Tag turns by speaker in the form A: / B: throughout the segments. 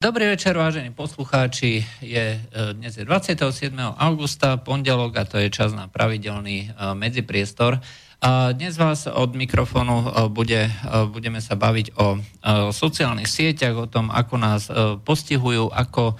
A: Dobrý večer, vážení poslucháči. Je, e, dnes je 27. augusta, pondelok a to je čas na pravidelný e, medzipriestor. A dnes vás od mikrofónu e, bude, budeme sa baviť o sociálnych sieťach, o tom, ako nás postihujú, ako,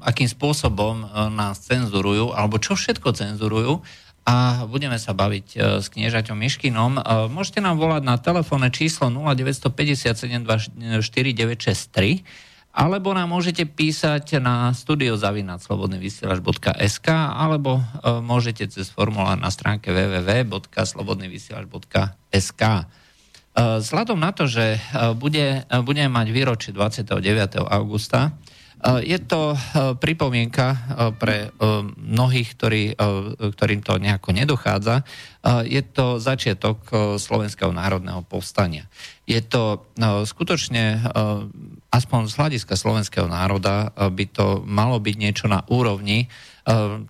A: akým spôsobom nás cenzurujú, alebo čo všetko cenzurujú a budeme sa baviť s kniežaťom Miškinom. Môžete nám volať na telefónne číslo 0957 24963 alebo nám môžete písať na studiozavinaslobodnyvysielač.sk alebo e, môžete cez formulár na stránke www.slobodnyvysielač.sk e, Vzhľadom na to, že e, bude, budeme mať výročie 29. augusta, je to pripomienka pre mnohých, ktorí, ktorým to nejako nedochádza. Je to začiatok Slovenského národného povstania. Je to skutočne aspoň z hľadiska slovenského národa eh, by to malo byť niečo na úrovni eh,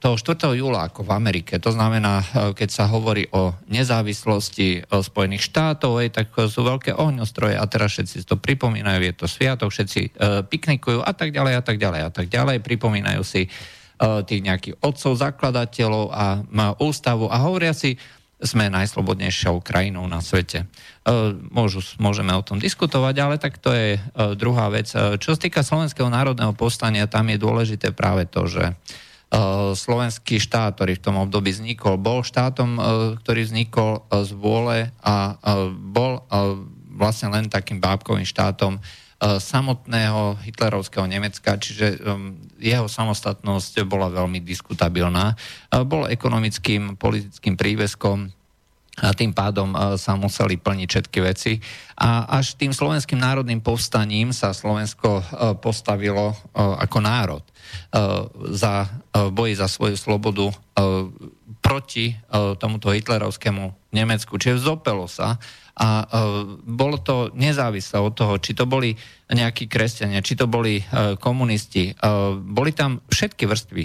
A: toho 4. júla ako v Amerike. To znamená, eh, keď sa hovorí o nezávislosti Spojených štátov, tak sú veľké ohňostroje a teraz všetci to pripomínajú, je to sviatok, všetci piknikujú a tak ďalej a tak ďalej a tak ďalej. Pripomínajú si tých nejakých otcov, zakladateľov a ústavu a hovoria si, sme najslobodnejšou krajinou na svete. E, môžu, môžeme o tom diskutovať, ale tak to je e, druhá vec. E, čo sa týka Slovenského národného povstania, tam je dôležité práve to, že slovenský štát, ktorý v tom období vznikol, bol štátom, ktorý vznikol z vôle a bol vlastne len takým bábkovým štátom samotného hitlerovského Nemecka, čiže jeho samostatnosť bola veľmi diskutabilná. Bol ekonomickým, politickým príveskom a tým pádom sa museli plniť všetky veci. A až tým slovenským národným povstaním sa Slovensko postavilo ako národ za boji za svoju slobodu proti tomuto hitlerovskému Nemecku. Čiže vzopelo sa a bolo to nezávislé od toho, či to boli nejakí kresťania, či to boli komunisti. Boli tam všetky vrstvy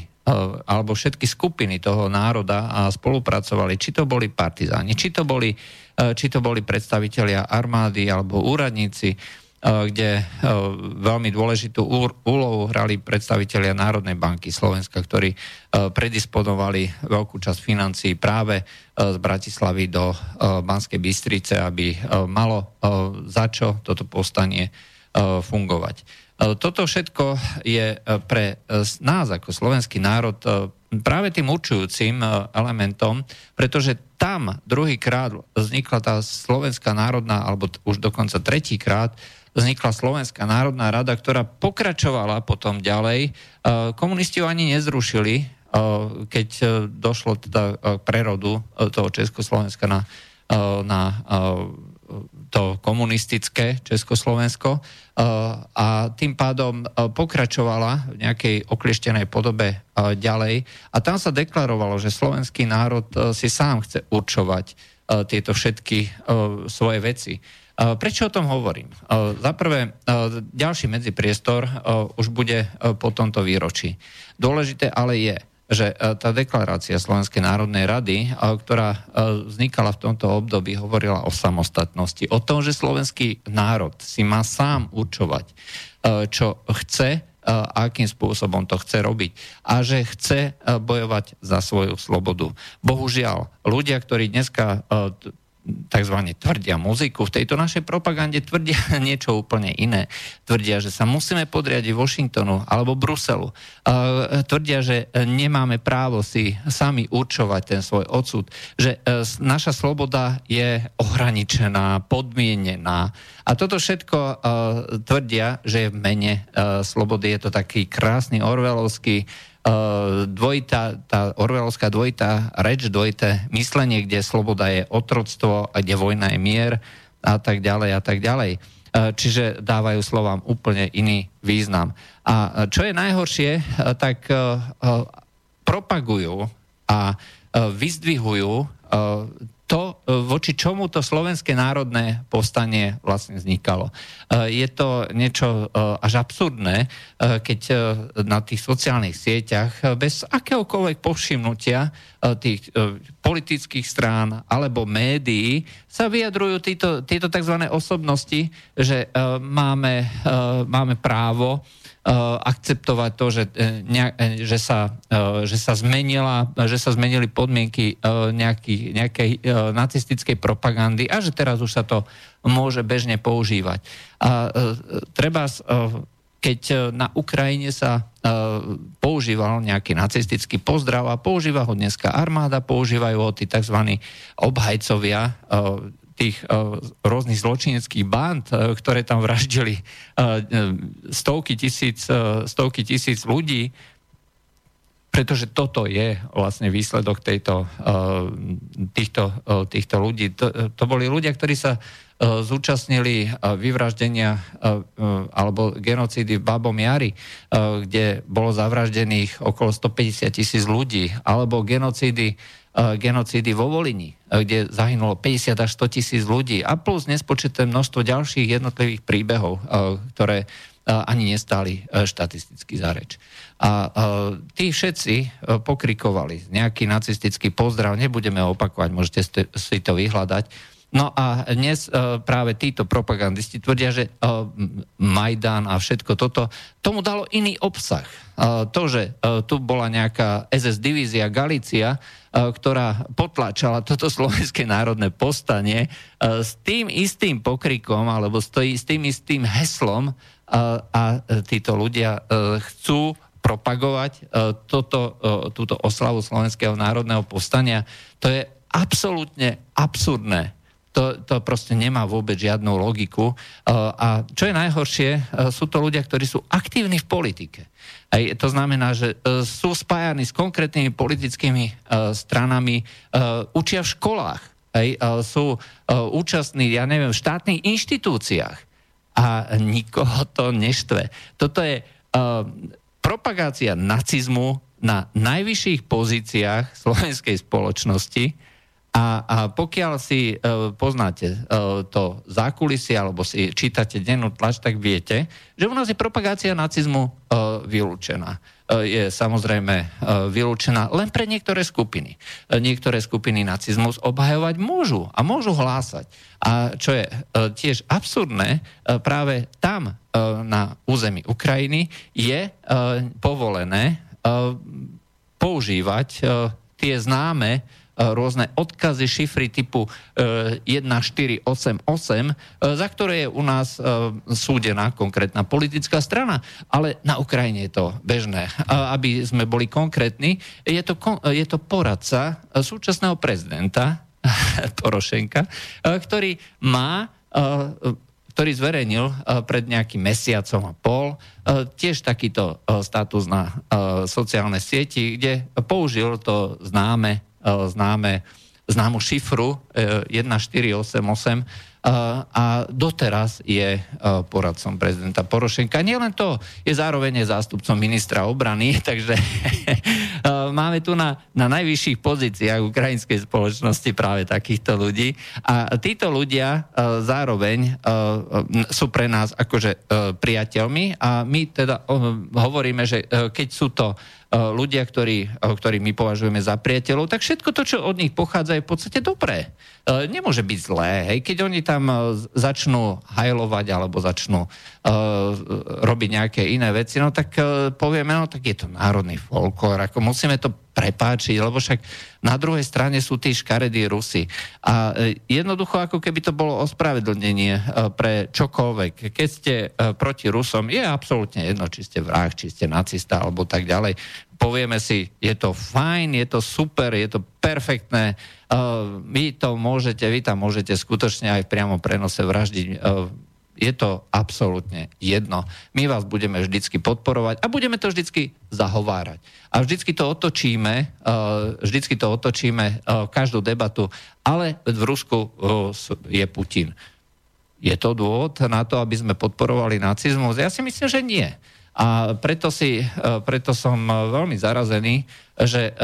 A: alebo všetky skupiny toho národa a spolupracovali, či to boli partizáni, či to boli, či to boli predstavitelia armády alebo úradníci, kde veľmi dôležitú úlohu hrali predstavitelia Národnej banky Slovenska, ktorí predisponovali veľkú časť financií práve z Bratislavy do Banskej Bystrice, aby malo za čo toto povstanie fungovať. Toto všetko je pre nás ako slovenský národ práve tým určujúcim elementom, pretože tam druhýkrát vznikla tá Slovenská národná, alebo už dokonca tretíkrát, vznikla Slovenská národná rada, ktorá pokračovala potom ďalej. Komunisti ju ani nezrušili, keď došlo teda k prerodu toho Československa na, na to komunistické Československo a tým pádom pokračovala v nejakej oklieštenej podobe ďalej. A tam sa deklarovalo, že slovenský národ si sám chce určovať tieto všetky svoje veci. Prečo o tom hovorím? Za prvé, ďalší medzipriestor už bude po tomto výročí. Dôležité ale je, že e, tá deklarácia Slovenskej národnej rady, e, ktorá e, vznikala v tomto období, hovorila o samostatnosti, o tom, že slovenský národ si má sám určovať, čo chce a akým spôsobom to chce robiť. A že chce bojovať za svoju slobodu. Bohužiaľ, ľudia, ktorí dneska tzv. tvrdia muziku. V tejto našej propagande tvrdia niečo úplne iné. Tvrdia, že sa musíme podriadiť Washingtonu alebo Bruselu. Tvrdia, že nemáme právo si sami určovať ten svoj odsud. Že e, naša sloboda je ohraničená, podmienená. A toto všetko tvrdia, že je v mene slobody. Je to taký krásny orvelovský dvojitá, tá orvelovská dvojitá reč, dvojité myslenie, kde sloboda je otroctvo a kde vojna je mier a tak ďalej a tak ďalej. Čiže dávajú slovám úplne iný význam. A čo je najhoršie, tak propagujú a vyzdvihujú voči čomu to slovenské národné povstanie vlastne vznikalo. Je to niečo až absurdné, keď na tých sociálnych sieťach bez akéhokoľvek povšimnutia tých politických strán alebo médií sa vyjadrujú títo, títo tzv. osobnosti, že máme, máme právo Eh, akceptovať to, že, eh, ne, eh, že, sa, že, sa zmenila, že sa zmenili podmienky nejaký, nejakej nacistickej propagandy a že teraz už sa to môže bežne používať. A treba keď na Ukrajine sa používal nejaký nacistický pozdrav a používa ho dneska armáda, používajú ho tí tzv. obhajcovia tých uh, rôznych zločineckých band, uh, ktoré tam vraždili uh, stovky tisíc, stovky tisíc ľudí, pretože toto je vlastne výsledok tejto, týchto, týchto ľudí. To, to boli ľudia, ktorí sa zúčastnili vyvraždenia alebo genocídy v Babom Jari, kde bolo zavraždených okolo 150 tisíc ľudí, alebo genocídy E, genocídy vo Volini, e, kde zahynulo 50 až 100 tisíc ľudí a plus nespočetné množstvo ďalších jednotlivých príbehov, e, ktoré ani nestáli štatisticky za reč. A tí všetci pokrikovali nejaký nacistický pozdrav, nebudeme opakovať, môžete si to vyhľadať. No a dnes práve títo propagandisti tvrdia, že Majdan a všetko toto, tomu dalo iný obsah. To, že tu bola nejaká SS divízia Galícia, E, ktorá potlačala toto slovenské národné postanie e, s tým istým pokrikom alebo s tým istým heslom e, a títo ľudia chcú propagovať toto, túto oslavu slovenského národného postania. To je absolútne absurdné. To, to proste nemá vôbec žiadnu logiku. A čo je najhoršie, sú to ľudia, ktorí sú aktívni v politike. Aj, to znamená, že e, sú spájani s konkrétnymi politickými e, stranami, e, učia v školách, aj, sú účastní, ja neviem, v štátnych inštitúciách a nikoho to neštve. Toto je propagácia nacizmu na najvyšších pozíciách slovenskej spoločnosti, a, a pokiaľ si uh, poznáte uh, to zákulisie alebo si čítate dennú tlač, tak viete, že u nás je propagácia nacizmu uh, vylúčená. Uh, je samozrejme uh, vylúčená len pre niektoré skupiny. Uh, niektoré skupiny nacizmus obhajovať môžu a môžu hlásať. A čo je uh, tiež absurdné, uh, práve tam uh, na území Ukrajiny je uh, povolené uh, používať uh, tie známe E, rôzne odkazy, šifry typu 1488, e, e, za ktoré je u nás súdená konkrétna politická strana. Ale na Ukrajine je to bežné. Aby sme boli konkrétni, je to, je to poradca súčasného prezidenta Porošenka, ktorý má ktorý zverejnil pred nejakým mesiacom a pol tiež takýto status na sociálne sieti, kde použil to známe E, známe, známu šifru 1488 e, a doteraz je poradcom prezidenta Porošenka. Nielen to, je zároveň zástupcom ministra obrany, takže máme tu na, na najvyšších pozíciách ukrajinskej spoločnosti práve takýchto ľudí. A títo ľudia zároveň sú pre nás akože priateľmi a my teda hovoríme, že keď sú to ľudia, ktorí, e, ktorí my považujeme za priateľov, tak všetko to, čo od nich pochádza, je v podstate dobré. E, nemôže byť zlé. Hej. Keď oni tam začnú hajlovať alebo začnú uh, robiť nejaké iné veci, no tak povieme, no tak je to národný folklór, ako musíme to prepáčiť, lebo však na druhej strane sú tí škaredí Rusy. A jednoducho, ako keby to bolo ospravedlnenie pre čokoľvek. Keď ste proti Rusom, je absolútne jedno, či ste vrah, či ste nacista alebo tak ďalej. Povieme si, je to fajn, je to super, je to perfektné, vy to môžete, vy tam môžete skutočne aj v priamom prenose vraždiť je to absolútne jedno. My vás budeme vždycky podporovať a budeme to vždycky zahovárať. A vždycky to otočíme, eh, vždycky to otočíme eh, každú debatu, ale v Rusku eh, je Putin. Je to dôvod na to, aby sme podporovali nacizmus? Ja si myslím, že nie. A preto, si, preto som veľmi zarazený, že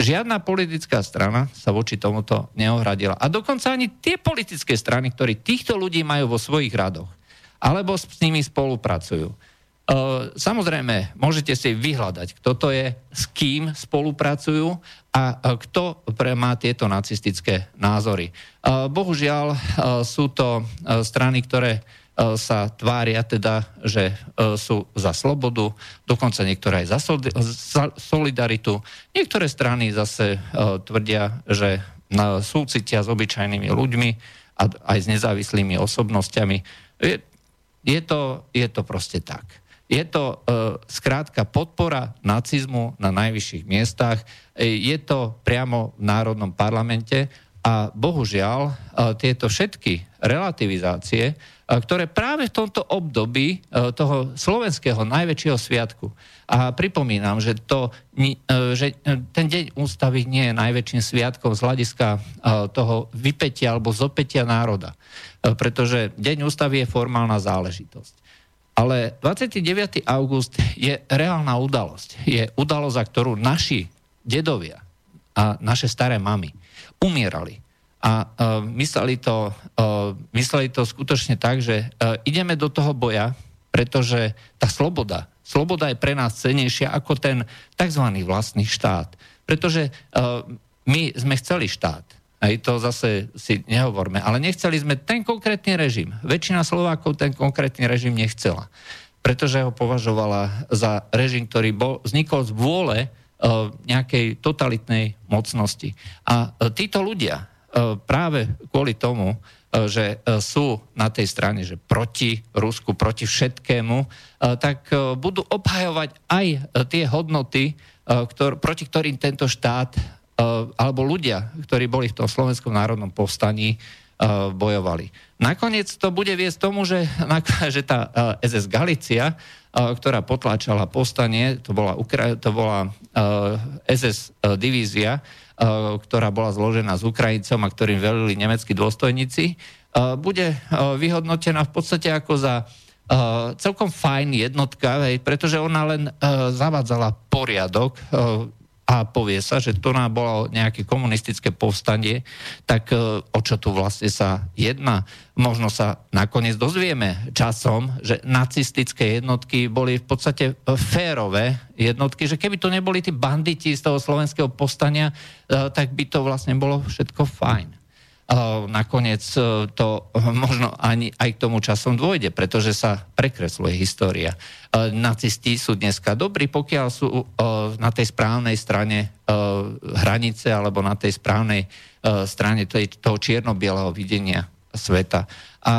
A: žiadna politická strana sa voči tomuto neohradila. A dokonca ani tie politické strany, ktorí týchto ľudí majú vo svojich radoch, alebo s nimi spolupracujú. Samozrejme, môžete si vyhľadať, kto to je, s kým spolupracujú a kto má tieto nacistické názory. Bohužiaľ sú to strany, ktoré sa tvária teda, že sú za slobodu, dokonca niektoré aj za solidaritu. Niektoré strany zase tvrdia, že súcitia s obyčajnými ľuďmi a aj s nezávislými osobnosťami. Je, je, to, je to proste tak. Je to uh, skrátka podpora nacizmu na najvyšších miestach. Je to priamo v Národnom parlamente a bohužiaľ uh, tieto všetky relativizácie, uh, ktoré práve v tomto období uh, toho slovenského najväčšieho sviatku, a pripomínam, že, to, že ten deň ústavy nie je najväčším sviatkom z hľadiska toho vypetia alebo zopetia národa, pretože deň ústavy je formálna záležitosť. Ale 29. august je reálna udalosť. Je udalosť, za ktorú naši dedovia a naše staré mamy umierali. A uh, mysleli, to, uh, mysleli to skutočne tak, že uh, ideme do toho boja, pretože tá sloboda, sloboda je pre nás cenejšia ako ten tzv. vlastný štát. Pretože uh, my sme chceli štát. Aj to zase si nehovorme. Ale nechceli sme ten konkrétny režim. Väčšina Slovákov ten konkrétny režim nechcela. Pretože ho považovala za režim, ktorý bol, vznikol z vôle uh, nejakej totalitnej mocnosti. A uh, títo ľudia uh, práve kvôli tomu, že sú na tej strane, že proti Rusku, proti všetkému, tak budú obhajovať aj tie hodnoty, ktor- proti ktorým tento štát Eh, alebo ľudia, ktorí boli v tom slovenskom národnom povstaní, eh, bojovali. Nakoniec to bude viesť tomu, že, že tá SS eh, Galicia, ktorá potláčala povstanie, to bola, to bola SS divízia, ktorá bola zložená z Ukrajincom a ktorým velili nemeckí dôstojníci, bude vyhodnotená v podstate ako za celkom fajn jednotka, pretože ona len zavádzala poriadok, a povie sa, že to nám bolo nejaké komunistické povstanie, tak e, o čo tu vlastne sa jedná? Možno sa nakoniec dozvieme časom, že nacistické jednotky boli v podstate férové jednotky, že keby to neboli tí banditi z toho slovenského povstania, e, tak by to vlastne bolo všetko fajn nakoniec e, to možno ani aj k tomu časom dôjde, pretože sa prekresluje história. E, nacisti sú dneska dobrí, pokiaľ sú na tej správnej strane hranice alebo na tej správnej strane toho čierno-bieleho videnia sveta. A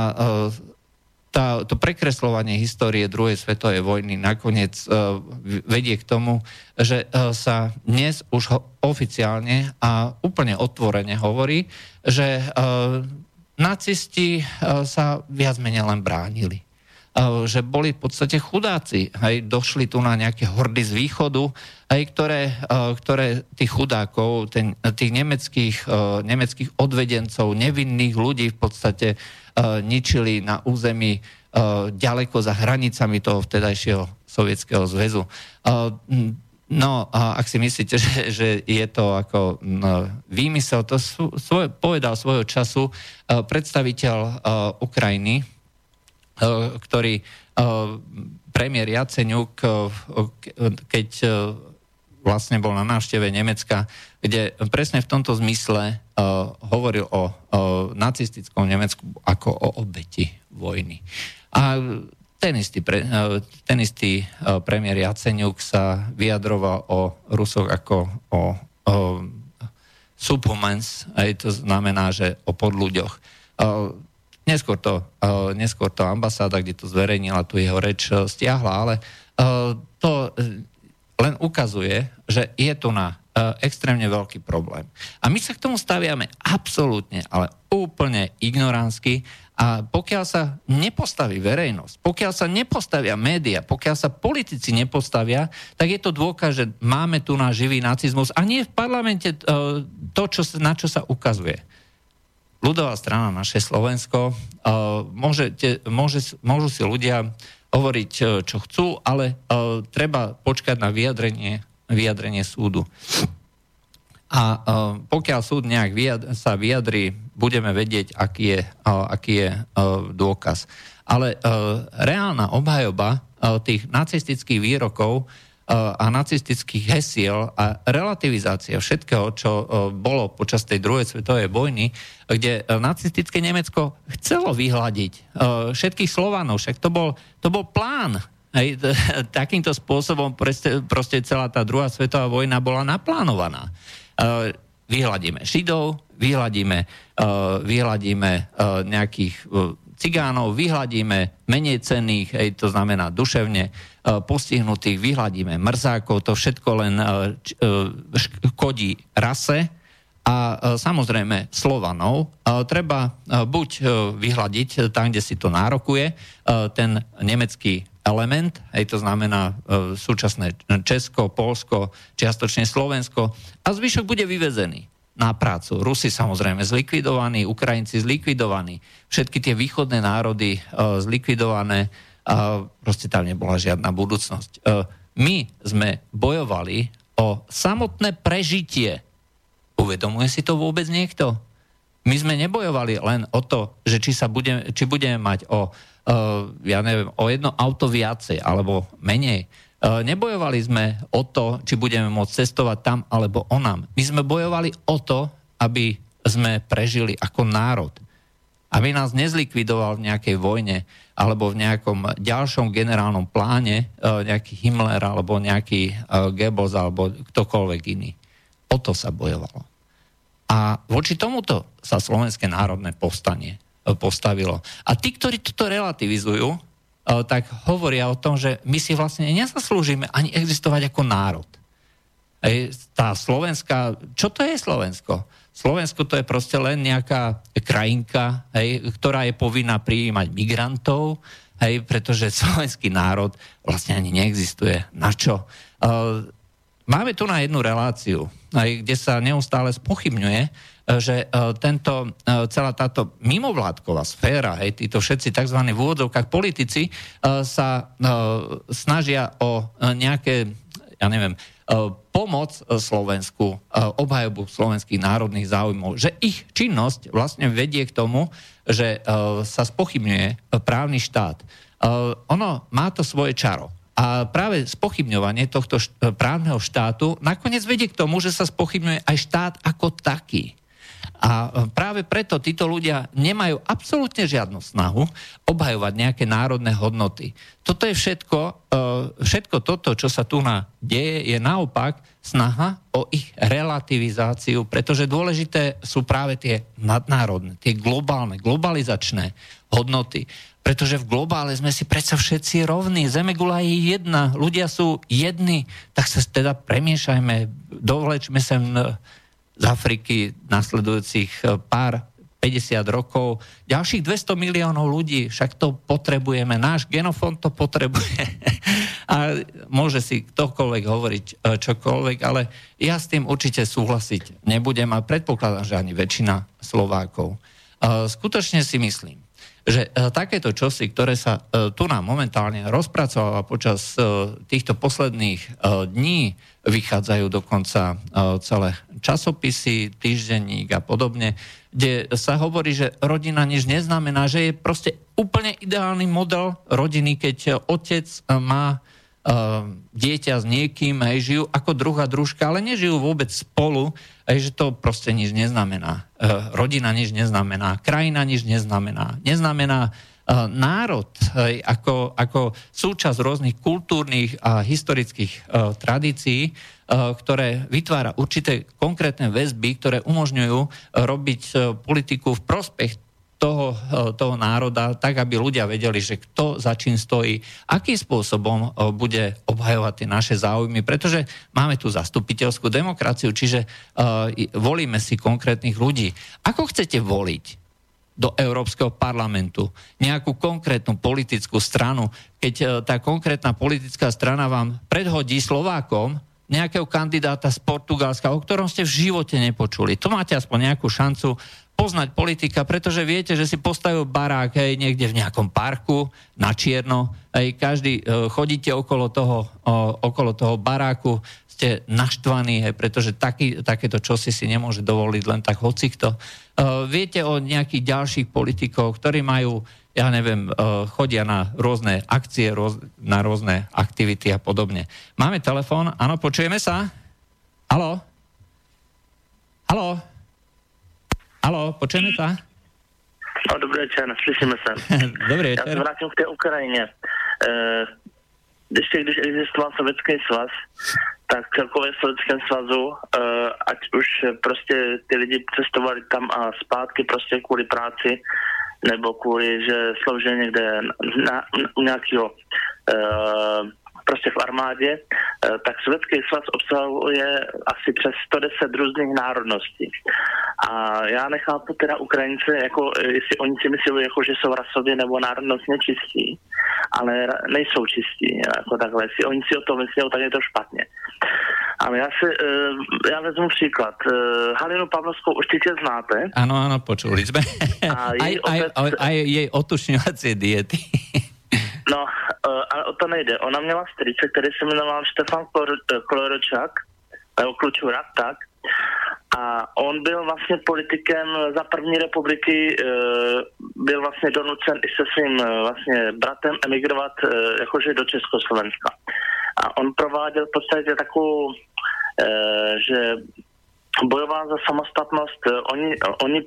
A: tá, to prekreslovanie histórie druhej svetovej vojny nakoniec uh, vedie k tomu, že uh, sa dnes už ho, oficiálne a úplne otvorene hovorí, že uh, nacisti uh, sa viac menej len bránili. Že boli v podstate chudáci. Hej, došli tu na nejaké hordy z východu, hej, ktoré, ktoré tých chudákov, ten, tých nemeckých, nemeckých odvedencov, nevinných ľudí v podstate ničili na území uh, ďaleko za hranicami toho vtedajšieho Sovietskeho zväzu. Uh, No a ak si myslíte, že, že je to ako no, výmysel, to svoj, povedal svojho času uh, predstaviteľ uh, Ukrajiny, uh, ktorý uh, premiér Jaceňuk, uh, keď uh, vlastne bol na návšteve Nemecka, kde presne v tomto zmysle uh, hovoril o uh, nacistickom Nemecku ako o obeti vojny. A ten istý, pre, uh, ten istý uh, premiér Jaceňuk sa vyjadroval o Rusoch ako o, o subhumans, aj to znamená, že o podľuďoch. Neskôr, to, neskôr to ambasáda, kde to zverejnila, tu jeho reč stiahla, ale to len ukazuje, že je tu na uh, extrémne veľký problém. A my sa k tomu staviame absolútne, ale úplne ignoránsky a pokiaľ sa nepostaví verejnosť, pokiaľ sa nepostavia média, pokiaľ sa politici nepostavia, tak je to dôkaz, že máme tu na živý nacizmus a nie v parlamente uh, to, čo, na čo sa ukazuje. Ľudová strana naše Slovensko, uh, môžete, môže, môžu si ľudia hovoriť, e, čo chcú, ale uh, treba počkať na vyjadrenie, vyjadrenie súdu. A pokiaľ súd nejak sa vyjadrí, budeme vedieť, aký je, aký je dôkaz. Ale reálna obhajoba tých nacistických výrokov a nacistických hesiel a relativizácia všetkého, čo bolo počas tej druhej svetovej vojny, kde nacistické Nemecko chcelo vyhľadiť všetkých Slovanov, však to bol, to bol plán. Hej, takýmto spôsobom proste, proste celá tá druhá svetová vojna bola naplánovaná. Vyhľadíme Židov, vyhľadíme, vyhľadíme nejakých cigánov, vyhľadíme menej cenných, hej, to znamená duševne, E, postihnutých, vyhľadíme mrzákov, to všetko len e, e, škodí rase a samozrejme Slovanov. Treba buď vyhľadiť tam, kde si to nárokuje, ten nemecký element, hej, to znamená súčasné Česko, Polsko, čiastočne Slovensko a zvyšok bude vyvezený na prácu. Rusi samozrejme zlikvidovaní, Ukrajinci zlikvidovaní, všetky tie východné národy zlikvidované, a proste tam nebola žiadna budúcnosť. E, my sme bojovali o samotné prežitie. Uvedomuje si to vôbec niekto? My sme nebojovali len o to, že či, sa budeme, či budeme mať o, uh, ja neviem, o jedno auto viacej alebo menej. Uh, nebojovali sme o to, či budeme môcť cestovať tam alebo onam. My sme bojovali o to, aby sme prežili ako národ. Aby nás nezlikvidoval v nejakej vojne, alebo v nejakom ďalšom generálnom pláne e, nejaký Himmler alebo nejaký e, Goebbels alebo ktokoľvek iný. O to sa bojovalo. A voči tomuto sa Slovenské národné povstanie e, postavilo. A tí, ktorí toto relativizujú, tak hovoria o tom, že my si vlastne nezaslúžime ani existovať ako národ. Tá slovenská, čo to je Slovensko? Slovensko to je proste len nejaká krajinka, hej, ktorá je povinná prijímať migrantov, hej, pretože slovenský národ vlastne ani neexistuje. Na čo? Uh, máme tu na jednu reláciu, hej, kde sa neustále spochybňuje, e, že uh, tento, uh, celá táto mimovládková sféra, hej, títo všetci tzv. v úvodzovkách politici uh, sa snažia o nejaké, ja neviem, pomoc e, Slovensku, e, obhajobu slovenských národných záujmov, že ich činnosť vlastne vedie k tomu, že e, sa spochybňuje právny štát. Ono má to svoje čaro. A práve spochybňovanie tohto právneho štátu nakoniec vedie k tomu, že sa spochybňuje aj štát ako taký. A práve preto títo ľudia nemajú absolútne žiadnu snahu obhajovať nejaké národné hodnoty. Toto je všetko, e, všetko toto, čo sa tu na deje, je naopak snaha o ich relativizáciu, pretože dôležité sú práve tie nadnárodné, tie globálne, globalizačné hodnoty. Pretože v globále sme si predsa všetci rovní. Zemegula je jedna, ľudia sú jedni, tak sa teda premiešajme, dovlečme sem z Afriky nasledujúcich e, pár 50 rokov, ďalších 200 miliónov ľudí, však to potrebujeme, náš genofond to potrebuje. a môže si ktokoľvek hovoriť e, čokoľvek, ale ja s tým určite súhlasiť nebudem a predpokladám, že ani väčšina Slovákov. E, skutočne si myslím, že takéto čosi, ktoré sa tu nám momentálne rozpracováva počas týchto posledných dní, vychádzajú dokonca celé časopisy, týždenník a podobne, kde sa hovorí, že rodina nič neznamená, že je proste úplne ideálny model rodiny, keď otec má dieťa s niekým, aj žijú ako druhá družka, ale nežijú vôbec spolu, aj že to proste nič neznamená. Uh, rodina nič neznamená, krajina nič neznamená. Neznamená uh, národ uh, ako, ako súčasť rôznych kultúrnych a historických uh, tradícií, Eh, ktoré vytvára určité konkrétne väzby, ktoré umožňujú robiť eh, politiku v prospech toho, toho národa, tak aby ľudia vedeli, že kto za čím stojí, akým spôsobom bude obhajovať tie naše záujmy, pretože máme tu zastupiteľskú demokraciu, čiže uh, volíme si konkrétnych ľudí. Ako chcete voliť do Európskeho parlamentu nejakú konkrétnu politickú stranu, keď tá konkrétna politická strana vám predhodí Slovákom, nejakého kandidáta z Portugalska, o ktorom ste v živote nepočuli. To máte aspoň nejakú šancu poznať politika, pretože viete, že si postavil barák hej, niekde v nejakom parku na čierno, hej, každý uh, chodíte okolo toho, uh, okolo toho baráku, ste naštvaní, hej, pretože taký, takéto čosi si nemôže dovoliť len tak hocikto. Uh, viete o nejakých ďalších politikov, ktorí majú, ja neviem, uh, chodia na rôzne akcie, roz, na rôzne aktivity a podobne. Máme telefón, áno, počujeme sa? Haló? Haló? Haló, počujeme sa?
B: No, dobrý večer, slyšíme se.
A: dobrý
B: večer. Já se vrátím k té Ukrajině. E, ještě když existoval Sovětský svaz, tak celkově v Sovětském svazu, e, ať už prostě ty lidi cestovali tam a zpátky prostě kvůli práci, nebo kvůli, že sloužili někde na, na, u nějakého e, prostě v armádě, eh, tak Sovětský svaz obsahuje asi přes 110 různých národností. A já nechápu teda Ukrajince, jako, eh, jestli oni si myslí, jako, že jsou rasově nebo národnostně čistí, ale nejsou čistí, jako takhle. Jestli oni si o to myslí, tak je to špatně. Ale já si, uh, já vezmu příklad. Halinu Pavlovskou určitě znáte.
A: Ano, ano, počuli jsme. A jej, aj, otec... aj, aj jej otušňovací diety.
B: No, uh, ale o to nejde. Ona měla strýce, který se jmenoval Štefan Kloročák, nebo Klučura, tak. A on byl vlastně politikem za první republiky, uh, byl vlastně donucen i se svým vlastně bratem emigrovat jakože do Československa. A on prováděl v podstatě takovou, že bojoval za samostatnost. Oni, oni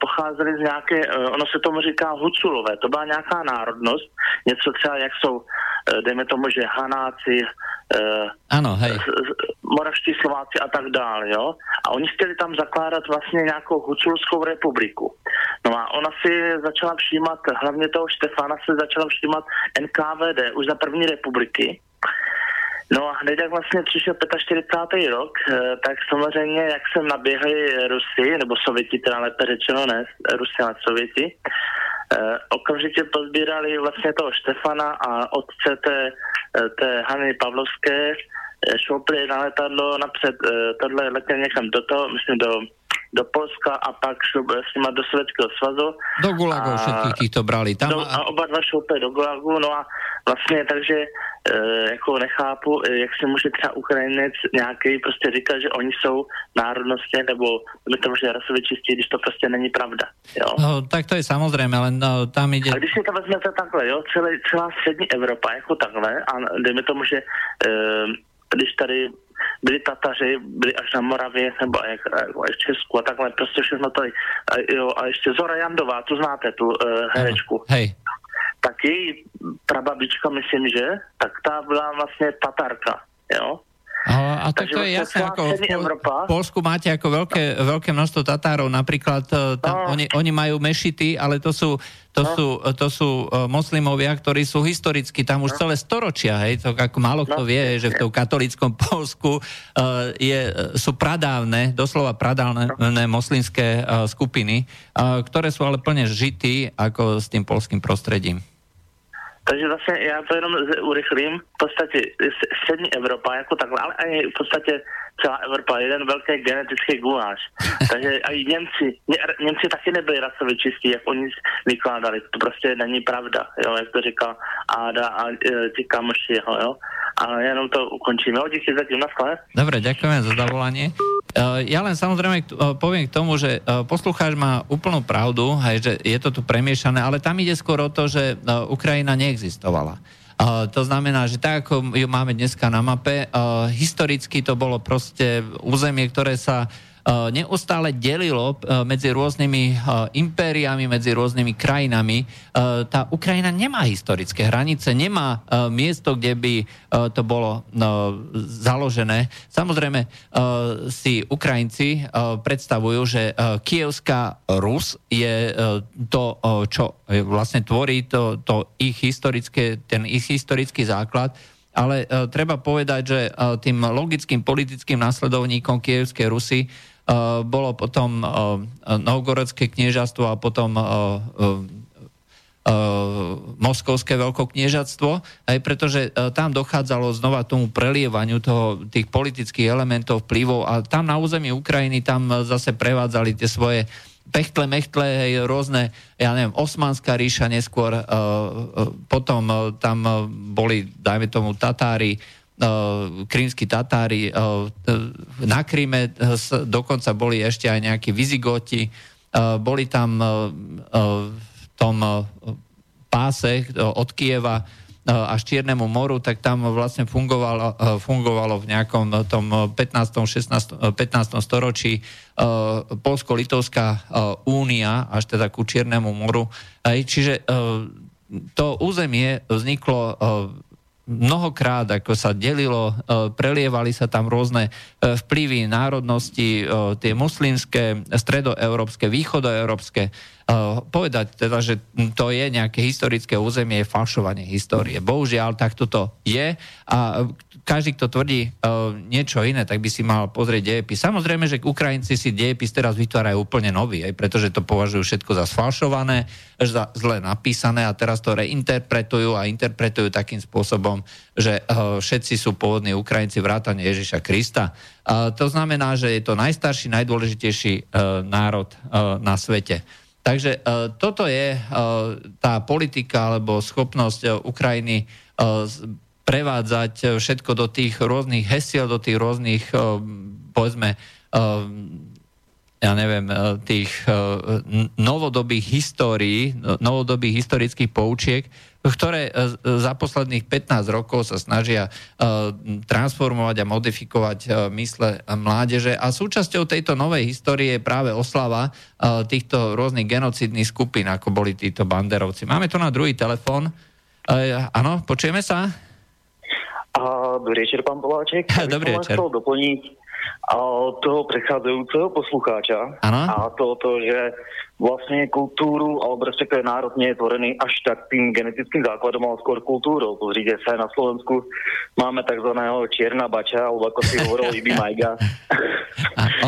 B: pocházeli z nějaké, eh, ono se tomu říká Huculové, to byla nějaká národnost, něco třeba jak jsou, eh, dejme tomu, že Hanáci,
A: eh, ano, hej.
B: Moravští Slováci a tak dále, jo. A oni chtěli tam zakládat vlastně nějakou Huculskou republiku. No a ona si začala všímat, hlavně toho Štefana se začala všímat NKVD už za první republiky, No a hned jak vlastně přišel 45. rok, eh, tak samozřejmě, jak se naběhli Rusy, nebo Sověti, teda lépe řečeno, ne, Rusy, ale Sověti, eh, okamžitě pozbírali vlastně toho Štefana a otce té, eh, té Hany Pavlovské, šoupli na letadlo napřed, tohle letěl někam do toho, myslím do do Polska a pak s nima do Sovětského svazu.
A: Do Gulagu všetkých týchto brali. Tam
B: do, a oba dva šoupli do Gulagu, no a vlastně takže e, jako nechápu, e, jak si může třeba Ukrajinec nějaký prostě říkat, že oni jsou národnostně nebo my to možná rasově čistí, když to prostě není pravda. Jo?
A: No, tak to je samozřejmě, ale no, tam jde...
B: A když si to vezmete takhle, jo, celý, celá střední Evropa jako takhle a dejme tomu, že e, když tady byli Tataři, byli až na Moravě, nebo jak, jak v Česku a takhle, prostě všechno tady. A, jo, a ještě Zora Jandová, tu znáte, tu uh, herečku.
A: Hej.
B: Tak její prababička, myslím, že, tak ta byla vlastně Tatarka, jo.
A: A, a je jasné, ako v, Pol- v Polsku máte ako veľké, veľké množstvo Tatárov, napríklad e, tam, no. oni, oni majú mešity, ale to sú, to no. sú, to sú uh, moslimovia, ktorí sú historicky tam už no. celé storočia, hej, to ako málo kto no. vie, že v tom katolickom Polsku uh, je, sú pradávne, doslova pradávne no. moslimské uh, skupiny, uh, ktoré sú ale plne žití ako s tým polským prostredím.
B: Takže vlastně já to jenom urychlím. V podstatě střední Evropa jako takhle, ale i v podstatě celá Evropa je jeden velký genetický guláš. Takže i Němci, Ně, Němci taky nebyli rasově čistí, jak oni vykládali. To prostě není pravda, jo, jak to říkal Áda a e, ti kamoši jeho, jo. A jenom to ukončíme. Jo, díky zatím, naschle.
A: Dobre, ďakujem za zavolanie. E, ja len samozrejme e, poviem k tomu, že poslucháč má úplnú pravdu, hej, že je to tu premiešané, ale tam ide skôr o to, že Ukrajina neexistovala. To znamená, že tak, ako ju máme dneska na mape, historicky to bolo proste územie, ktoré sa neustále delilo eh, medzi rôznymi eh, impériami, medzi rôznymi krajinami. Tá Ukrajina nemá historické hranice, nemá miesto, kde by to bolo založené. Samozrejme si Ukrajinci predstavujú, že Kievská Rus je to, čo vlastne tvorí to, to ich historické, ten ich historický základ, ale uh, treba povedať, že uh, tým logickým politickým následovníkom Kievskej Rusy uh, bolo potom uh, Novgorodské kniežastvo a potom uh, uh, Moskovské veľkokniežatstvo, aj pretože uh, tam dochádzalo znova tomu prelievaniu toho, tých politických elementov, vplyvov a tam na území Ukrajiny tam zase prevádzali tie svoje pechtle, mechtle, hej, rôzne, ja neviem, Osmanská ríša neskôr, uh, potom uh, tam boli, dajme tomu, Tatári, krímsky Tatári, na Kríme dokonca boli ešte aj nejakí Vizigoti, boli tam v tom páse od Kieva až Čiernemu moru, tak tam vlastne fungovalo, fungovalo v nejakom tom 15. 16, 15. storočí Polsko-Litovská únia až teda ku Čiernemu moru. Čiže to územie vzniklo mnohokrát, ako sa delilo, prelievali sa tam rôzne vplyvy národnosti, tie muslimské, stredoeurópske, východoeurópske, povedať teda, že to je nejaké historické územie, je falšovanie histórie. Bohužiaľ, tak toto je a každý, kto tvrdí uh, niečo iné, tak by si mal pozrieť dejepis. Samozrejme, že Ukrajinci si dejepis teraz vytvárajú úplne nový, aj pretože to považujú všetko za sfalšované, za zle napísané a teraz to reinterpretujú a interpretujú takým spôsobom, že uh, všetci sú pôvodní Ukrajinci vrátane Ježiša Krista. To znamená, že je to najstarší, najdôležitejší národ na svete. Takže uh, toto je uh, tá politika alebo schopnosť uh, Ukrajiny prevádzať všetko do tých rôznych hesiel, do tých rôznych, povedzme, ja neviem, tých novodobých histórií, novodobých historických poučiek, ktoré e, za posledných 15 rokov sa snažia e, transformovať a modifikovať e, mysle mládeže. A súčasťou tejto novej histórie je práve oslava týchto rôznych genocidných skupín, ako boli títo banderovci. Máme tu na druhý telefón. Áno, počujeme sa?
C: Dobrý večer, pán Poláček.
A: Dobrý večer.
C: Chcel doplniť a toho prechádzajúceho poslucháča.
A: Ano?
C: A to, to, že vlastne kultúru, alebo respektíve národ nie je tvorený až tak tým genetickým základom, ale skôr kultúrou. Pozrite sa, na Slovensku máme tzv. čierna bača, alebo ako si hovoril Ibi Majga.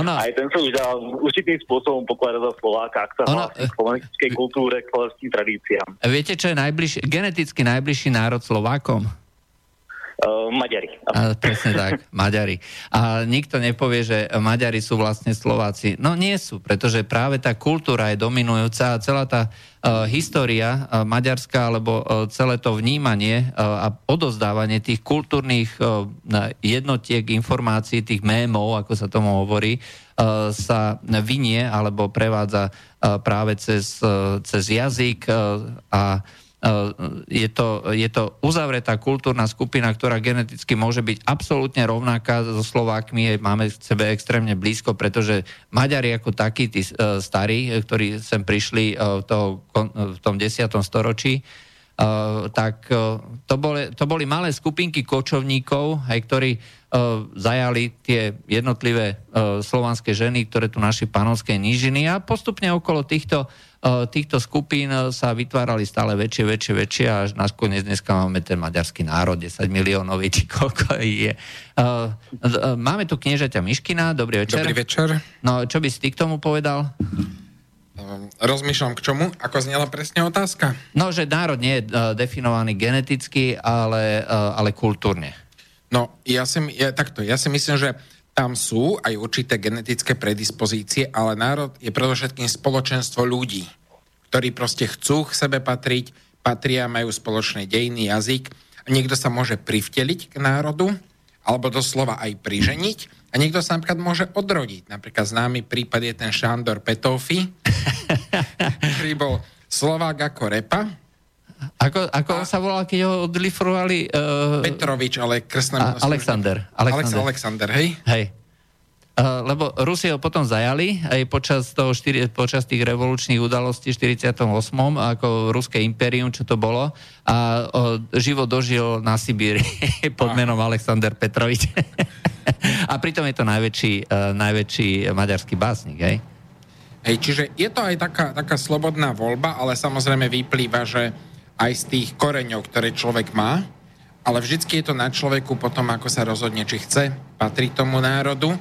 C: ono... Aj ten sa už dá určitým spôsobom pokladať za Slováka, ak sa ono... k slovenskej kultúre, k slovenským tradíciám.
A: Viete, čo je najbližší, geneticky najbližší národ Slovákom?
C: Uh, Maďari.
A: A, presne tak, Maďari. A nikto nepovie, že Maďari sú vlastne Slováci. No nie sú, pretože práve tá kultúra je dominujúca a celá tá uh, história uh, maďarská, alebo uh, celé to vnímanie uh, a odozdávanie tých kultúrnych uh, jednotiek, informácií, tých mémov, ako sa tomu hovorí, uh, sa vynie alebo prevádza uh, práve cez, uh, cez jazyk uh, a je to, je to uzavretá kultúrna skupina, ktorá geneticky môže byť absolútne rovnaká so Slovákmi, máme k sebe extrémne blízko, pretože Maďari ako takí, tí eh, starí, ktorí sem prišli eh, v, tom 10. storočí, tak to boli, to boli malé skupinky kočovníkov, aj ktorí zajali tie jednotlivé slovanské ženy, ktoré tu naši panovské nížiny a postupne okolo týchto Eh, týchto skupín eh, sa vytvárali stále väčšie, väčšie, väčšie až nakoniec dneska máme ten maďarský národ, 10 miliónov, či koľko je. Eh, máme tu kniežaťa Miškina, dobrý večer.
D: Dobrý večer.
A: No, čo by si ty k tomu povedal?
D: Rozmýšľam k čomu? Ako znela presne otázka?
A: No, že národ nie je definovaný geneticky, ale, ale kultúrne.
D: No, ja si, ja, takto, ja si myslím, že tam sú aj určité genetické predispozície, ale národ je predovšetkým spoločenstvo ľudí, ktorí proste chcú k sebe patriť, patria, majú spoločné dejiny, jazyk. Niekto sa môže privteliť k národu, alebo doslova aj priženiť. A niekto sa napríklad môže odrodiť. Napríklad známy prípad je ten Šándor Petofy, ktorý bol Slovák ako repa,
A: ako, ako a... sa volal, keď ho odlifrovali?
D: Uh... Petrovič, ale krstné
A: meno. Alexander.
D: Alexander. Alexander, hej?
A: Hej. Uh, lebo Rusi ho potom zajali aj počas, toho štyri, počas tých revolučných udalostí v 48. ako ruské impérium, čo to bolo a uh, živo dožil na Sibíri pod menom Alexander Petrovič. a pritom je to najväčší, uh, najväčší maďarský básnik, hej?
D: Hej, čiže je to aj taká, taká slobodná voľba, ale samozrejme vyplýva, že aj z tých koreňov, ktoré človek má, ale vždycky je to na človeku potom, ako sa rozhodne, či chce patriť tomu národu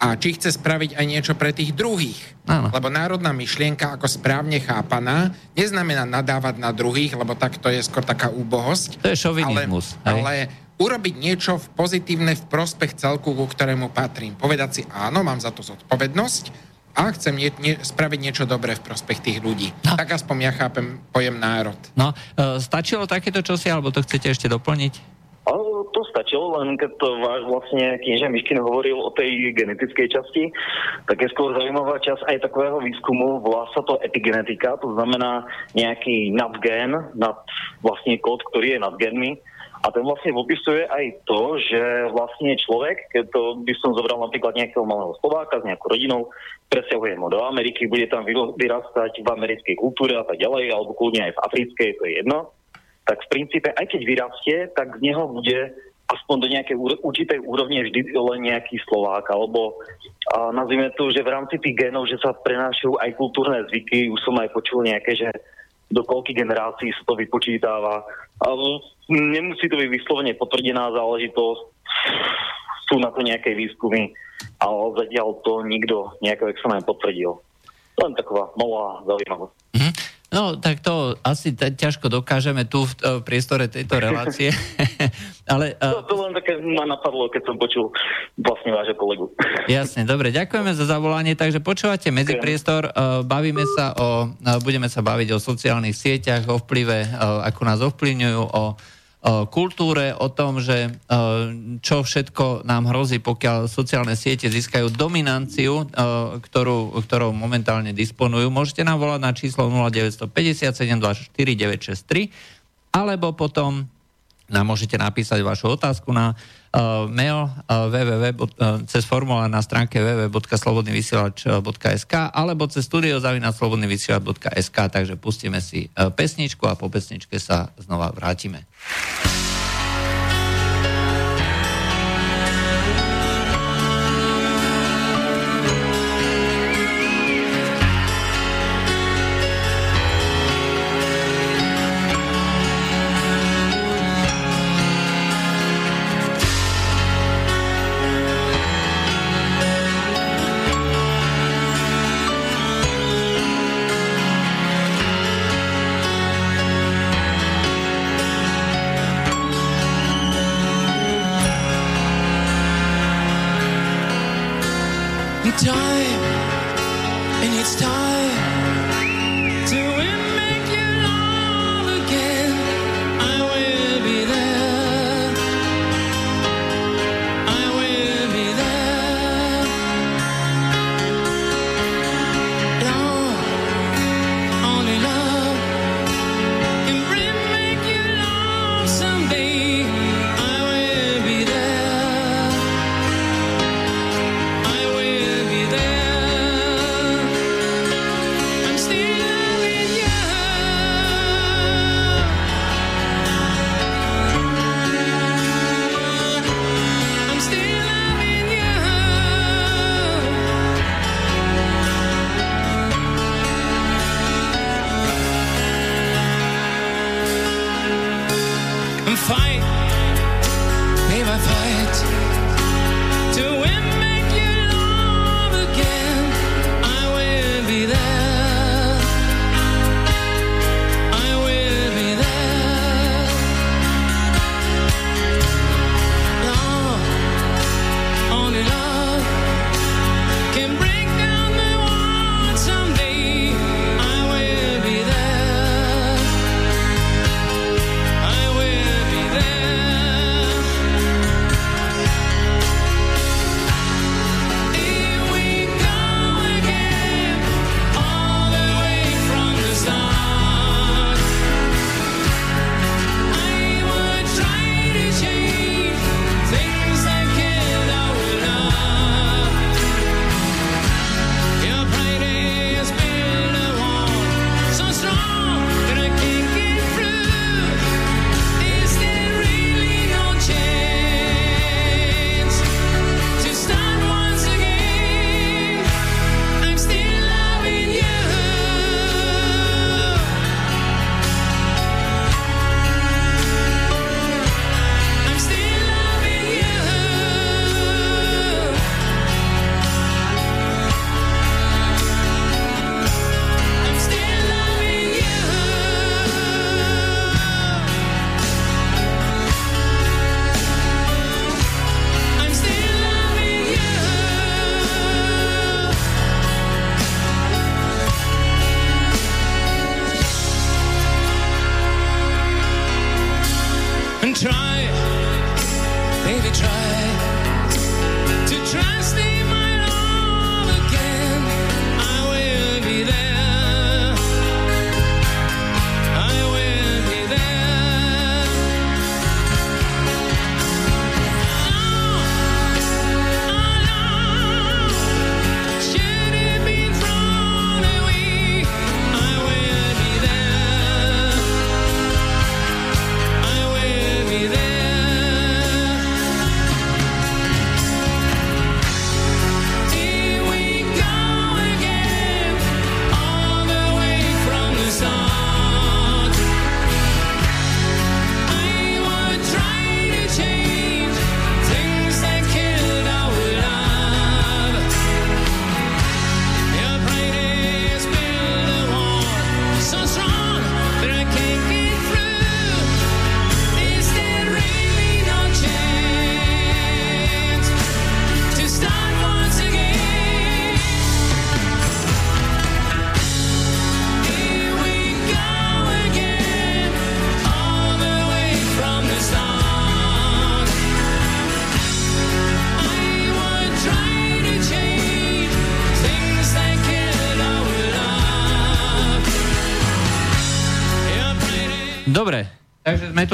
D: a či chce spraviť aj niečo pre tých druhých. Áno. Lebo národná myšlienka, ako správne chápaná, neznamená nadávať na druhých, lebo tak to je skôr taká úbohosť.
A: To je šovinizmus.
D: Ale, ale urobiť niečo v pozitívne v prospech celku, ku ktorému patrím. Povedať si, áno, mám za to zodpovednosť, a chcem nie, nie, spraviť niečo dobré v prospech tých ľudí. No. Tak aspoň ja chápem pojem národ.
A: No, e, stačilo takéto čosi, alebo to chcete ešte doplniť?
C: to stačilo, len keď to váš vlastne knieža Miškin hovoril o tej genetickej časti, tak je skôr zaujímavá časť aj takového výskumu, volá sa to epigenetika, to znamená nejaký nadgen, nad vlastne kód, ktorý je nad genmi, a ten vlastne popisuje aj to, že vlastne človek, keď to by som zobral napríklad nejakého malého Slováka s nejakou rodinou, presťahujem ho do Ameriky, bude tam vyrastať v americkej kultúre a tak ďalej, alebo kľudne aj v africkej, to je jedno, tak v princípe, aj keď vyrastie, tak z neho bude aspoň do nejakej určitej úrovne vždy len nejaký Slovák, alebo a nazvime to, že v rámci tých genov, že sa prenášajú aj kultúrne zvyky, už som aj počul nejaké, že do koľkých generácií sa to vypočítava. Ale nemusí to byť vyslovene potvrdená záležitosť, sú na to nejaké výskumy, ale zatiaľ to nikto nejako extrémne potvrdil. Len taková malá zaujímavosť. Mm-hmm.
A: No, tak to asi t- ťažko dokážeme tu v, v priestore tejto relácie. Ale,
C: uh... to, to len také ma napadlo, keď som počul vlastne vášho kolegu.
A: Jasne, dobre, ďakujeme za zavolanie. Takže počúvate medzipriestor, uh, bavíme sa o, uh, budeme sa baviť o sociálnych sieťach, o vplyve, uh, ako nás ovplyvňujú, o kultúre, o tom, že čo všetko nám hrozí, pokiaľ sociálne siete získajú dominanciu, ktorú, ktorou momentálne disponujú. Môžete nám volať na číslo 0957 alebo potom nám môžete napísať vašu otázku na mail uh, www, uh, cez formulár na stránke www.slobodnyvysielač.sk alebo cez studiozavinaslobodnyvysielač.sk takže pustíme si pesničku a po pesničke sa znova vrátime. night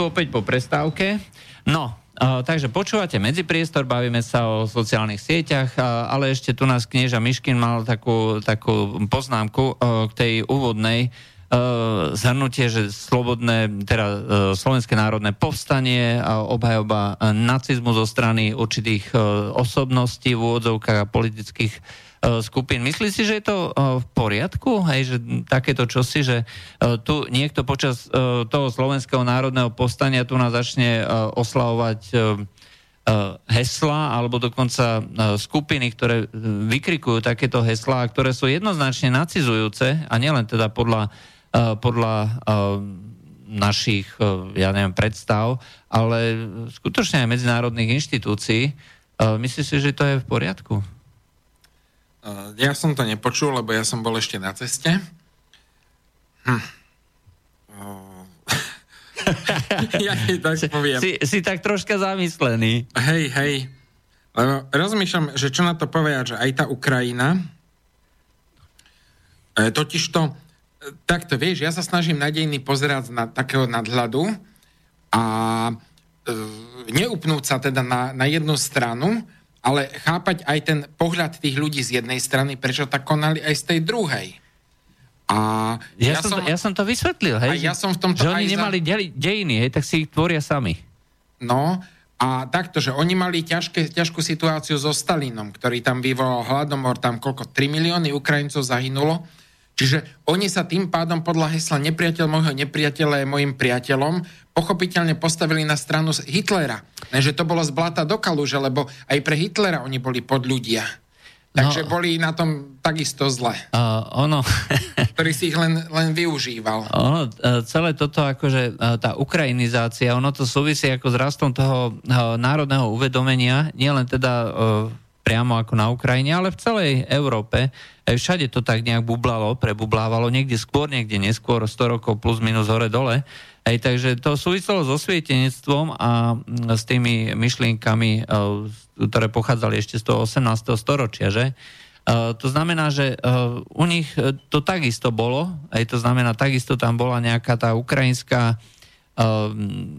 A: opäť po prestávke. No, Uh, takže počúvate medzipriestor, bavíme sa o sociálnych sieťach, uh, ale ešte tu nás knieža Miškin mal takú, takú poznámku uh, k tej úvodnej zhrnutie, že slobodné, teda Slovenské národné povstanie a obhajoba nacizmu zo strany určitých osobností v úvodzovkách a politických skupín. Myslí si, že je to e, v poriadku? Hej, že takéto čosi, že e, tu niekto počas toho slovenského národného povstania tu nás začne oslavovať hesla alebo dokonca skupiny, ktoré vykrikujú takéto heslá, ktoré sú jednoznačne nacizujúce a nielen teda podľa, podľa našich, ja neviem, predstav, ale skutočne aj medzinárodných inštitúcií. Myslíš si, že to je v poriadku?
D: Ja som to nepočul, lebo ja som bol ešte na ceste. Hm.
A: ja tak poviem. Si, si tak troška zamyslený.
D: Hej, hej. Lebo rozmýšľam, že čo na to povedať, že aj tá Ukrajina, e, totiž to, takto vieš, ja sa snažím nadejný pozerať na takého nadhľadu a e, neupnúť sa teda na, na jednu stranu, ale chápať aj ten pohľad tých ľudí z jednej strany, prečo tak konali aj z tej druhej.
A: A ja, ja, som, to, ja som to vysvetlil, hej,
D: ja som v tomto
A: že oni nemali za... dejiny, hej, tak si ich tvoria sami.
D: No, a takto, že oni mali ťažké, ťažkú situáciu so Stalinom, ktorý tam vyvolal hladomor, tam koľko, 3 milióny Ukrajincov zahynulo, Čiže oni sa tým pádom podľa hesla nepriateľ môjho nepriateľa je môjim priateľom pochopiteľne postavili na stranu Hitlera. Že to bolo z blata do kaluže, lebo aj pre Hitlera oni boli pod ľudia. Takže no, boli na tom takisto zle.
A: Uh, ono...
D: ktorý si ich len, len využíval.
A: Ono, e, celé toto, akože e, tá ukrajinizácia, ono to súvisí ako s rastom toho uh, národného uvedomenia, nielen teda uh, priamo ako na Ukrajine, ale v celej Európe. Všade to tak nejak bublalo, prebublávalo, niekde skôr, niekde neskôr, 100 rokov plus minus hore dole. Hej, takže to súviselo so svietenectvom a mm, s tými myšlienkami, e, ktoré pochádzali ešte z toho 18. storočia, že? Uh, to znamená, že uh, u nich to takisto bolo, aj to znamená, takisto tam bola nejaká tá ukrajinská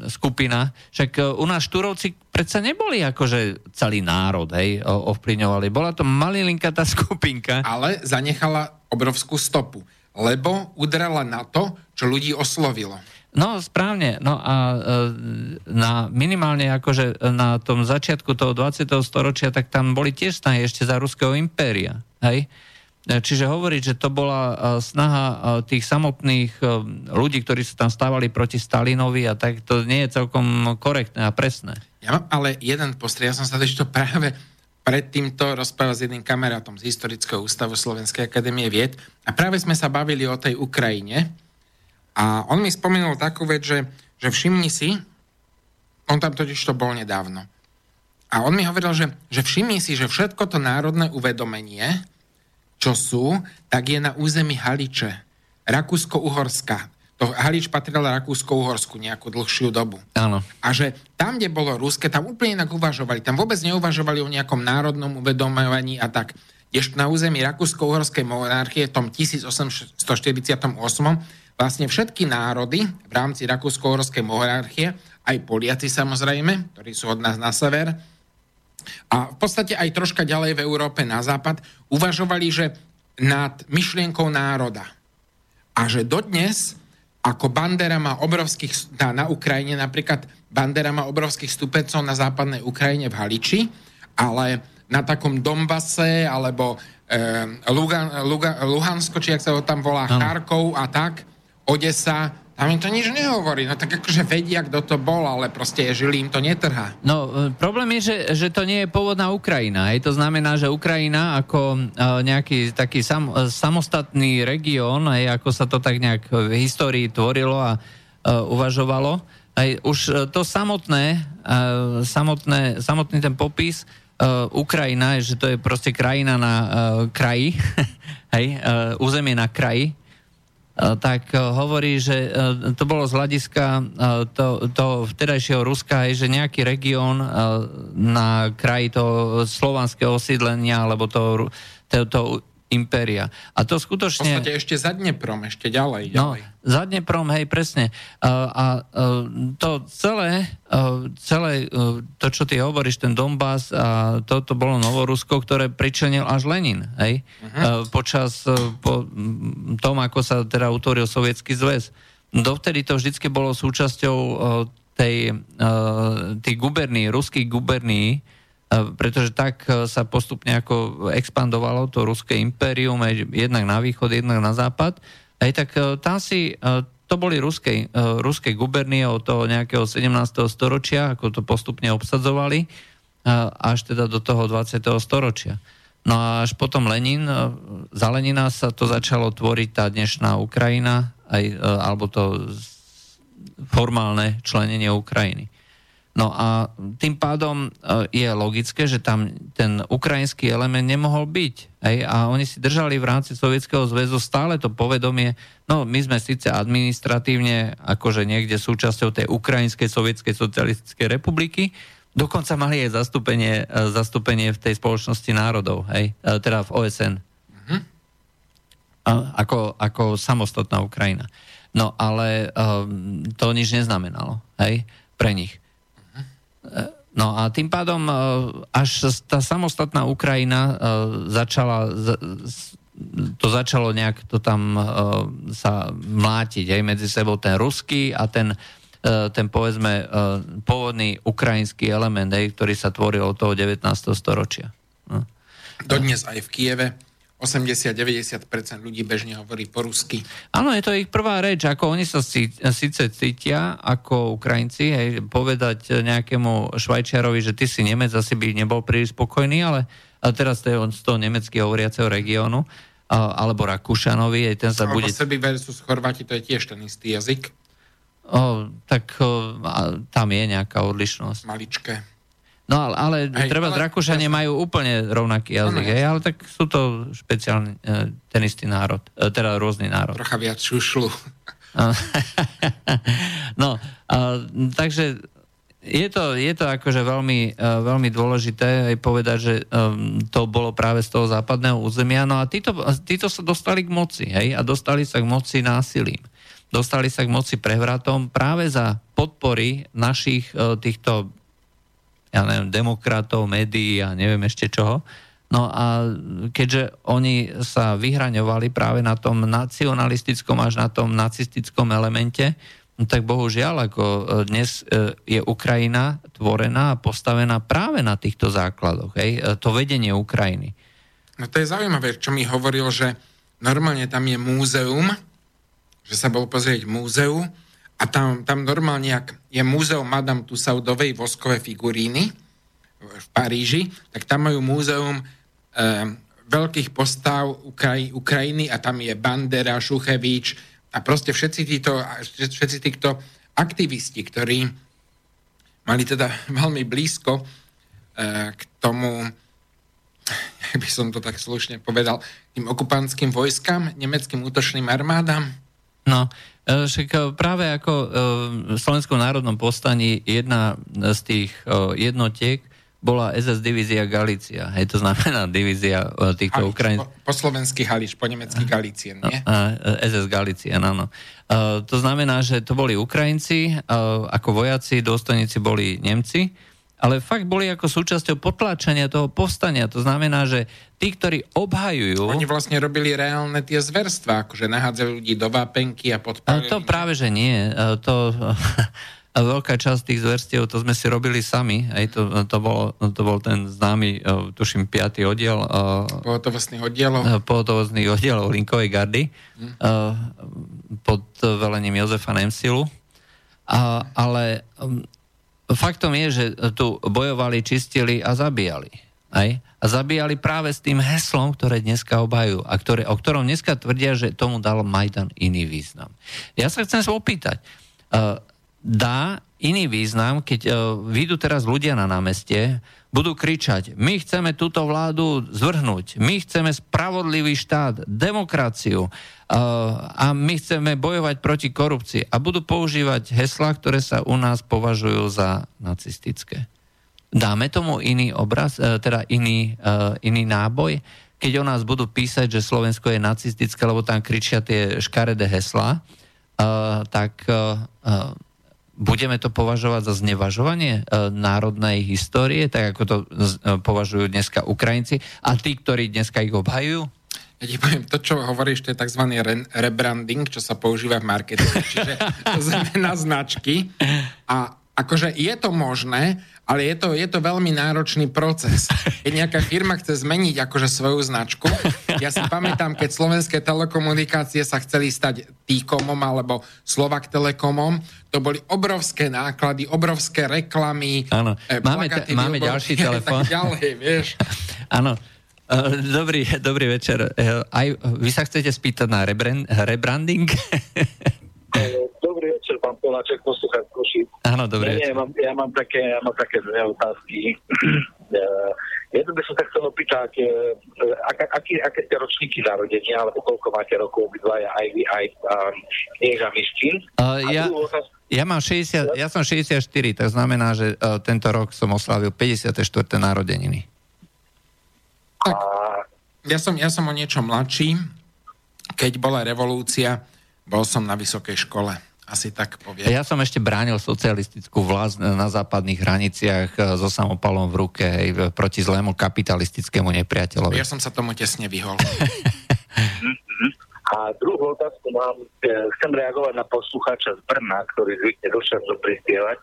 A: skupina. Však e, u nás Štúrovci predsa neboli akože celý národ, hej, ovplyňovali. Bola to malilinka tá skupinka.
D: Ale zanechala obrovskú stopu, lebo udrala na to, čo ľudí oslovilo.
A: No, správne. No a e, na minimálne akože na tom začiatku toho 20. storočia, tak tam boli tiež snahy ešte za Ruského impéria. Hej? Čiže hovoriť, že to bola e, snaha e, tých samotných e, ľudí, ktorí sa tam stávali proti Stalinovi a tak to nie je celkom korektné a presné.
D: Ja mám ale jeden postreh, ja som sa to práve pred týmto rozprával s jedným kamarátom z Historického ústavu Slovenskej akadémie vied a práve sme sa bavili o tej Ukrajine. A on mi spomenul takú vec, že, že všimni si, on tam totiž to bol nedávno, a on mi hovoril, že, že všimni si, že všetko to národné uvedomenie, čo sú, tak je na území Haliče, Rakúsko-Uhorska. to Halič patril Rakúsko-Uhorsku nejakú dlhšiu dobu.
A: Áno.
D: A že tam, kde bolo ruské, tam úplne inak uvažovali. Tam vôbec neuvažovali o nejakom národnom uvedomovaní a tak. Ešte na území Rakúsko-Uhorskej monarchie v tom 1848 vlastne všetky národy v rámci Rakúsko-Uhorskej monarchie, aj Poliaci samozrejme, ktorí sú od nás na sever, a v podstate aj troška ďalej v Európe na západ, uvažovali, že nad myšlienkou národa. A že dodnes, ako Bandera má obrovských, na, na Ukrajine napríklad, Bandera má obrovských stupencov na západnej Ukrajine v Haliči, ale na takom Dombase, alebo e, Lugan, Lugan, Luhansko, či jak sa ho tam volá, no. Charkov a tak, Odesa, tam im to nič nehovorí. No tak akože vedia, kto to bol, ale proste žili im to netrhá.
A: No, e, problém je, že, že to nie je pôvodná Ukrajina. Hej. To znamená, že Ukrajina ako uh, nejaký taký sam, uh, samostatný región, ako sa to tak nejak v histórii tvorilo a uh, uvažovalo, hej, už to samotné, uh, samotné, samotný ten popis uh, Ukrajina, že to je proste krajina na uh, kraji, hej, uh, územie na kraji, tak eh, hovorí, že eh, to bolo z hľadiska to, to vtedajšieho Ruska, že nejaký región na kraji toho slovanského osídlenia alebo to, to, to impéria. A to skutočne...
D: V podstate ešte za Dneprom, ešte ďalej. No, ďalej.
A: No, za Dneprom, hej, presne. Uh, a uh, to celé, uh, celé uh, to, čo ty hovoríš, ten Donbass, a to, to bolo Novorusko, ktoré pričlenil až Lenin, hej, uh-huh. uh, počas po tom, ako sa teda utvoril Sovietský zväz. Dovtedy to vždycky bolo súčasťou tej, tej guberní, ruských guberní, pretože tak e, sa postupne ako expandovalo to ruské impérium, aj jednak na východ, jednak na západ. Aj tak e, tam si, e, to boli ruskej, ruskej gubernie od toho nejakého 17. storočia, ako to postupne obsadzovali, až teda do toho 20. storočia. No a až potom Lenin, za Lenina sa to začalo tvoriť tá dnešná Ukrajina, aj, alebo to formálne členenie Ukrajiny. No a tým pádom e, je logické, že tam ten ukrajinský element nemohol byť. Hej? A oni si držali v rámci Sovietskeho zväzu stále to povedomie, no my sme síce administratívne akože niekde súčasťou tej Ukrajinskej sovietskej socialistickej republiky, dokonca mali aj zastúpenie, e, zastúpenie v tej spoločnosti národov, hej? E, teda v OSN. Mm-hmm. Ako, ako samostatná Ukrajina. No ale um, to nič neznamenalo, hej, pre nich. No a tým pádom e, až tá samostatná Ukrajina e, začala to začalo nejak to tam uh, sa mlátiť aj medzi sebou ten ruský a ten, ten povedzme pôvodný ukrajinský element, ktorý sa tvoril od toho 19. storočia. No.
D: Dodnes aj v Kieve 80-90% ľudí bežne hovorí po rusky.
A: Áno, je to ich prvá reč, ako oni sa síce cítia ako Ukrajinci, hej, povedať nejakému Švajčiarovi, že ty si Nemec, asi by nebol príliš spokojný, ale a teraz to je on z toho nemecky hovoriaceho regiónu, alebo Rakúšanovi, aj ten sa alebo bude...
D: Srby versus Chorváti, to je tiež ten istý jazyk.
A: O, tak o, tam je nejaká odlišnosť.
D: Maličké.
A: No ale, ale Hej, treba ale, Rakúšania majú úplne rovnaký jazyk, hej, ale tak sú to špeciálny e, ten istý národ, e, teda rôzny národ.
D: Trocha viac šušlu.
A: no, a, takže je to, je to akože veľmi, e, veľmi dôležité aj povedať, že um, to bolo práve z toho západného územia. No a títo, títo sa dostali k moci, hej, a dostali sa k moci násilím. Dostali sa k moci prevratom práve za podpory našich uh, týchto ja neviem, demokratov, médií a neviem ešte čoho. No a keďže oni sa vyhraňovali práve na tom nacionalistickom až na tom nacistickom elemente, no tak bohužiaľ, ako e, dnes e, je Ukrajina tvorená a postavená práve na týchto základoch, hej, e, to vedenie Ukrajiny.
D: No to je zaujímavé, čo mi hovoril, že normálne tam je múzeum, že sa bol pozrieť múzeu a tam, tam normálne, ak je múzeum Madame Tussaudovej voskové figuríny v Paríži, tak tam majú múzeum e, veľkých postav Ukraj, Ukrajiny a tam je Bandera, Šuchevič a proste všetci títo, všetci títo aktivisti, ktorí mali teda veľmi blízko e, k tomu, jak by som to tak slušne povedal, tým okupantským vojskám, nemeckým útočným armádám,
A: No, však e, práve ako e, v Slovenskom národnom postaní jedna z tých jednotiek bola SS divízia Galícia. Hej, to znamená divízia týchto Ukrajín...
D: Po, po slovensky Halič, po nemecky Galícien, nie?
A: SS Galícia, áno. To znamená, že to boli Ukrajinci, ako vojaci, dôstojníci boli Nemci ale fakt boli ako súčasťou potláčania toho povstania. To znamená, že tí, ktorí obhajujú...
D: Oni vlastne robili reálne tie zverstva, akože nahádzali ľudí do vápenky a podpálili.
A: To práve, že nie. To, veľká časť tých zverstiev, to sme si robili sami. Aj to, to, bol, to bol ten známy, tuším, piatý oddiel.
D: Pohotovostných oddielov.
A: Pohotovostných oddielov Linkovej gardy hm. pod velením Jozefa Nemsilu. A, ale faktom je, že tu bojovali, čistili a zabíjali. Aj? A zabíjali práve s tým heslom, ktoré dneska obhajú a ktoré, o ktorom dneska tvrdia, že tomu dal Majdan iný význam. Ja sa chcem opýtať, uh, dá iný význam, keď uh, vyjdú teraz ľudia na námestie, budú kričať, my chceme túto vládu zvrhnúť, my chceme spravodlivý štát, demokraciu, a my chceme bojovať proti korupcii a budú používať heslá, ktoré sa u nás považujú za nacistické. Dáme tomu iný obraz, e, teda iný, e, iný náboj, keď o nás budú písať, že Slovensko je nacistické, lebo tam kričia tie škaredé heslá, e, tak budeme to považovať za znevažovanie národnej histórie, tak ako to považujú dneska Ukrajinci a tí, ktorí dneska ich obhajujú?
D: Ja ti poviem, to, čo hovoríš, to je tzv. Re- rebranding, čo sa používa v marketingu, čiže zmena značky. A akože je to možné, ale je to, je to veľmi náročný proces. Keď nejaká firma chce zmeniť akože svoju značku, ja si pamätám, keď slovenské telekomunikácie sa chceli stať T-komom alebo Slovak Telekomom, to boli obrovské náklady, obrovské reklamy.
A: Áno, e, máme, t- máme ďalší telefón.
D: Ďalej, vieš.
A: Áno, Eh, dobrý, dobrý večer. Eh, aj vy sa chcete spýtať na rebrand, rebranding?
E: Poláček, poslúchať Košic.
A: Áno, dobrý
E: večer. Ja mám, ja mám také, ja mám také dve otázky. Eh, jedno by som sa chcel opýtať, ak, aký, aké ste ročníky narodenia, alebo koľko máte rokov obidvaja, aj vy, aj Knieža Miškin?
A: Uh, ja, ja, mám 60, ja som 64, to znamená, že uh, tento rok som oslavil 54. narodeniny.
D: Tak, ja, som, ja som o niečo mladší. Keď bola revolúcia, bol som na vysokej škole. Asi tak poviem.
A: Ja som ešte bránil socialistickú vlast na západných hraniciach e, so samopalom v ruke hej, proti zlému kapitalistickému nepriateľovi.
D: Ja som sa tomu tesne vyhol.
E: A druhú otázku mám, e, chcem reagovať na poslucháča z Brna, ktorý zvykne dočasto prispievať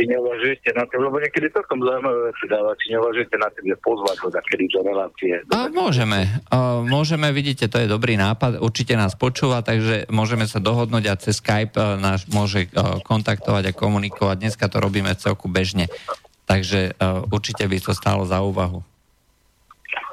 E: či neuvažujete na tým, lebo niekedy celkom zaujímavé veci dáva, či neuvažujete na tým, že pozvať ho kedy do relácie.
A: A môžeme. A môžeme, vidíte, to je dobrý nápad, určite nás počúva, takže môžeme sa dohodnúť a cez Skype e, nás môže e, kontaktovať a komunikovať. Dneska to robíme celku bežne. Takže uh, určite by to stálo za úvahu.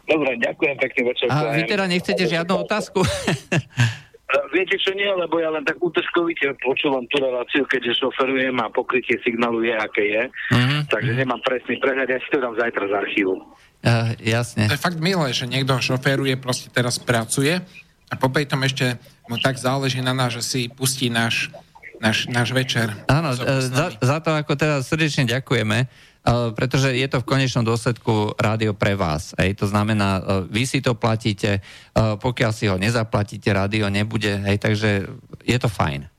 E: Dobre, ďakujem pekne večer.
A: A vy teda nechcete žiadnu otázku?
E: Viete čo nie, lebo ja len tak útržkovite počúvam tú reláciu, keďže šoferujem a pokrytie signálu je, aké je. Uh-huh. Takže nemám presný prehľad, ja si to dám zajtra z archívu.
A: Uh, jasne.
D: To je fakt milé, že niekto šoferuje, proste teraz pracuje a popri tom ešte mu tak záleží na nás, že si pustí náš, náš, náš večer.
A: Áno, za, za to ako teda srdečne ďakujeme pretože je to v konečnom dôsledku rádio pre vás. Hej. To znamená, vy si to platíte, pokiaľ si ho nezaplatíte, rádio nebude, hej, takže je to fajn.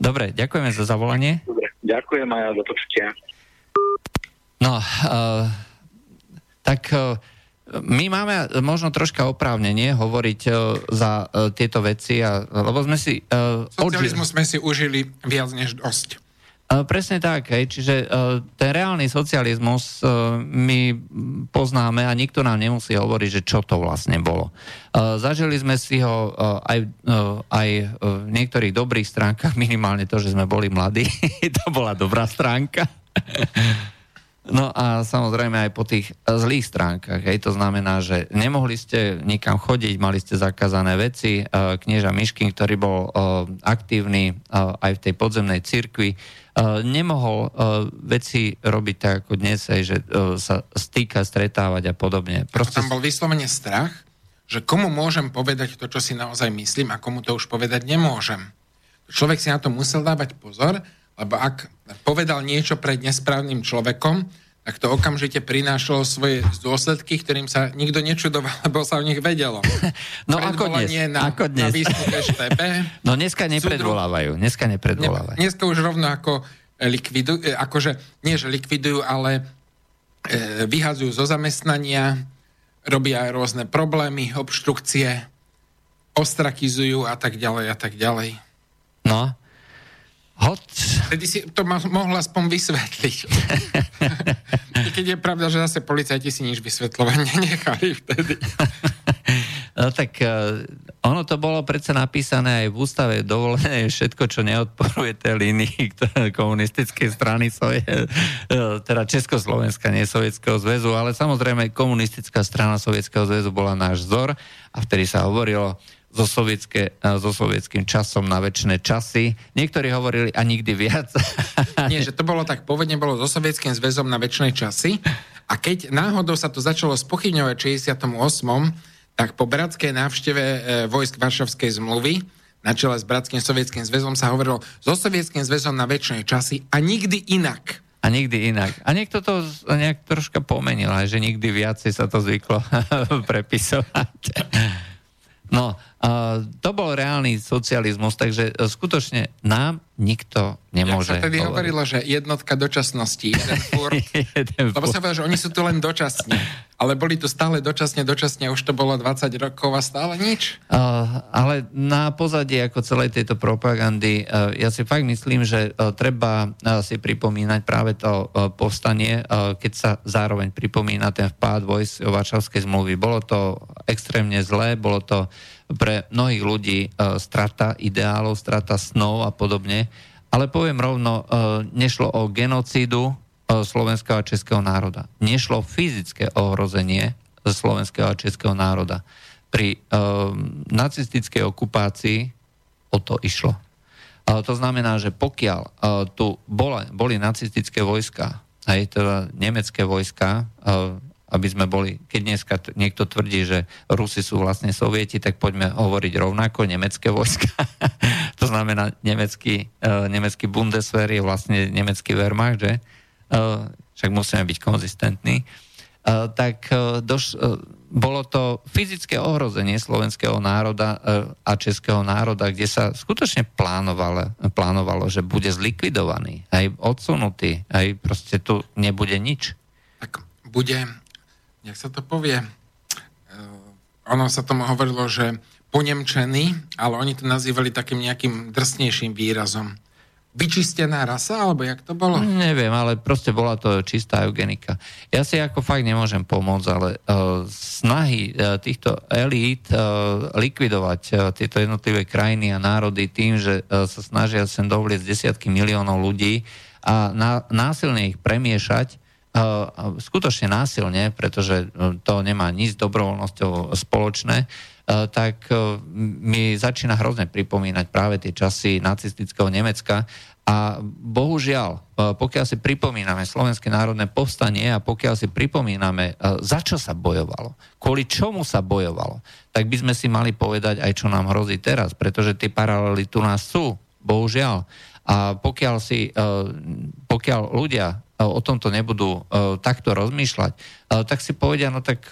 A: Dobre, ďakujeme za zavolanie.
E: Dobre, ďakujem aj ja za počutie.
A: No, uh, tak uh, my máme možno troška oprávnenie hovoriť uh, za uh, tieto veci, a, lebo sme si...
D: Uh, Socializmu odži- sme si užili viac než dosť.
A: Presne tak, hej. čiže ten reálny socializmus my poznáme a nikto nám nemusí hovoriť, že čo to vlastne bolo. Zažili sme si ho aj, aj v niektorých dobrých stránkach, minimálne to, že sme boli mladí, to bola dobrá stránka. No a samozrejme aj po tých zlých stránkach. Hej, to znamená, že nemohli ste nikam chodiť, mali ste zakázané veci. Knieža Miškin, ktorý bol aktívny aj v tej podzemnej cirkvi, nemohol veci robiť tak ako dnes, aj, že sa stýka, stretávať a podobne.
D: Proste... Tam bol vyslovene strach, že komu môžem povedať to, čo si naozaj myslím a komu to už povedať nemôžem. Človek si na to musel dávať pozor, lebo ak povedal niečo pred nesprávnym človekom, tak to okamžite prinášalo svoje dôsledky, ktorým sa nikto nečudoval, lebo sa o nich vedelo.
A: No ako dnes?
D: Na,
A: ako dnes?
D: Na ŠTB.
A: No dneska nepredvolávajú. Dneska nepredvolávajú.
D: Ne, dneska už rovno ako likvidujú, e, akože nie, že likvidujú, ale e, vyhazujú zo zamestnania, robia aj rôzne problémy, obštrukcie, ostrakizujú a tak ďalej a tak ďalej.
A: No, Hot.
D: Tedy si to ma, mohla aspoň vysvetliť. Keď je pravda, že zase policajti si nič vysvetľovať nenechali vtedy.
A: no tak uh, ono to bolo predsa napísané aj v ústave dovolené všetko, čo neodporuje tej línii komunistickej strany, je, uh, teda Československa, nie Sovietskeho zväzu, ale samozrejme komunistická strana Sovietskeho zväzu bola náš vzor a vtedy sa hovorilo, so, sovietské, e, so sovietským časom na väčšie časy. Niektorí hovorili a nikdy viac.
D: Nie, že to bolo tak, pôvodne bolo so sovietským zväzom na väčšie časy a keď náhodou sa to začalo spochybňovať v 68., tak po bratskej návšteve e, vojsk Varšavskej zmluvy na čele s Bratským sovietským zväzom sa hovorilo so sovietským zväzom na väčšie časy a nikdy inak.
A: A nikdy inak. A niekto to nejak troška pomenil, že nikdy viacej sa to zvyklo prepisovať. No, to bol reálny socializmus, takže uh, skutočne nám nikto nemôže
D: Jak sa tedy hovoriť. hovorilo, že jednotka dočasnosti, jeden furt, jeden lebo sa povedal, že oni sú tu len dočasne, ale boli tu stále dočasne, dočasne, už to bolo 20 rokov a stále nič.
A: Uh, ale na pozadí ako celej tejto propagandy, uh, ja si fakt myslím, že uh, treba uh, si pripomínať práve to uh, povstanie, uh, keď sa zároveň pripomína ten vpád vojsk Varšavskej zmluvy. Bolo to extrémne zlé, bolo to pre mnohých ľudí uh, strata ideálov, strata snov a podobne. Ale poviem rovno, uh, nešlo o genocídu uh, slovenského a českého národa. Nešlo fyzické ohrozenie slovenského a českého národa. Pri nacistickej okupácii o to išlo. To znamená, že pokiaľ tu bola, boli nacistické vojska, aj teda nemecké vojska, aby sme boli, keď dneska niekto tvrdí, že Rusi sú vlastne sovieti, tak poďme hovoriť rovnako, nemecké vojska. to znamená, nemecký, uh, nemecký Bundeswehr je vlastne nemecký Wehrmacht, že? Uh, však musíme byť konzistentní. Uh, tak uh, doš, uh, bolo to fyzické ohrozenie slovenského národa a českého národa, kde sa skutočne plánovalo, plánovalo, že bude zlikvidovaný, aj odsunutý, aj proste tu nebude nič.
D: Tak bude jak sa to povie, uh, ono sa tomu hovorilo, že ponemčený, ale oni to nazývali takým nejakým drsnejším výrazom. Vyčistená rasa, alebo jak to bolo?
A: Neviem, ale proste bola to čistá eugenika. Ja si ako fakt nemôžem pomôcť, ale uh, snahy uh, týchto elít uh, likvidovať uh, tieto jednotlivé krajiny a národy tým, že uh, sa snažia sem dovliecť desiatky miliónov ľudí a ná, násilne ich premiešať, skutočne násilne, pretože e, to nemá nič s dobrovoľnosťou spoločné, e, tak e, mi začína hrozne pripomínať práve tie časy nacistického Nemecka. A bohužiaľ, pokiaľ si pripomíname Slovenské národné povstanie a pokiaľ si pripomíname, za čo sa bojovalo, kvôli čomu sa bojovalo, tak by sme si mali povedať aj, čo nám hrozí teraz, pretože tie paralely tu nás sú, bohužiaľ. A pokiaľ, si, pokiaľ ľudia o tomto nebudú uh, takto rozmýšľať, tak si povedia, no tak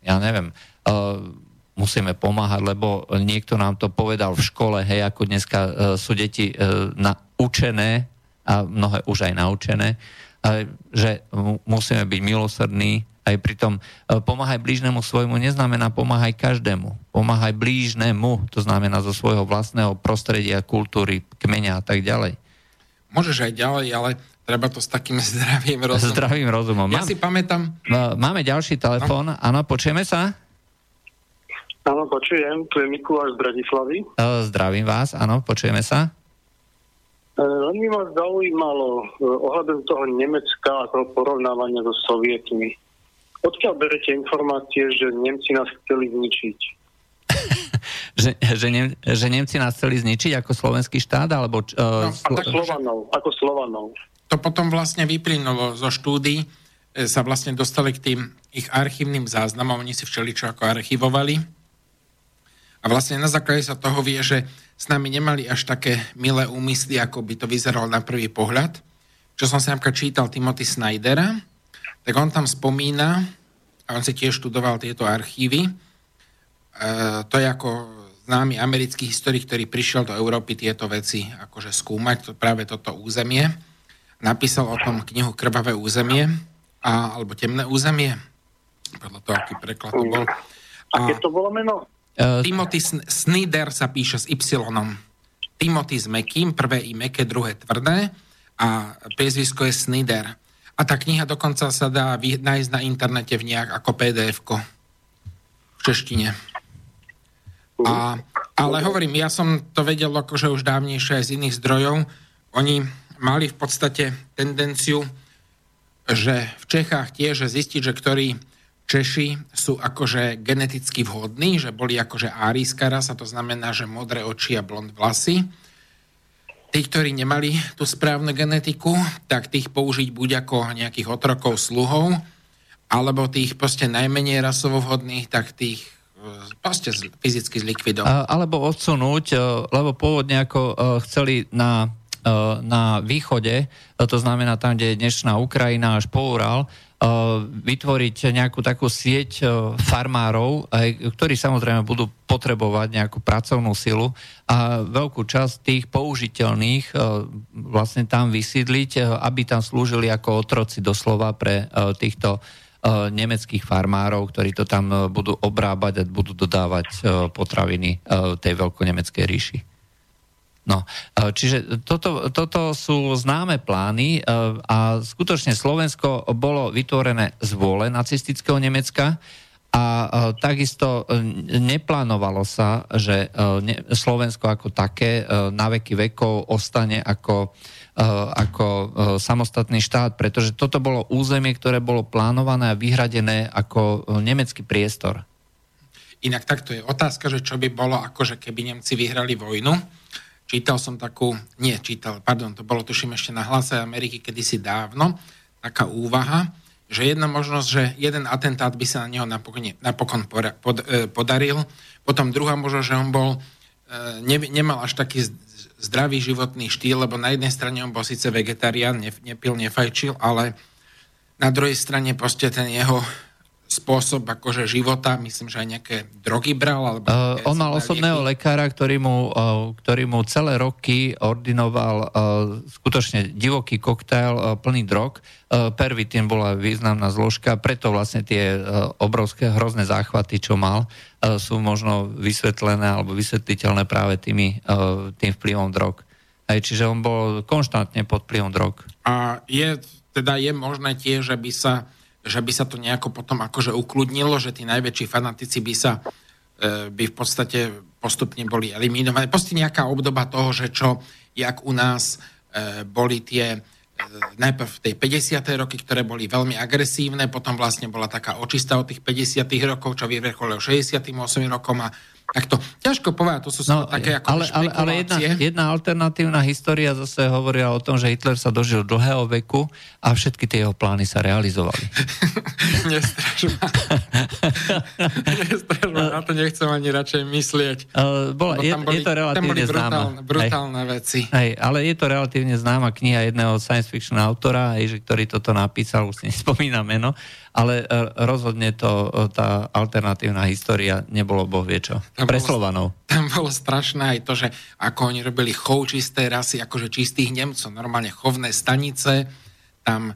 A: ja neviem, musíme pomáhať, lebo niekto nám to povedal v škole, hej, ako dneska sú deti naučené a mnohé už aj naučené, že musíme byť milosrdní, aj pritom uh, pomáhaj blížnemu svojmu neznamená pomáhaj každému. Pomáhaj blížnemu, to znamená zo svojho vlastného prostredia, kultúry, kmeňa a tak ďalej.
D: Môžeš aj ďalej, ale Treba to s takým zdravým rozumom.
A: Zdravým rozumom.
D: Ja Mám, si pamätám...
A: No, máme ďalší telefón. No. Áno, počujeme sa?
F: Áno, počujem. Tu je Mikuláš z Bratislavy.
A: Zdravím vás, áno, počujeme sa.
F: E, len by ma zaujímalo e, ohľadom toho Nemecka a toho porovnávania so Sovietmi. Odkiaľ berete informácie, že Nemci nás chceli zničiť?
A: že, že, Nem, že Nemci nás chceli zničiť ako slovenský štát? Alebo,
F: uh, no, ako Slovanov, ako Slovanov.
D: To potom vlastne vyplynulo zo štúdy, e, sa vlastne dostali k tým ich archívnym záznamom, oni si všeličo ako archivovali A vlastne na základe sa toho vie, že s nami nemali až také milé úmysly, ako by to vyzeralo na prvý pohľad. Čo som sa napríklad čítal Timothy Snydera, tak on tam spomína, a on si tiež študoval tieto archívy, e, to je ako známy americký historik, ktorý prišiel do Európy tieto veci akože skúmať, to, práve toto územie. Napísal o tom knihu Krvavé územie, a, alebo Temné územie, podľa toho, aký preklad to bol.
F: A, Aké to bolo meno?
D: Uh, Timothy Snyder sa píše s Y. Timothy s mekým, prvé i meké, druhé tvrdé a priezvisko je Snyder. A tá kniha dokonca sa dá nájsť na internete v nejak ako pdf v češtine. A, ale hovorím, ja som to vedel akože už dávnejšie aj z iných zdrojov. Oni mali v podstate tendenciu, že v Čechách tiež zistiť, že ktorí Češi sú akože geneticky vhodní, že boli akože árijská rasa, to znamená, že modré oči a blond vlasy. Tí, ktorí nemali tú správnu genetiku, tak tých použiť buď ako nejakých otrokov, sluhov, alebo tých proste najmenej rasovo vhodných, tak tých proste fyzicky zlikvidovať.
A: Alebo odsunúť, e, lebo pôvodne ako e, chceli na, e, na východe, to znamená tam, kde je dnešná Ukrajina až po Ural, vytvoriť nejakú takú sieť farmárov, ktorí samozrejme budú potrebovať nejakú pracovnú silu a veľkú časť tých použiteľných vlastne tam vysídliť, aby tam slúžili ako otroci doslova pre týchto nemeckých farmárov, ktorí to tam budú obrábať a budú dodávať potraviny tej veľkonemeckej ríši. No, čiže toto, toto sú známe plány a skutočne Slovensko bolo vytvorené z vôle nacistického Nemecka a takisto neplánovalo sa, že Slovensko ako také na veky vekov ostane ako ako samostatný štát, pretože toto bolo územie, ktoré bolo plánované a vyhradené ako nemecký priestor.
D: Inak takto je otázka, že čo by bolo, akože keby Nemci vyhrali vojnu. Čítal som takú, nie čítal, pardon, to bolo tuším ešte na hlase Ameriky kedysi dávno, taká úvaha, že jedna možnosť, že jeden atentát by sa na neho napokon, napokon podaril, potom druhá možnosť, že on bol, ne, nemal až taký zdravý životný štýl, lebo na jednej strane on bol síce vegetarián, nepil, nefajčil, ale na druhej strane proste ten jeho spôsob akože života, myslím, že aj nejaké drogy bral? Alebo uh,
A: on mal osobného lieky. lekára, ktorý mu, uh, ktorý mu celé roky ordinoval uh, skutočne divoký koktail uh, plný drog. Uh, pervitin bola významná zložka, preto vlastne tie uh, obrovské hrozné záchvaty, čo mal, uh, sú možno vysvetlené alebo vysvetliteľné práve tými, uh, tým vplyvom drog. Aj, čiže on bol konštantne pod vplyvom drog.
D: A je, teda je možné tiež, že by sa že by sa to nejako potom akože ukludnilo, že tí najväčší fanatici by sa e, by v podstate postupne boli eliminovaní. Proste nejaká obdoba toho, že čo, jak u nás e, boli tie e, najprv v tej 50. roky, ktoré boli veľmi agresívne, potom vlastne bola taká očista od tých 50. rokov, čo vyvrcholilo 68 rokom a tak to ťažko povedať, to sú no, také ako
A: ale, ale, ale jedna, jedna alternatívna história zase hovorila o tom, že Hitler sa dožil dlhého veku a všetky tie jeho plány sa realizovali.
D: Nestraž ma. Na to nechcem ani radšej myslieť.
A: Uh, bola, je, boli, je to relatívne známa.
D: brutálne hej. veci.
A: Hej, ale je to relatívne známa kniha jedného science fiction autora, hej, že, ktorý toto napísal, už si nespomínam meno, ale e, rozhodne to, e, tá alternatívna história nebolo boh vie čo. Tam Pre bolo, Slovanov.
D: Tam bolo strašné aj to, že ako oni robili chov čisté rasy, akože čistých Nemcov, normálne chovné stanice, tam e,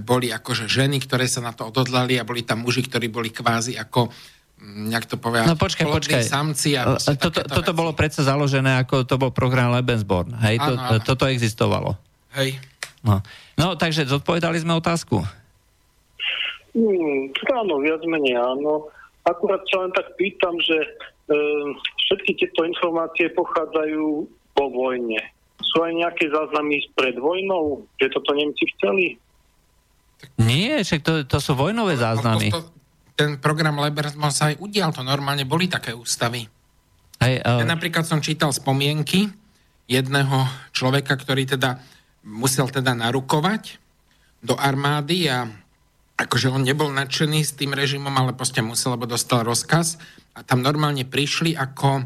D: boli akože ženy, ktoré sa na to odhodlali a boli tam muži, ktorí boli kvázi ako mm, nejak to povedať,
A: no počkaj, počkaj.
D: samci.
A: A toto, toto bolo predsa založené ako to bol program Lebensborn. Hej, to, áno, áno. toto existovalo.
D: Hej.
A: No. no, takže zodpovedali sme otázku.
F: Hmm, áno, viac menej áno. Akurát sa len tak pýtam, že e, všetky tieto informácie pochádzajú po vojne. Sú aj nejaké záznamy pred vojnou, že toto Nemci chceli?
A: Nie, však to, to sú vojnové záznamy. To, to,
D: ten program Lebersman sa aj udial, to normálne boli také ústavy. Aj, uh... Ja napríklad som čítal spomienky jedného človeka, ktorý teda musel teda narukovať do armády a akože on nebol nadšený s tým režimom, ale proste musel, lebo dostal rozkaz a tam normálne prišli ako,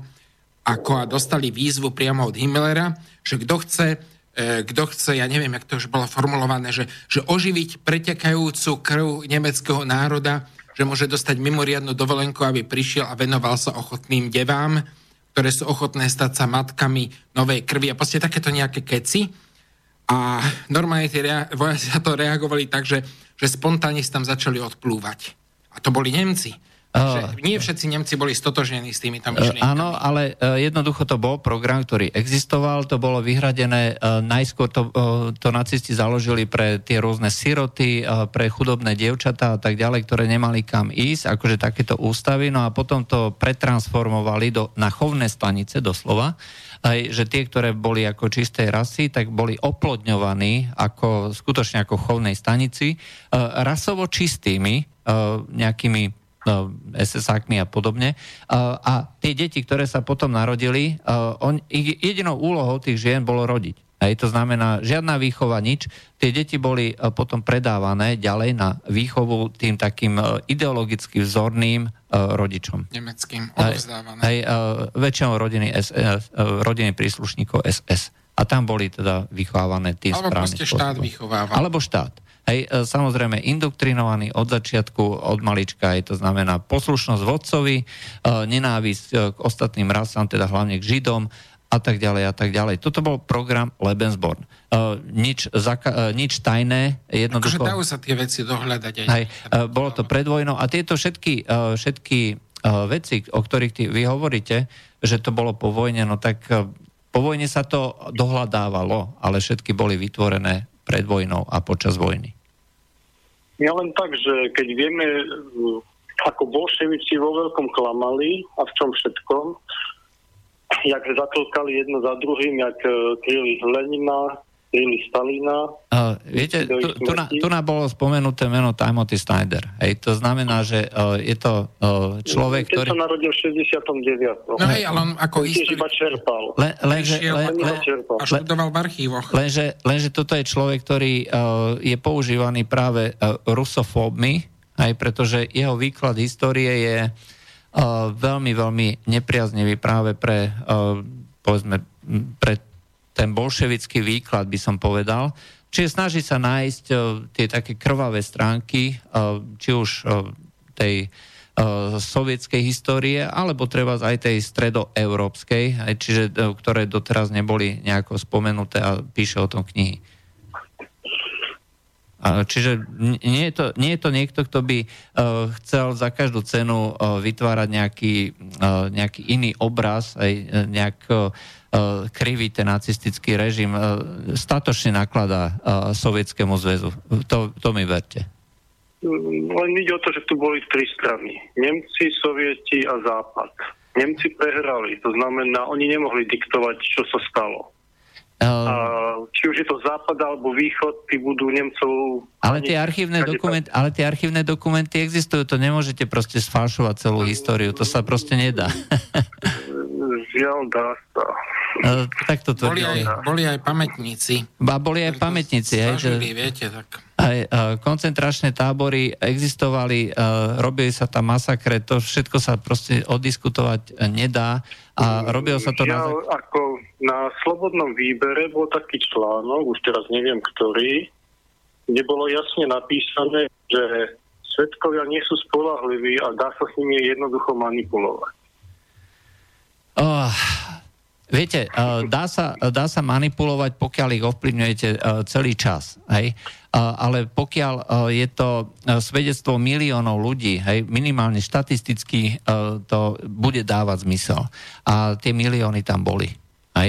D: ako a dostali výzvu priamo od Himmlera, že kto chce, e, kto chce, ja neviem, jak to už bolo formulované, že, že oživiť pretekajúcu krv nemeckého národa, že môže dostať mimoriadnu dovolenku, aby prišiel a venoval sa ochotným devám, ktoré sú ochotné stať sa matkami novej krvi a proste takéto nejaké keci. A normálne tie rea- vojaci sa to reagovali tak, že, že spontánne tam začali odplúvať. A to boli Nemci. Že nie všetci Nemci boli stotožnení s týmito myšlienkami.
A: Áno, ale e, jednoducho to bol program, ktorý existoval, to bolo vyhradené, e, najskôr to, e, to nacisti založili pre tie rôzne siroty, pre chudobné dievčatá a tak ďalej, ktoré nemali kam ísť, akože takéto ústavy, no a potom to pretransformovali do, na chovné stanice doslova, aj, že tie, ktoré boli ako čistej rasy, tak boli oplodňovaní ako, skutočne ako chovnej stanici, rasovo čistými nejakými No, SS-ákmi a podobne. A tie deti, ktoré sa potom narodili, on, jedinou úlohou tých žien bolo rodiť. Hej, to znamená, žiadna výchova, nič. Tie deti boli e, potom predávané ďalej na výchovu tým takým e, ideologicky vzorným rodičom.
D: Nemeckým, odovzdávané.
A: Hej, uh, väčšinou rodiny, SS, uh, rodiny príslušníkov SS. A tam boli teda vychovávané tým
D: Alebo proste štát vychovával.
A: Alebo štát. Hej, e, samozrejme indoktrinovaný od začiatku, od malička, aj to znamená poslušnosť vodcovi, e, nenávisť e, k ostatným rasám, teda hlavne k Židom a tak ďalej a tak ďalej. Toto bol program Lebensborn. Uh, nič, zaka- uh, nič tajné, jednoducho...
D: Akože dajú sa tie veci dohľadať aj.
A: Hej, uh, bolo to pred vojnou a tieto všetky, uh, všetky uh, veci, o ktorých ty, vy hovoríte, že to bolo po vojne, no tak uh, po vojne sa to dohľadávalo, ale všetky boli vytvorené pred vojnou a počas vojny?
F: Ja len tak, že keď vieme, ako bolševici vo veľkom klamali a v čom všetkom, jak zatlkali jedno za druhým, jak e, kryli Lenina, kryli Stalina.
A: Uh, viete, tu, tu, na, tu na bolo spomenuté meno Timothy Snyder. Hej, to znamená, že uh, je to uh, človek,
F: Keď
A: ktorý...
F: sa narodil v 69.
D: No hej, ale on ako
F: istý... iba čerpal.
A: Le, lenže,
D: len,
A: len,
D: a študoval v archívoch.
A: Lenže, lenže toto je človek, ktorý uh, je používaný práve uh, rusofóbmi, aj pretože jeho výklad histórie je uh, veľmi, veľmi nepriaznivý práve pre, povedzme, pre ten bolševický výklad, by som povedal. Čiže snaží sa nájsť tie také krvavé stránky, či už tej sovietskej histórie, alebo treba aj tej stredoeurópskej, čiže ktoré doteraz neboli nejako spomenuté a píše o tom knihy. Čiže nie je, to, nie je to niekto, kto by uh, chcel za každú cenu uh, vytvárať nejaký, uh, nejaký iný obraz, aj nejak krivý ten nacistický režim, statočne nakladá Sovietskému zväzu. To, to mi verte.
F: Len ide o to, že tu boli tri strany. Nemci, Sovieti a Západ. Nemci prehrali, to znamená, oni nemohli diktovať, čo sa stalo. Uh, či už je to západ alebo východ, tí budú Nemcov...
A: Ale tie, archívne dokument, ale tie archívne dokumenty existujú, to nemôžete proste sfalšovať celú históriu, to sa proste nedá.
F: Žiaľ, dá sa.
A: Uh, tak to
D: boli, aj, boli aj pamätníci.
A: Ba, boli aj pamätníci.
D: Snažili, že, viete, tak.
A: Aj uh, koncentračné tábory existovali, uh, robili sa tam masakre, to všetko sa proste odiskutovať nedá a robilo sa to
F: ja, na... Ako na slobodnom výbere bol taký článok, už teraz neviem ktorý, kde bolo jasne napísané, že svetkovia nie sú spolahliví a dá sa s nimi jednoducho manipulovať.
A: Oh, Viete, dá sa, dá sa manipulovať, pokiaľ ich ovplyvňujete celý čas. Hej? Ale pokiaľ je to svedectvo miliónov ľudí, hej, minimálne štatisticky to bude dávať zmysel. A tie milióny tam boli. Aj,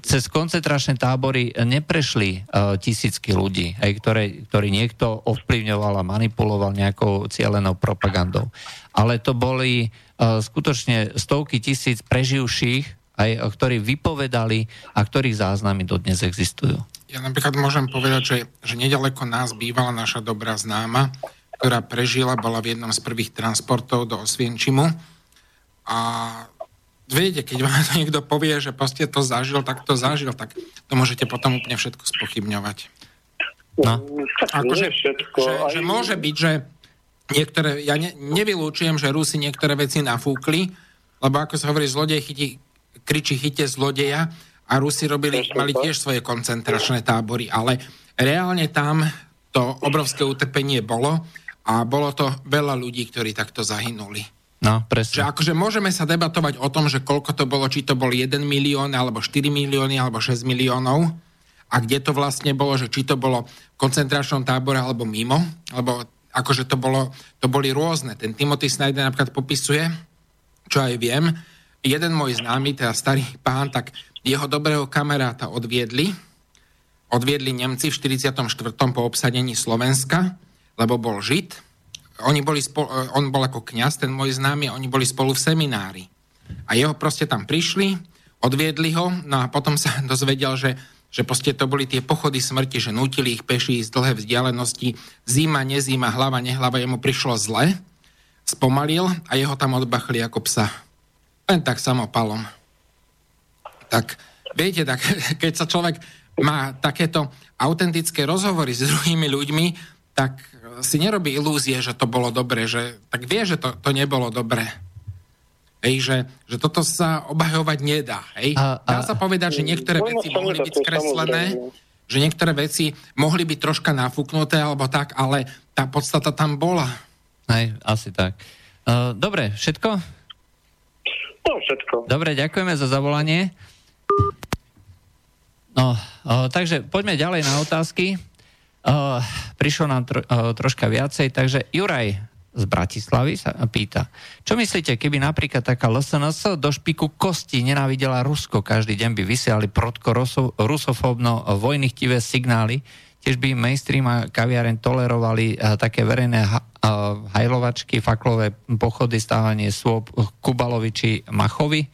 A: cez koncentračné tábory neprešli tisícky ľudí, aj, ktoré, ktorý niekto ovplyvňoval a manipuloval nejakou cieľenou propagandou. Ale to boli skutočne stovky tisíc preživších aj, ktorí vypovedali a ktorých záznamy dodnes existujú.
D: Ja napríklad môžem povedať, že, že nedaleko nás bývala naša dobrá známa, ktorá prežila, bola v jednom z prvých transportov do Osvienčimu a viete, keď vám to niekto povie, že proste to zažil, tak to zažil, tak to môžete potom úplne všetko spochybňovať.
A: No.
D: Akože, že, že môže byť, že niektoré, ja ne, nevylúčujem, že Rusi niektoré veci nafúkli, lebo ako sa hovorí, zlodej chyti, kričí chyte zlodeja a Rusi robili, mali tiež svoje koncentračné tábory, ale reálne tam to obrovské utrpenie bolo a bolo to veľa ľudí, ktorí takto zahynuli.
A: No, presne.
D: Že akože môžeme sa debatovať o tom, že koľko to bolo, či to bol 1 milión, alebo 4 milióny, alebo 6 miliónov, a kde to vlastne bolo, že či to bolo v koncentračnom tábore alebo mimo, lebo akože to, bolo, to boli rôzne. Ten Timothy Snyder napríklad popisuje, čo aj viem, jeden môj známy, teda starý pán, tak jeho dobrého kamaráta odviedli, odviedli Nemci v 44. po obsadení Slovenska, lebo bol Žid. Oni boli spolu, on bol ako kňaz, ten môj známy, oni boli spolu v seminári. A jeho proste tam prišli, odviedli ho, no a potom sa dozvedel, že že proste to boli tie pochody smrti, že nutili ich peši z dlhé vzdialenosti, zima, nezima, hlava, nehlava, jemu prišlo zle, spomalil a jeho tam odbachli ako psa. Len tak samopalom. Tak, viete, tak, keď sa človek má takéto autentické rozhovory s druhými ľuďmi, tak si nerobí ilúzie, že to bolo dobre, že tak vie, že to, to nebolo dobre. Hej, že, že toto sa obhajovať nedá. Hej? A, a... Dá sa povedať, že niektoré veci mohli byť skreslené, že niektoré veci mohli byť troška nafúknuté alebo tak, ale tá podstata tam bola.
A: Hej, asi tak. Uh, dobre, všetko?
F: No, všetko.
A: Dobre, ďakujeme za zavolanie. No, uh, takže poďme ďalej na otázky. Uh, prišlo nám tro, uh, troška viacej, takže Juraj, z Bratislavy sa pýta, čo myslíte, keby napríklad taká LSNS do špiku kosti nenávidela Rusko, každý deň by vysiali protko rusofóbno vojnychtivé signály, tiež by mainstream a kaviaren tolerovali uh, také verejné uh, hajlovačky, faklové pochody, stávanie swap Kubalovi či Machovi.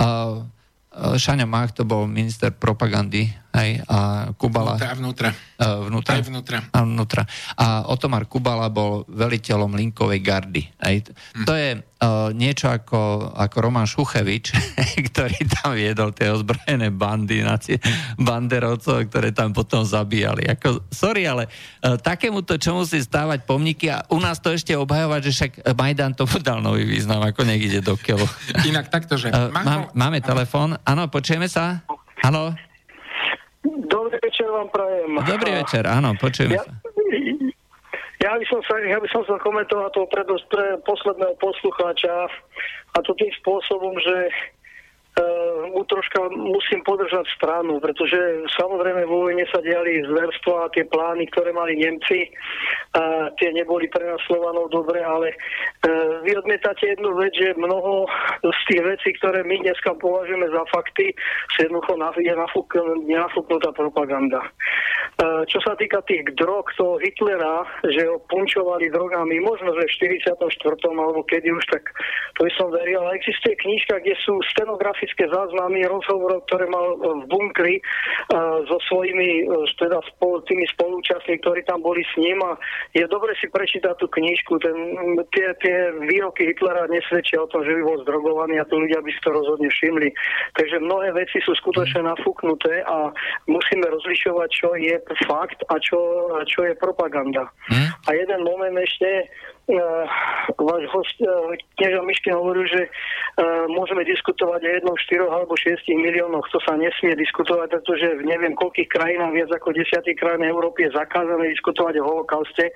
A: Uh, Šaňa Mach to bol minister propagandy Hej, a Kubala...
D: Vnútra, vnútra.
A: Uh, vnútra?
D: Aj vnútra.
A: A vnútra. A Otomar Kubala bol veliteľom linkovej gardy. Hej. Hm. To je uh, niečo ako, ako Roman Šuchevič, ktorý tam viedol tie ozbrojené bandy, naci, banderovcov, ktoré tam potom zabíjali. Ako, sorry, ale uh, takémuto, čo musí stávať pomníky a u nás to ešte obhajovať, že však Majdan to dal nový význam, ako niekde do keľu.
D: Inak takto, že...
A: Uh, má, máme telefón. Áno, počujeme sa? Áno?
G: Dobrý večer vám prajem.
A: Dobrý večer, áno, počujeme
G: ja,
A: sa.
G: Ja by som sa, ja by som sa komentoval toho pre, pre posledného poslucháča a to tým spôsobom, že mu troška musím podržať stranu, pretože samozrejme vo vojne sa diali zverstva a tie plány, ktoré mali Nemci, a tie neboli pre nás Slovanov dobre, ale uh, vy odmietate jednu vec, že mnoho z tých vecí, ktoré my dneska považujeme za fakty, sa jednoducho je nafúk, nenafúknutá propaganda. Uh, čo sa týka tých drog toho Hitlera, že ho punčovali drogami, možno, že v 44. alebo kedy už, tak to by som veril, ale existuje knižka, kde sú stenografické telegrafické záznamy rozhovorov, ktoré mal e, v bunkri uh, so svojimi uh, teda spolu, tými spolúčastní, ktorí tam boli s ním a je dobre si prečítať tú knižku. Ten, tie, tie výroky Hitlera nesvedčia o tom, že by bol zdrogovaný a tu ľudia by si to rozhodne všimli. Takže mnohé veci sú skutočne nafúknuté a musíme rozlišovať, čo je fakt a čo, čo je propaganda. Hmm? A jeden moment ešte, váš host, knieža Miškin hovoril, že uh, môžeme diskutovať o jednom 4 alebo 6 miliónoch. To sa nesmie diskutovať, pretože v neviem koľkých krajinách, viac ako 10 krajín Európy je zakázané diskutovať o holokauste,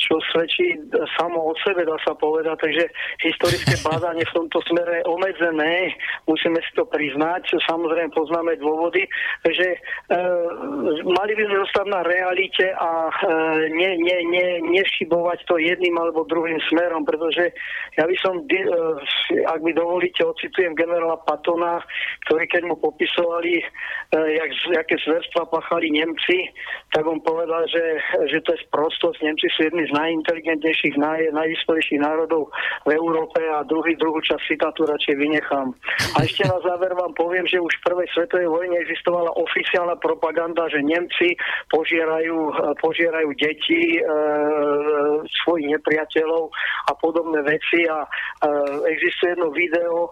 G: čo svedčí samo o sebe, dá sa povedať. Takže historické bádanie v tomto smere je obmedzené, musíme si to priznať. Samozrejme poznáme dôvody. Takže e, mali by sme zostať na realite a e, ne, ne, ne, nešibovať to jedným alebo druhým smerom, pretože ja by som, e, ak by dovolíte, ocitujem generála Patona, ktorí keď mu popisovali, e, jak, aké zverstva pachali Nemci, tak on povedal, že, že to je sprostosť. Nemci sú jedni z najinteligentnejších, naj, najvyspelejších národov v Európe a druhý, druhú časť citátu radšej vynechám. A ešte na záver vám poviem, že už v prvej svetovej vojne existovala oficiálna propaganda, že Nemci požierajú, požierajú deti e, svojich nepriateľov a podobné veci a existuje jedno video,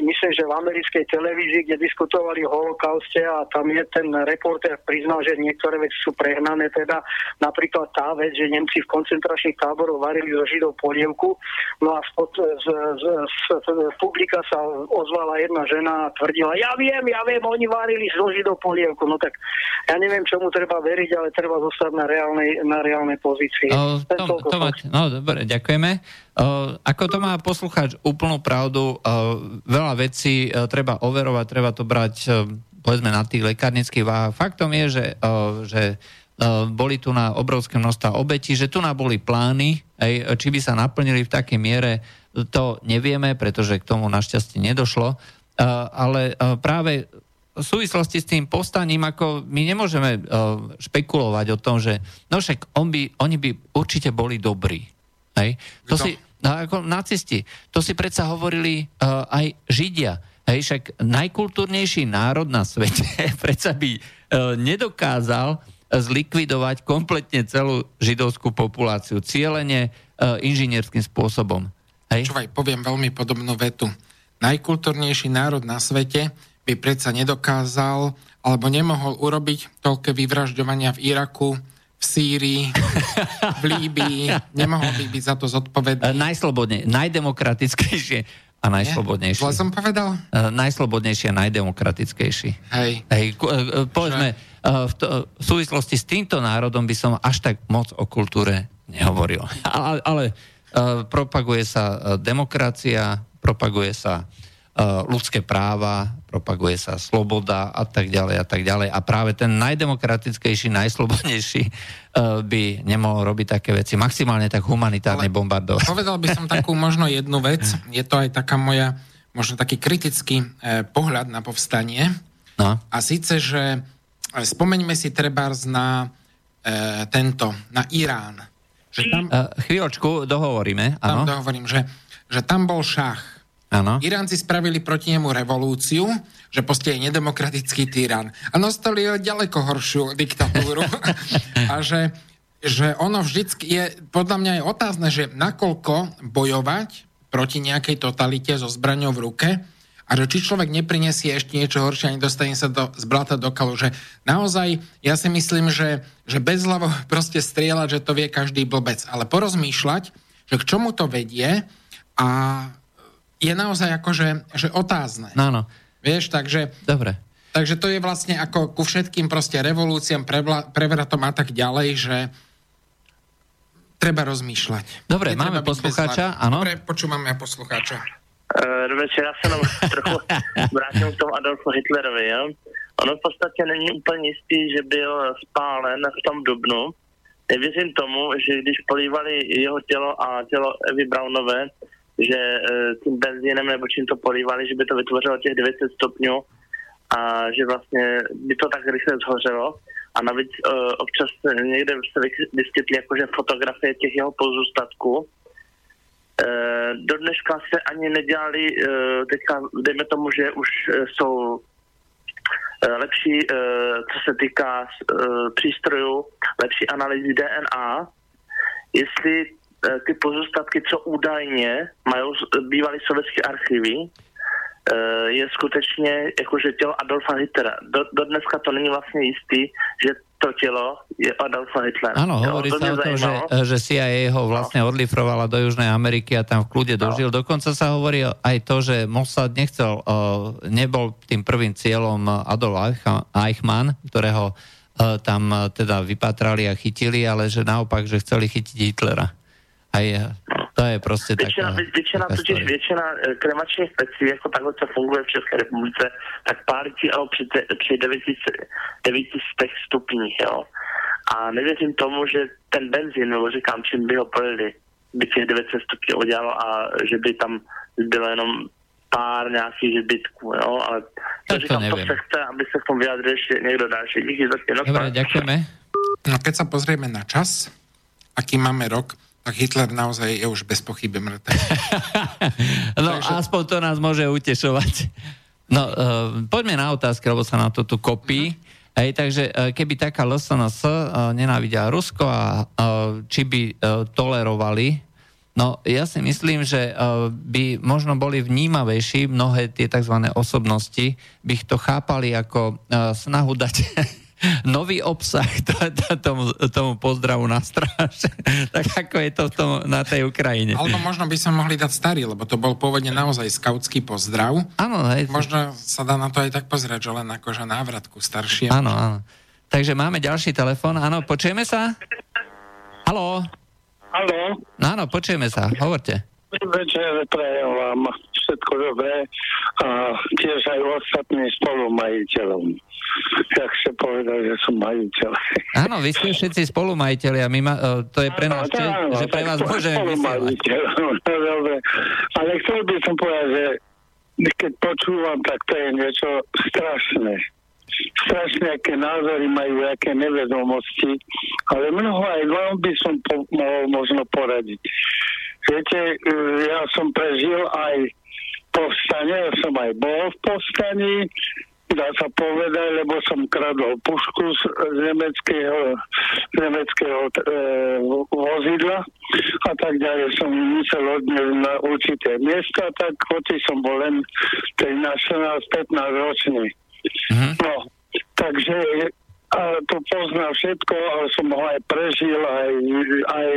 G: myslím, že v americkej televízii, kde diskutovali o holokauste a tam je ten reporter priznal, že niektoré veci sú prehnané, teda napríklad tá vec, že Nemci v koncentračných táboroch varili zo Židov polievku, no a spod, z, z, z, z publika sa ozvala jedna žena a tvrdila, ja viem, ja viem, oni varili zo Židov polievku, no tak ja neviem, čomu treba veriť, ale treba zostať na reálnej, na reálnej pozícii. O,
A: to, to mať, no dobre, ďakujeme. O, ako to má poslucháč úplnú pravdu, o, veľa vecí o, treba overovať, treba to brať povedzme na tých lekárnických váhach. Faktom je, že, že boli tu na obrovské množstva obetí, že tu na boli plány, aj, či by sa naplnili v takej miere, to nevieme, pretože k tomu našťastie nedošlo. Ale práve v súvislosti s tým povstaním, ako my nemôžeme špekulovať o tom, že no však on by, oni by určite boli dobrí. Hej? To si, ako nacisti, to si predsa hovorili uh, aj Židia. Hej, však najkultúrnejší národ na svete predsa by uh, nedokázal zlikvidovať kompletne celú židovskú populáciu. Cieľene uh, inžinierským spôsobom.
D: Hej? Čuvaj, poviem veľmi podobnú vetu. Najkultúrnejší národ na svete by predsa nedokázal alebo nemohol urobiť toľké vyvražďovania v Iraku, v Sýrii, v Líbii. Nemohol by byť za to zodpovedný.
A: Najslobodne, najdemokratickejšie a najslobodnejší.
D: Zle som povedal?
A: Uh, najslobodnejší a najdemokratickejší.
D: Hej.
A: Hej, uh, povedzme, uh, v, to, v súvislosti s týmto národom by som až tak moc o kultúre nehovoril. Ale, ale uh, propaguje sa uh, demokracia, propaguje sa Eh, ľudské práva, propaguje sa sloboda a tak ďalej a tak ďalej. A práve ten najdemokratickejší, najslobodnejší eh, by nemohol robiť také veci. Maximálne tak humanitárne bombardovať.
D: Povedal by som takú možno jednu vec. Je to aj taká moja, možno taký kritický eh, pohľad na povstanie. No. A síce, že spomeňme si trebárs na e, tento, na Irán.
A: Že tam, chvíľočku, dohovoríme.
D: Tam dohovorím, že, že tam bol šach
A: Ano.
D: Iránci spravili proti nemu revolúciu, že proste je nedemokratický tyran. A nastali ďaleko horšiu diktatúru. a že, že ono vždycky je, podľa mňa je otázne, že nakoľko bojovať proti nejakej totalite so zbraňou v ruke a že či človek neprinesie ešte niečo horšie a nedostane sa do, z blata do kalu. Že naozaj, ja si myslím, že, že bez hlavo proste strieľať, že to vie každý blbec. Ale porozmýšľať, že k čomu to vedie a je naozaj akože že otázne.
A: No, no.
D: Vieš, takže...
A: Dobre.
D: Takže to je vlastne ako ku všetkým proste revolúciám, prevratom a tak ďalej, že treba rozmýšľať.
A: Dobre, máme poslucháča, áno?
D: Dobre, počúvame poslucháča.
B: Uh, večer, já se jenom trochu vrátím k tomu Adolfu Hitlerovi. Jo? Ono v podstatě není úplně jistý, že byl spálen v tom Dubnu. Nevěřím tomu, že když polívali jeho tělo a tělo Evy Brownové, že e, tím benzínem nebo čím to polívali, že by to vytvořilo těch 900 stupňů a že vlastně by to tak rychle zhořelo. A navíc uh, občas někde se vyskytly jakože fotografie těch jeho pozůstatků. Uh, do dneška se ani nedělali, uh, teďka dejme tomu, že už uh, jsou lepší, uh, co se týká přístrojů, lepší analýzy DNA, jestli E, ty pozostatky, co údajně mají bývalý sovětské archivy, e, je skutečně jakože tělo Adolfa Hitlera. Do, do dneska to není vlastně jistý, že to telo je Adolfa Hitlera.
A: Áno, hovorí jo, sa o tom, že, že CIA ho vlastne no. odlifrovala do Južnej Ameriky a tam v kľude no. dožil. Dokonca sa hovorí aj to, že Mossad nechcel, nebol tým prvým cieľom Adolf Eichmann, ktorého tam teda vypatrali a chytili, ale že naopak, že chceli chytiť Hitlera. Aj to je prostě
B: většina, taká, většina, taká totiž většina eh, kremačních pecí, jako takhle, co funguje v České republice, tak pálí ale při, te, při 900, 900 stupních, jo. A nevěřím tomu, že ten benzín, nebo říkám, čím by ho polili, by těch 900 stupňů udělalo a že by tam bylo jenom pár nějakých zbytků, jo, ale to, říkám, to, to se chce, aby se v tom vyjadřil ještě někdo další. Díky za
A: Dobre, ďakujeme.
D: No keď sa pozrieme na čas, aký máme rok, tak Hitler naozaj je už bez pochyby mŕtvy.
A: no Takže... aspoň to nás môže utešovať. No, uh, poďme na otázky, lebo sa na to tu kopí. Uh-huh. Hej, takže uh, keby taká LSNS uh, nenávidia Rusko a či by tolerovali No ja si myslím, že by možno boli vnímavejší mnohé tie tzv. osobnosti, by ich to chápali ako snahu dať nový obsah to, to, tomu, tomu pozdravu na stráž, tak ako je to tom, na tej Ukrajine.
D: Alebo možno by sme mohli dať starý, lebo to bol pôvodne naozaj skautský pozdrav.
A: Áno.
D: Možno sa dá na to aj tak pozrieť, že len akože návratku staršie.
A: Áno, áno. Takže máme ďalší telefon. Áno, počujeme sa? Haló?
H: Haló?
A: Áno, počujeme sa. Hovorte.
H: Večer prajem vám všetko dobré a tiež aj ostatným spolumajiteľom. Ja chcem povedať, že som majiteľ.
A: Áno, vy ste všetci spolumajiteľi a my ma, e, to je pre nás, čest, že pre vás môžeme vysielať.
H: Dobre, ale chcel by som povedať, že keď počúvam, tak to je niečo strašné strašne aké názory majú, aké nevedomosti, ale mnoho aj vám by som po, mohol možno poradiť. Viete, e, ja som prežil aj povstanie, ja som aj bol v povstaní, dá sa povedať, lebo som kradol pušku z, nemeckého, z nemeckého e, vozidla a tak ďalej som musel odniesť na určité miesta, tak hoci som bol len 13-15 ročný. Mm-hmm. No, takže ale to pozná všetko, ale som ho aj prežil, aj, aj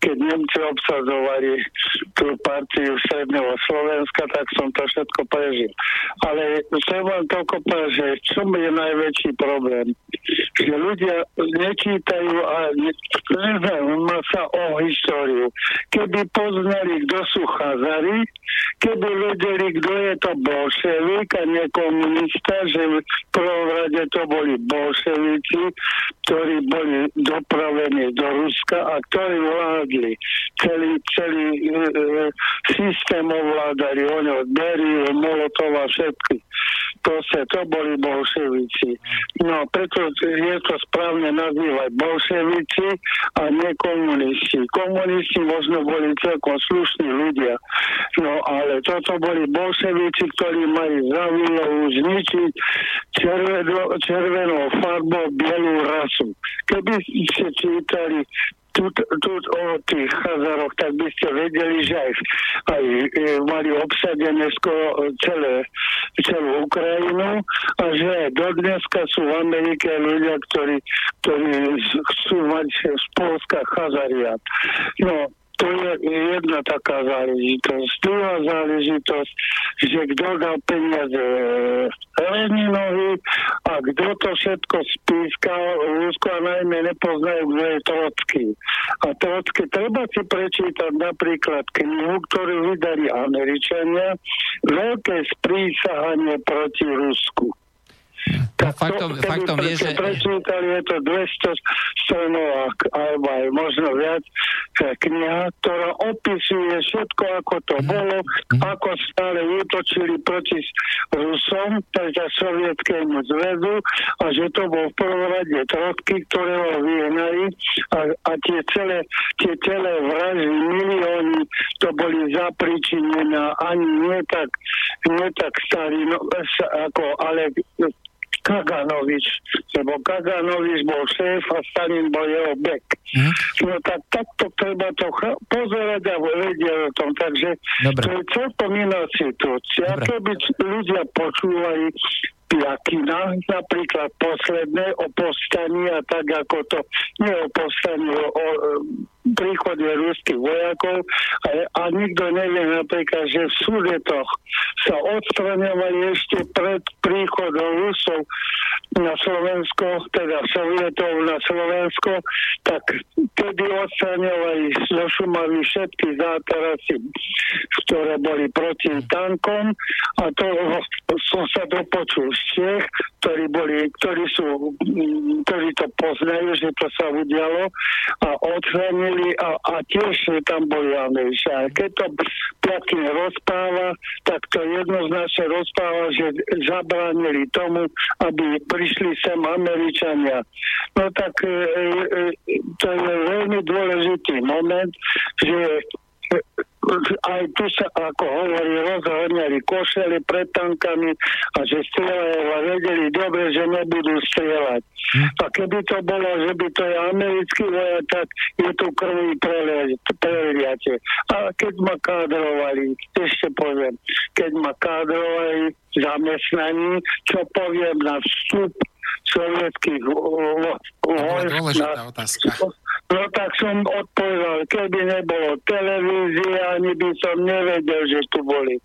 H: keď Nemci obsadzovali tú partiu Stredného Slovenska, tak som to všetko prežil. Ale chcem vám toľko povedať, čo je najväčší problém? Že ľudia nečítajú a ne, nezaujíma sa o históriu. Keby poznali, kto sú Chazari, keby vedeli, kto je to bolševik a nie že v prvom rade to boli bolševici, ktorí boli dopravení do Ruska a ktorí vládli. Celý, celý e, e, systém ovládali, oni od Molotova, všetky. Proste to boli bolševici. No, preto je to správne nazývať bolševici a nie komunisti. Komunisti možno boli celkom slušní ľudia. No, ale toto boli bolševici, ktorí mali za výlohu zničiť červeno, červenou farbou bielú rasu. Keby ste čítali tu, tu o tých Chazaroch, tak by ste vedeli, že aj, aj e, mali obsadené skoro celé, celú Ukrajinu a že do dneska sú v Amerike ľudia, ktorí, ktorí chcú mať z Polska Chazariat. No, to je jedna taká záležitosť. Druhá záležitosť, že kto dal peniaze Leninovi a kto to všetko spískal, Rusko a najmä nepoznajú, kto je Trocky. A Trocky, treba si prečítať napríklad knihu, ktorú vydali Američania, Veľké sprísahanie proti Rusku.
A: Tak faktom, to, faktom je, že...
H: Prečítali je to 200 stranov alebo aj možno viac kniha, ktorá opisuje všetko, ako to mm. bolo, mm. ako stále útočili proti Rusom, teda sovietskému zväzu a že to bol v prvom rade trotky, ktoré ho vyhnali a, a tie celé, tie celé vraždy, milióny, to boli zapričinené ani nie tak, nie tak starý, no, ako, ale Kaganovič, lebo Kaganovič bol šéf a Stalin bol jeho bek. Mm. No tak takto treba to ch- pozerať a vedieť o tom. Takže Dobre. to je celkom iná situácia. Keby ľudia počúvali Piakina, napríklad posledné o postaní a tak ako to, nie o postaní, o, o príchode ruských vojakov a, a nikto nevie napríklad, že v Sudetoch sa odstraňovali ešte pred príchodom Rusov na Slovensko, teda Sovietov na Slovensko, tak kedy odstraňovali zo Šumavy všetky zátarasy, ktoré boli proti tankom a to som sa dopočul z Čech, ktorí, boli, ktorí, sú, ktorí to poznajú, že to sa udialo a odstranili a, a tiež tam boli Američania. Keď to Platkin rozpráva, tak to jednoznačne rozpráva, že zabránili tomu, aby prišli sem Američania. No tak e, e, to je veľmi dôležitý moment, že aj tu sa, ako hovorí, rozhodňali košeli pred tankami a že strieľajú a vedeli dobre, že nebudú strieľať. A keby to bolo, že by to je americký vojak, tak je tu krví preliate. A keď ma kádrovali, ešte poviem, keď ma kádrovali zamestnaní, čo poviem na vstup sovietských
D: vojsk. na, otázka.
H: No tak som odpovedal, keby nebolo televízie, ani by som nevedel, že tu boli.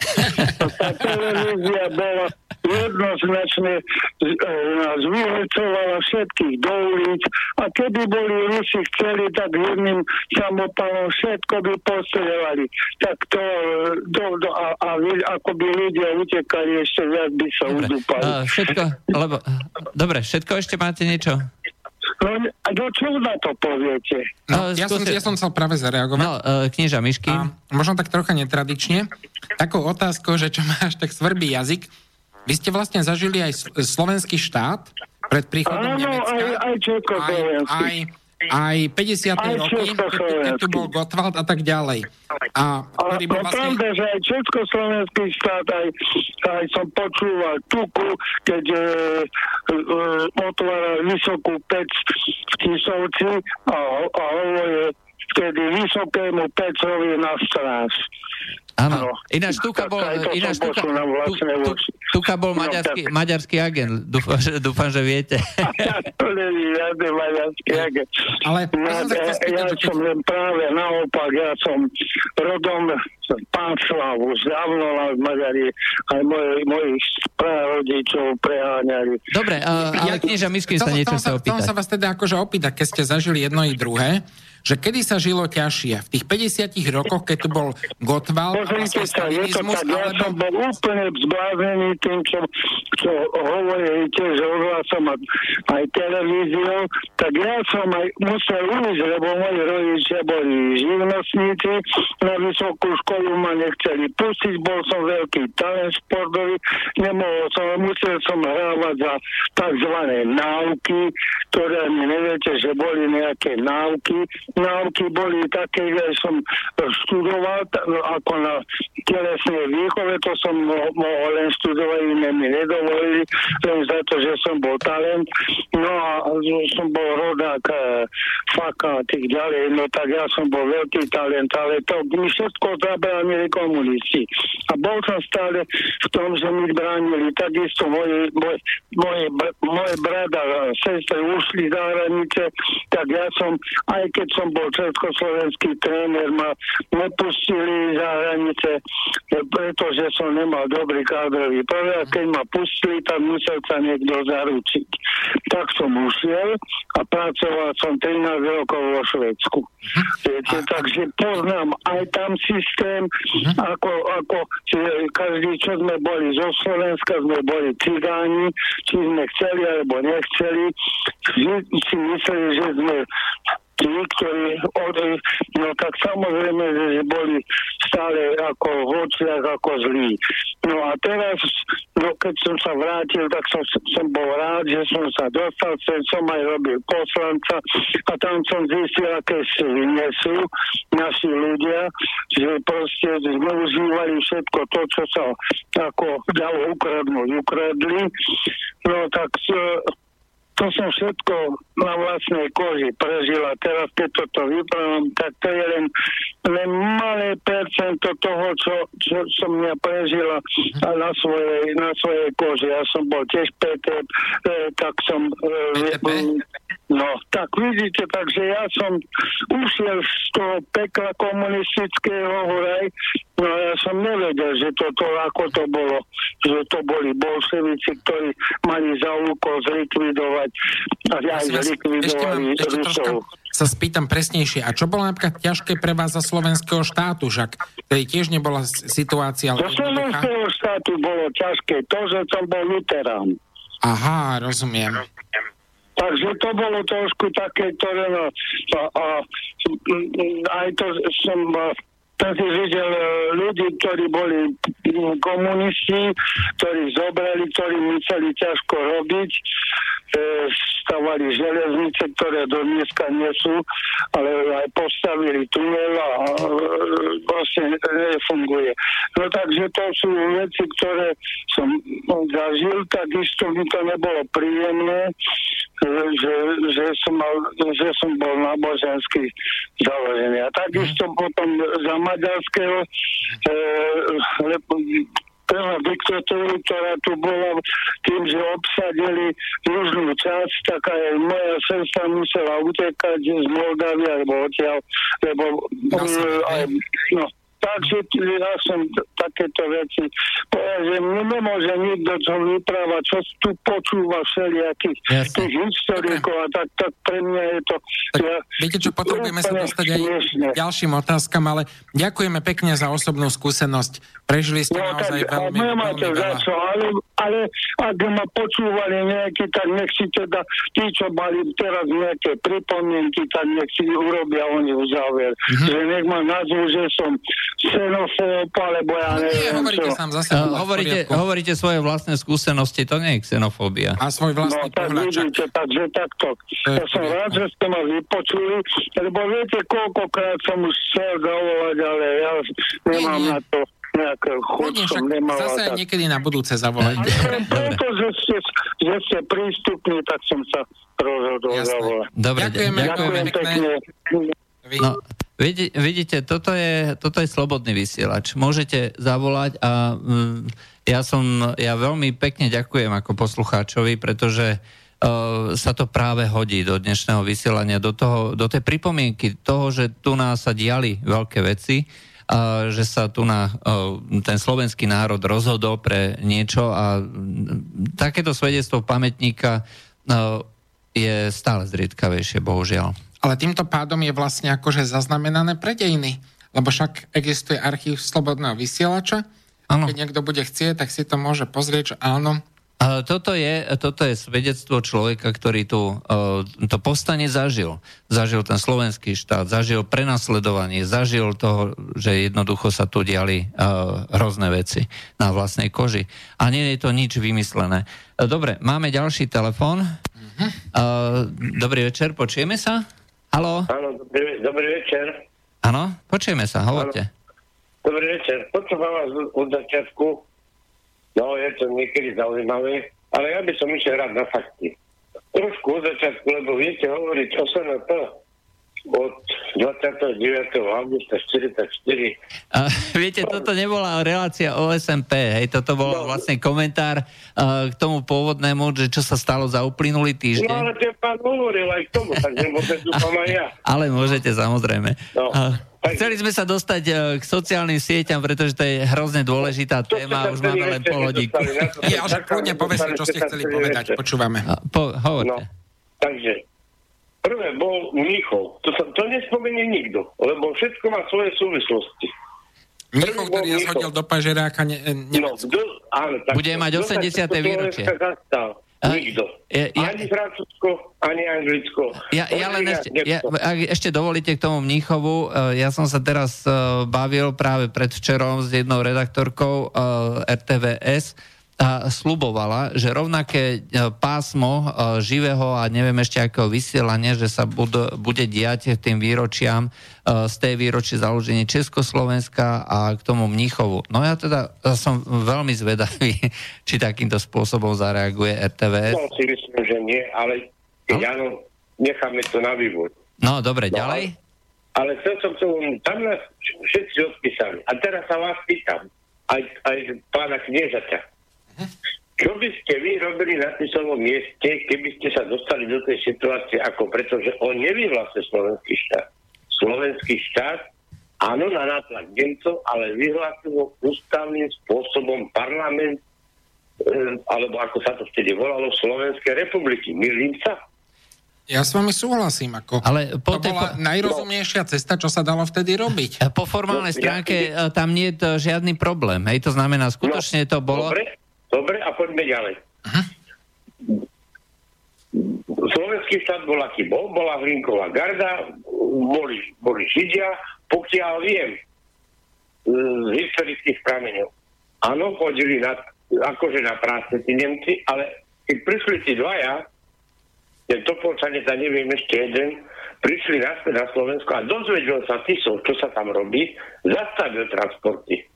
H: Tá televízia bola jednoznačne nás vyhecovala všetkých do ulic a keby boli Rusi chceli, tak jedným samopalom všetko by postreľovali. Tak to, to, to a, a ako by ľudia utekali ešte viac by sa udúpali.
A: Uh, všetko, lebo, dobre, všetko ešte máte niečo?
H: No, a do čo na to poviete?
D: No, ja, som, ja som chcel práve zareagovať.
A: No, uh, knieža Myšky. A
D: možno tak trocha netradične. Takou otázkou, že čo máš tak svrbí jazyk. Vy ste vlastne zažili aj slovenský štát pred príchodom Áno, Nemecka.
H: aj, aj
D: Aj, aj, aj 50. Aj roky, keď, tu bol Gottwald a tak ďalej.
H: A, ktorý bol vlastne... pravda, že aj Československý štát, aj, aj som počúval Tuku, keď e, e, otváral vysokú pec v Tisovci a, a hovorí vtedy vysokému pecovi na stráž.
A: Áno, ináč Tuka bol, ináč Tuka, tu, Tuka bol maďarský, maďarský agent, dúfam, že, dúfam, že viete.
H: to není žiadny maďarský agent. Ale ja, ja, ja som len práve naopak, ja som rodom pán Slavu, dávno nás Maďari aj moje, mojich prarodičov preháňali.
A: Dobre, uh, ale knieža Miskin sa niečo chce opýtať.
D: Tom sa vás teda akože opýtať, keď ste zažili jedno i druhé, že kedy sa žilo ťažšie? V tých 50 rokoch, keď tu bol
H: sa, je to tak, alebo... ja som bol úplne zblázený tým, čo, čo hovoríte, že odhlásom aj televíziou, tak ja som aj musel ujsť, lebo moji rodičia boli živnostníci, na vysokú školu ma nechceli pustiť, bol som veľký talent športový, nemohol som, musel som hrávať za tzv. náuky, ktoré mi neviete, že boli nejaké náuky, náuky boli také, že som študoval ako na telesnej výchove, to som mohol len študovať, iné mi nedovolili, len za to, že som bol talent. No a som bol rodák e, faka a tých ďalej, no tak ja som bol veľký talent, ale to mi všetko zabránili komunisti. A bol som stále v tom, že mi bránili. Takisto moje, moje, moje, moje brada a sestry ušli za hranice, tak ja som, aj keď som bol československý tréner, ma nepustili za hranice, pretože som nemal dobrý kádrový prvý a keď ma pustili, tak musel sa niekto zaručiť. Tak som ušiel a pracoval som 13 rokov vo Švedsku. Viete, takže poznám aj tam systém, ako, ako každý, čo sme boli zo Slovenska, sme boli cigáni, či sme chceli alebo nechceli, si mysleli, že sme tí, ktorí odli, no tak samozrejme, že boli stále ako v očiach ako zlí. No a teraz, no keď som sa vrátil, tak som, som bol rád, že som sa dostal, sem som aj robil poslanca a tam som zistil, aké svine sú naši ľudia, že proste zneužívali všetko to, čo sa ako dalo ukradnúť, ukradli. No tak to som všetko na vlastnej koži prežil a teraz keď toto vyprávam, tak to je len, len malé percento toho, čo, čo som ja prežila na svojej, na svojej koži. Ja som bol tiež PT, e, tak som... E, no, tak vidíte, takže ja som ušiel z toho pekla komunistického horaj, no ja som nevedel, že toto, ako to bolo, že to boli bolševici, ktorí mali za úkol zlikvidovať a aj zlikvidovali Rusov
D: sa spýtam presnejšie. A čo bolo napríklad ťažké pre vás za slovenského štátu? Žak, tej tiež nebola situácia...
H: Za slovenského štátu bolo ťažké to, že som bol luterán.
D: Aha, rozumiem.
H: Takže to bolo trošku také, ktoré no, a, a, aj to som si videl e, ľudí, ktorí boli komunisti, ktorí zobrali, ktorí museli ťažko robiť. Stavali železnice, ktoré do dneska nie sú, ale aj postavili tunel a e, vlastne nefunguje. No takže to sú veci, ktoré som zažil, takisto mi to nebolo príjemné, že, že, som, mal, že som bol náboženský založený. A takisto potom za maďarského e, prvá diktatúru, ktorá tu bola tým, že obsadili južnú časť, tak aj moja sestra musela utekať z Moldavy alebo odtiaľ, lebo no, aj, no, Takže ja som t- takéto veci povedal, že nemôže nikto čo vyprávať, čo tu počúva všelijakých tých historikov a tak, tak pre mňa je to...
D: Tak, ja, viete čo, potrebujeme sa dostať aj k ďalším otázkam, ale ďakujeme pekne za osobnú skúsenosť. Prežili ste no, naozaj tak, veľmi,
H: nemáte veľmi veľa. Čo, ale, ale ak ma počúvali nejaký, tak nech si teda tí, čo mali teraz nejaké pripomienky, tak nech si urobia oni v záver. Mm-hmm. Že nech ma nazvú, že som xenofób, alebo ja
D: no, neviem. Nie, hovoríte čo. sám zase. Uh,
A: hovoríte, hovoríte svoje vlastné skúsenosti, to nie je xenofóbia.
D: A svoj vlastný
H: no, tak vidíte, takže takto. Ja som rád, že ste ma vypočuli, lebo viete, koľkokrát som už chcel zavolať, ale ja nemám na to nejaké chuť som nemal.
D: Zase tak... niekedy na budúce zavolať.
H: Preto, že ste, že ste prístupní, tak som sa rozhodol zavolať.
A: Dobre,
D: ďakujeme, ďakujeme pekne.
A: No, vidíte, toto je, toto je slobodný vysielač. Môžete zavolať a mm, ja som, ja veľmi pekne ďakujem ako poslucháčovi, pretože uh, sa to práve hodí do dnešného vysielania, do, toho, do tej pripomienky toho, že tu nás sa diali veľké veci, a že sa tu na uh, ten slovenský národ rozhodol pre niečo a mm, takéto svedectvo pamätníka uh, je stále zriedkavejšie, bohužiaľ.
D: Ale týmto pádom je vlastne akože zaznamenané pre dejiny. Lebo však existuje archív slobodného vysielača. Ano. Keď niekto bude chcieť, tak si to môže pozrieť, že áno.
A: Toto je, toto je svedectvo človeka, ktorý tu uh, to postane zažil. Zažil ten slovenský štát, zažil prenasledovanie, zažil toho, že jednoducho sa tu diali uh, hrozné veci na vlastnej koži. A nie je to nič vymyslené. Dobre, máme ďalší telefón. Uh, dobrý večer, počujeme sa? Halo?
I: Áno, dobrý, dobrý večer.
A: Áno, počujeme sa, hovorte.
I: Dobrý večer, počúvam vás od začiatku. No, je to niekedy zaujímavé, ale ja by som išiel rád na fakty. Trošku od začiatku, lebo viete hovoriť o SNP, od 29. augusta 44.
A: A, viete, toto nebola relácia o SMP, hej, toto bol no. vlastne komentár uh, k tomu pôvodnému, že čo sa stalo za uplynulý týždeň.
I: No ale ten pán hovoril aj k tomu, tak nemôžem dúfam aj ja.
A: Ale môžete, samozrejme. No. Uh, Chceli sme sa dostať uh, k sociálnym sieťam, pretože to je hrozne dôležitá to téma, už máme len pol hodinku.
D: Nie, ale kľudne povedzte, čo ste chceli povedať, počúvame.
A: Po, hovorte. No,
I: takže Prvé bol Mníchov. To, sa, to nespomenie nikto, lebo všetko má svoje súvislosti.
D: Mníchov, ktorý ja zhodil do pažeráka ne, ne,
I: no, kdo, áno, tak,
A: Bude mať 80. výročie.
I: Nikto. Ja, ja, ani Francúzsko, ani Anglicko.
A: Ja, ja len ešte, ja, ak ešte dovolíte k tomu Mníchovu, eh, ja som sa teraz uh, bavil práve predvčerom s jednou redaktorkou uh, eh, RTVS, slubovala, že rovnaké e, pásmo e, živého a neviem ešte akého vysielania, že sa bude, bude diať tým výročiam e, z tej výročie založenia Československa a k tomu Mníchovu. No ja teda som veľmi zvedavý, či takýmto spôsobom zareaguje RTVS.
I: No si myslím, že nie, ale no? áno, necháme to na vývoj.
A: No, dobre, no, ďalej?
I: Ale chcel som to, tam nás všetci odpísali. A teraz sa vás pýtam, aj, aj pána kniežaťa. Čo by ste vy robili na písovom mieste, keby ste sa dostali do tej situácie, ako pretože on nevyhlásil slovenský štát. Slovenský štát, áno, na nátlak Nemcov, ale vyhlásil ho ústavným spôsobom parlament, e, alebo ako sa to vtedy volalo, Slovenskej republiky. Milím sa?
D: Ja s vami súhlasím. Ako Ale po to bola po... najrozumnejšia cesta, čo sa dalo vtedy robiť.
A: Po formálnej no, stránke ja... tam nie je žiadny problém. Hej, to znamená, skutočne no, to bolo...
I: Dobre, Dobre, a poďme ďalej. Aha. Slovenský štát bol aký bol, bola Hlinková garda, boli, boli Židia, pokiaľ viem z historických prameňov. Áno, chodili na, akože na práce tí Nemci, ale keď prišli tí dvaja, ten Topolčanec a neviem ešte jeden, prišli naspäť na Slovensko a dozvedel sa Tiso, čo sa tam robí, zastavil transporty.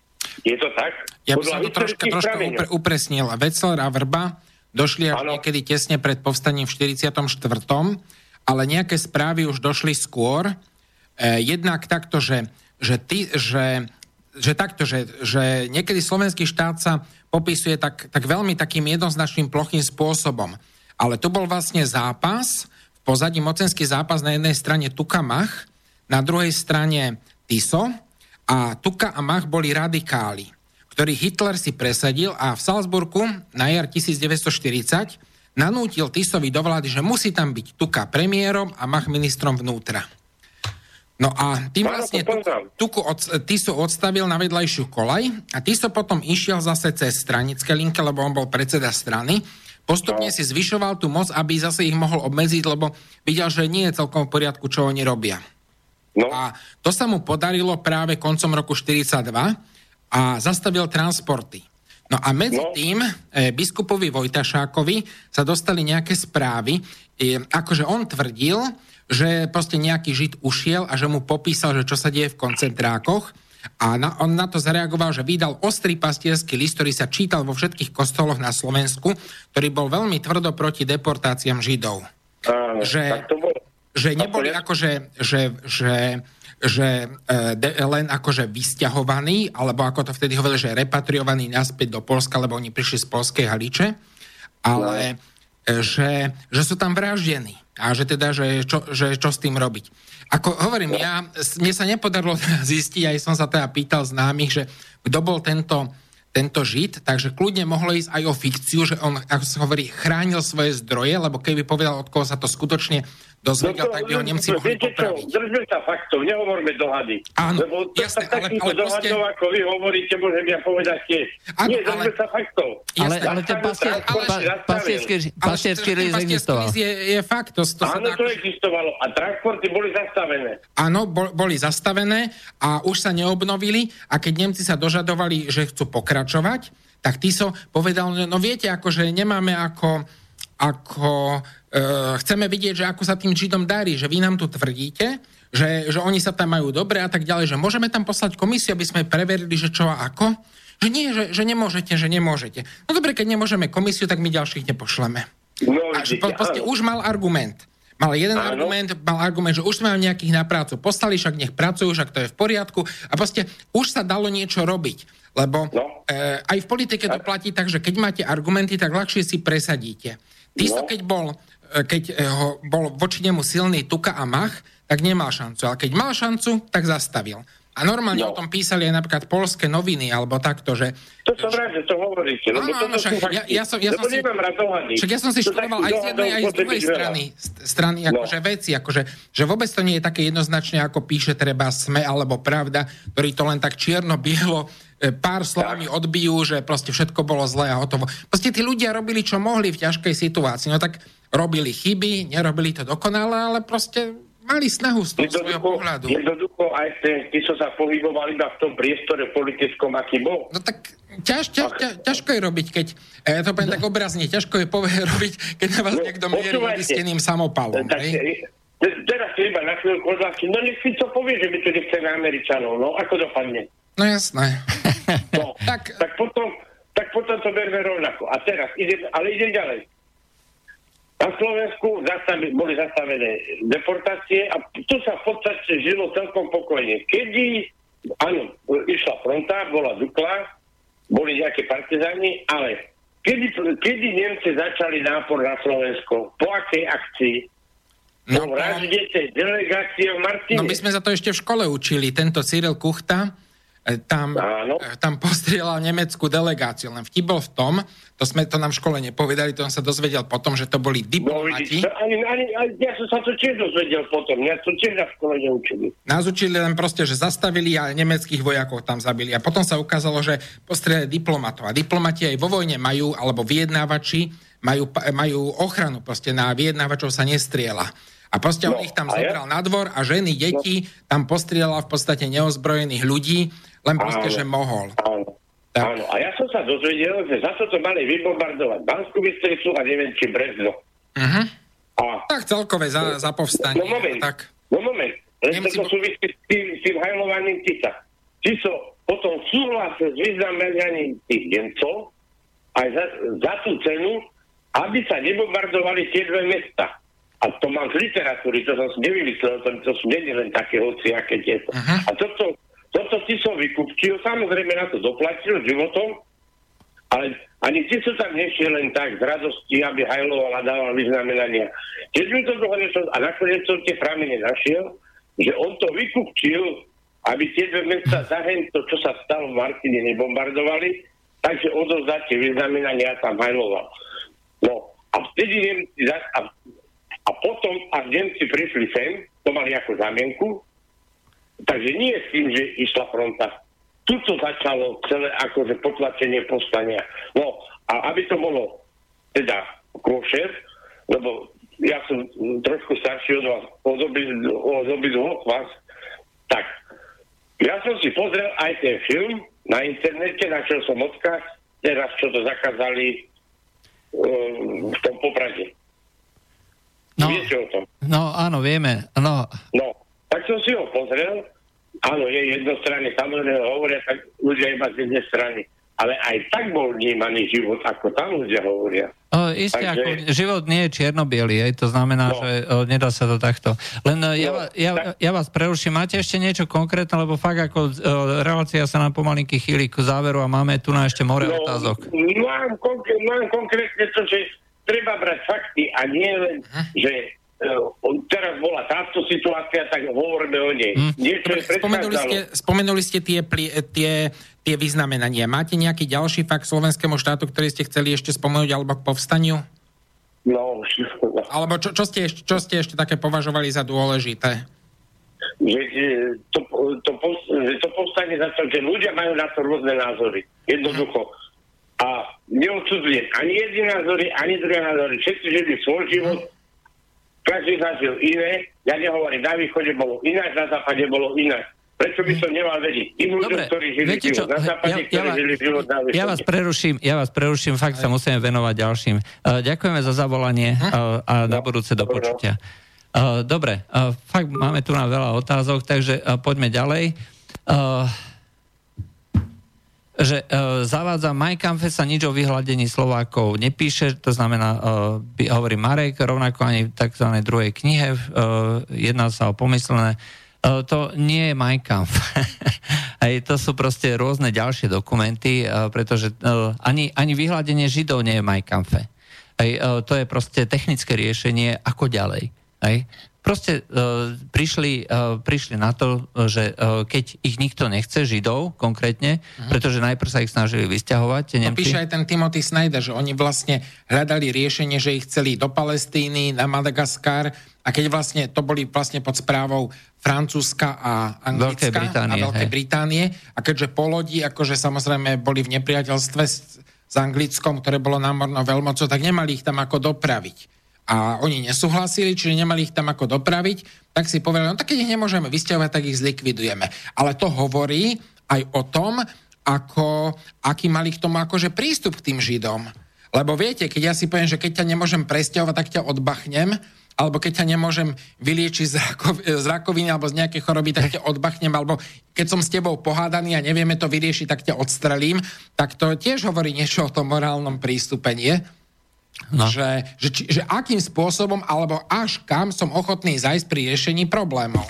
I: Je to tak?
D: Ja by som to troška, troška upre, upresnil. Vecler a Vrba došli až ano. niekedy tesne pred povstaním v 44. Ale nejaké správy už došli skôr. E, jednak takto, že, že, ty, že, že takto, že, že niekedy slovenský štát sa popisuje tak, tak veľmi takým jednoznačným plochým spôsobom. Ale to bol vlastne zápas, v pozadí mocenský zápas na jednej strane Tukamach, na druhej strane Tiso a Tuka a Mach boli radikáli ktorý Hitler si presadil a v Salzburgu na jar 1940 nanútil Tisovi do vlády, že musí tam byť Tuka premiérom a Mach ministrom vnútra. No a tým vlastne Tuku od, Tiso odstavil na vedľajšiu kolaj a Tiso potom išiel zase cez stranické linke, lebo on bol predseda strany. Postupne no. si zvyšoval tú moc, aby zase ich mohol obmedziť, lebo videl, že nie je celkom v poriadku, čo oni robia. No. A to sa mu podarilo práve koncom roku 42 a zastavil transporty. No a medzi no. tým e, biskupovi Vojtašákovi sa dostali nejaké správy, e, akože on tvrdil, že proste nejaký žid ušiel a že mu popísal, že čo sa deje v koncentrákoch a na, on na to zareagoval, že vydal ostrý pastierský list, ktorý sa čítal vo všetkých kostoloch na Slovensku, ktorý bol veľmi tvrdo proti deportáciám židov.
I: Áno, že,
D: že neboli akože, že, že že e, de, len akože vysťahovaní, alebo ako to vtedy hovorili, že repatriovaní naspäť do Polska, lebo oni prišli z polskej Haliče, ale no. že, že sú tam vraždení a že teda, že čo, že čo s tým robiť. Ako hovorím, ja, mne sa nepodarilo zistiť, aj som sa teda pýtal známych, že kto bol tento, tento žid, takže kľudne mohlo ísť aj o fikciu, že on, ako sa hovorí, chránil svoje zdroje, lebo keby povedal, od koho sa to skutočne dozvedel, tak by ho Nemci mohli popraviť.
I: Držme sa faktov, nehovorme dohady.
D: Áno, Lebo jasné, ale, ale
I: proste... ako vy hovoríte, môžem ja povedať tiež. Áno, Nie, držme ale... sa faktov.
A: Ale, ale ten pastierský riz existoval.
D: Je, je fakt. To,
I: to Áno, to existovalo. A transporty boli zastavené.
D: Áno, boli zastavené a už sa neobnovili a keď Nemci sa dožadovali, že chcú pokračovať, tak Tiso povedal, no viete, akože nemáme ako ako uh, chceme vidieť, že ako sa tým Židom darí, že vy nám tu tvrdíte, že, že oni sa tam majú dobre a tak ďalej, že môžeme tam poslať komisiu, aby sme preverili, že čo a ako. Že nie, že, že nemôžete, že nemôžete. No dobre, keď nemôžeme komisiu, tak my ďalších nepošleme.
I: No,
D: a že po, proste už mal argument. Mal jeden áno. argument, mal argument, že už sme nejakých na prácu poslali, však nech pracujú, však to je v poriadku. A proste už sa dalo niečo robiť. Lebo no. e, aj v politike to platí tak, že keď máte argumenty, tak ľahšie si presadíte. Tiso, no. keď bol, e, keď e, ho, bol voči nemu silný Tuka a Mach, tak nemal šancu. Ale keď mal šancu, tak zastavil. A normálne no. o tom písali aj napríklad polské noviny, alebo takto, že...
I: To som rád, že to hovoríte.
D: Áno, áno, však ja, ja som, ja som si, však ja som si študoval aj z jednej, aj z druhej strany, strany no. akože veci, akože, že vôbec to nie je také jednoznačne, ako píše treba SME alebo Pravda, ktorý to len tak čierno-bielo pár slovami odbijú, že proste všetko bolo zlé a hotovo. Proste tí ľudia robili, čo mohli v ťažkej situácii. No tak robili chyby, nerobili to dokonale, ale proste mali snahu z toho svojho pohľadu.
I: Jednoducho aj tí som sa pohybovali iba v tom priestore politickom, aký bol.
D: No tak ťaž, ťaž, ťaž, ťažko je robiť, keď, ja to poviem tak obrazne, ťažko je povie, robiť, keď na vás no, niekto mierí vysteným samopalom. Tak, hej?
I: Teraz si iba na chvíľku odlášky, no nech si to povie, že my tu nechceme Američanov, no ako dopadne?
D: No jasné.
I: No, tak, tak, potom, tak potom to berme rovnako. A teraz, ide, ale idem ďalej. Na Slovensku zastavi, boli zastavené deportácie a tu sa v podstate žilo celkom pokojne. Kedy, áno, išla fronta, bola Dukla, boli nejaké partizáni, ale kedy, kedy Nemci začali nápor na Slovensko? Po akej akcii? No, tej delegácie v Martine.
D: No my sme za to ešte v škole učili. Tento Cyril Kuchta, tam, e, tam postrieľal nemeckú delegáciu. Len vtip bol v tom, to sme to nám v škole nepovedali, to on sa dozvedel potom, že to boli diplomati.
I: No, ani, ani, ani, ja som sa to tiež dozvedel potom, ja to tiež na škole neučili.
D: Nás učili len proste, že zastavili a nemeckých vojakov tam zabili. A potom sa ukázalo, že postrieľali diplomatov. A diplomati aj vo vojne majú, alebo vyjednávači, majú, majú ochranu, proste na vyjednávačov sa nestriela. A proste no, on ich tam zobral ja? na dvor a ženy, deti no. tam postrieľal v podstate neozbrojených ľudí len proste, áno, že mohol.
I: Áno. Tak. Áno, a ja som sa dozvedel, že za to mali vybombardovať Banskú Bystricu a neviem, či Brezno.
D: Uh-huh.
I: A
D: Tak celkové za, za povstanie.
I: No moment,
D: Tak.
I: no moment. Len
D: Nemci-
I: to súvisí s tým, s tým hajlovaním Tita. Tiso potom súhlasil s vyznamenaním tých Nemcov aj za, za tú cenu, aby sa nebombardovali tie dve mesta. A to mám z literatúry, to som si nevymyslel, to, to sú nie len také hociaké tieto.
D: Aha.
I: A toto, toto Tiso vykupčil, samozrejme na to doplatil životom, ale ani ty sa tam nešiel len tak z radosti, aby hajloval a dával vyznamenania. Keď mi to toho niečo, a nakoniec som tie pramene našiel, že on to vykupčil, aby tie dve mesta zahem to, čo sa stalo v Martine, nebombardovali, takže odovzdať tie vyznamenania tam hajloval. No a vtedy Nemci, a, a potom, až Nemci prišli sem, to mali ako zamienku, takže nie s tým, že išla fronta. Tuto začalo celé akože potlačenie povstania. No a aby to bolo teda košer, lebo ja som trošku starší od vás, od obi- od obidvoch vás, tak ja som si pozrel aj ten film na internete, našiel som odkaz, teraz čo to zakázali um, v tom poprade.
A: No,
I: Viete o tom?
A: no áno, vieme. No,
I: No, tak som si ho pozrel. Áno, je jednostranne, samozrejme hovoria tak ľudia iba z jednej strany. Ale aj tak bol vnímaný život, ako tam ľudia hovoria.
A: O, isté,
I: Takže-
A: ako život nie je hej, to znamená,
I: No.
A: že o, nedá sa to takto. Len o, ja,
I: No,
A: ja,
I: tak-
A: ja vás preruším, máte ešte niečo konkrétne, lebo fakt ako o, relácia sa nám pomalinky chýli k záveru a máme tu na ešte more
I: No,
A: otázok.
I: mám, konkr- mám konkrétne to, že treba brať fakty a nie len, že teraz bola táto situácia, tak hovoríme o nej.
A: Hm.
I: Niečo je
D: Spomenuli ste, spomenuli ste tie, pli, tie, tie vyznamenania. Máte nejaký ďalší fakt slovenskému štátu, ktorý ste chceli ešte spomenúť alebo k povstaniu?
I: No,
D: Alebo čo, čo, ste, ešte- čo ste ešte také považovali za dôležité?
I: že, že to, to, že to povstanie za to, že ľudia majú na to rôzne názory. Jednoducho. A neodsudzujem ani jedné názory, ani druhé názory. Všetci žili svoj život, každý zažil iné. Ja nehovorím, na východe bolo ináč, na západe bolo ináč. Prečo by som nemal vedieť tým ľuďom, ktorí žili
A: viete
I: život na západe,
A: ja- ja
I: ktorí žili život na východe?
A: Ja vás preruším, ja vás preruším, fakt sa musíme venovať ďalším. Uh, ďakujeme za zavolanie uh, a na budúce do
I: no.
A: počutia. Uh, dobre, uh, fakt máme tu na veľa otázok, takže uh, poďme ďalej. Uh, že uh, zavádza Mein sa nič o vyhľadení Slovákov nepíše, to znamená, by, hovorí Marek, rovnako ani v tzv. druhej knihe, uh, jedná sa o pomyslené, uh, to nie je Mein Kampf. To sú proste rôzne ďalšie dokumenty, uh, pretože uh, ani, ani vyhľadenie Židov nie je Mein Kampfe. Uh, to je proste technické riešenie, ako ďalej. Hej. Proste uh, prišli, uh, prišli na to, že uh, keď ich nikto nechce, Židov konkrétne, uh-huh. pretože najprv sa ich snažili vysťahovať, tie
D: No,
A: Nemci.
D: píše aj ten Timothy Snyder, že oni vlastne hľadali riešenie, že ich chceli do Palestíny, na Madagaskar a keď vlastne to boli vlastne pod správou Francúzska a Anglicka
A: Veľkej Británie,
D: a Veľkej. Británie a keďže po lodi akože samozrejme boli v nepriateľstve s, s Anglickom, ktoré bolo námornou veľmocou, tak nemali ich tam ako dopraviť. A oni nesúhlasili, čiže nemali ich tam ako dopraviť, tak si povedali, no tak keď ich nemôžeme vysťahovať, tak ich zlikvidujeme. Ale to hovorí aj o tom, ako, aký mali k tomu akože prístup k tým Židom. Lebo viete, keď ja si poviem, že keď ťa nemôžem presťahovať, tak ťa odbachnem, alebo keď ťa nemôžem vyliečiť z, rakov, z rakoviny alebo z nejakej choroby, tak ťa odbachnem, alebo keď som s tebou pohádaný a nevieme to vyriešiť, tak ťa odstrelím, tak to tiež hovorí niečo o tom morálnom prístupe, nie? No. Že, že, či, že akým spôsobom alebo až kam som ochotný zajsť pri riešení problémov.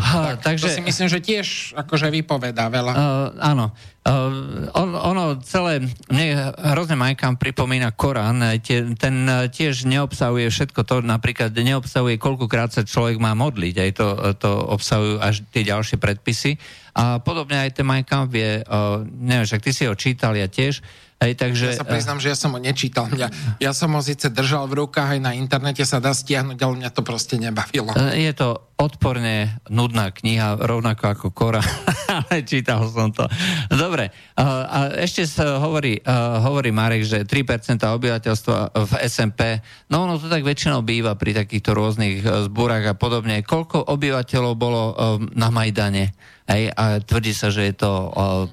A: Ha,
D: Tak,
A: takže...
D: To si myslím, že tiež akože vypovedá veľa.
A: Uh, áno. Uh, on, ono celé, mne hrozne Majkam pripomína Korán, tie, ten uh, tiež neobsahuje všetko to, napríklad neobsahuje, koľkokrát sa človek má modliť, aj to, to obsahujú až tie ďalšie predpisy. A podobne aj ten Majkam vie, uh, neviem, však ty si ho čítal, ja tiež, aj takže...
D: Ja sa priznám, že ja som ho nečítal. Mňa, ja som ho síce držal v rukách, aj na internete sa dá stiahnuť, ale mňa to proste nebavilo.
A: uh, Je to odporne nudná kniha, rovnako ako Kora, ale čítal som to. Dobre, uh, a ešte sa hovorí, hovorí Marek, že 3% obyvateľstva v SMP, no ono to tak väčšinou býva pri takýchto rôznych zbúrach a podobne. Koľko obyvateľov bolo na Majdane? Hej, a tvrdí sa, že je to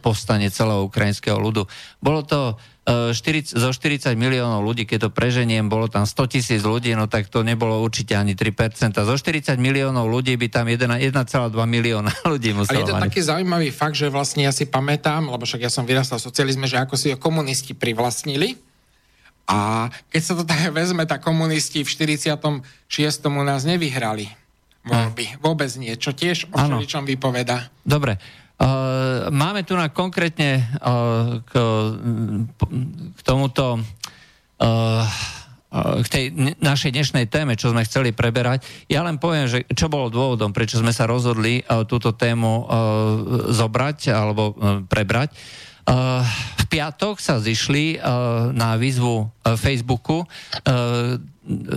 A: povstanie celého ukrajinského ľudu. Bolo to 40, zo 40 miliónov ľudí, keď to preženiem, bolo tam 100 tisíc ľudí, no tak to nebolo určite ani 3%. Zo 40 miliónov ľudí by tam 1,2 milióna ľudí muselo
D: Ale je to mať. taký zaujímavý fakt, že vlastne ja si pamätám, lebo však ja som vyrastal v socializme, že ako si ho komunisti privlastnili, a keď sa to tak vezme, tak komunisti v 46. u nás nevyhrali voľby. Vôbec nie, čo tiež o čom vypoveda.
A: Dobre, Uh, máme tu na konkrétne uh, k, k tomuto uh, k tej našej dnešnej téme, čo sme chceli preberať. Ja len poviem, že čo bolo dôvodom, prečo sme sa rozhodli uh, túto tému uh, zobrať alebo uh, prebrať. Uh, v piatok sa zišli uh, na výzvu uh, Facebooku uh,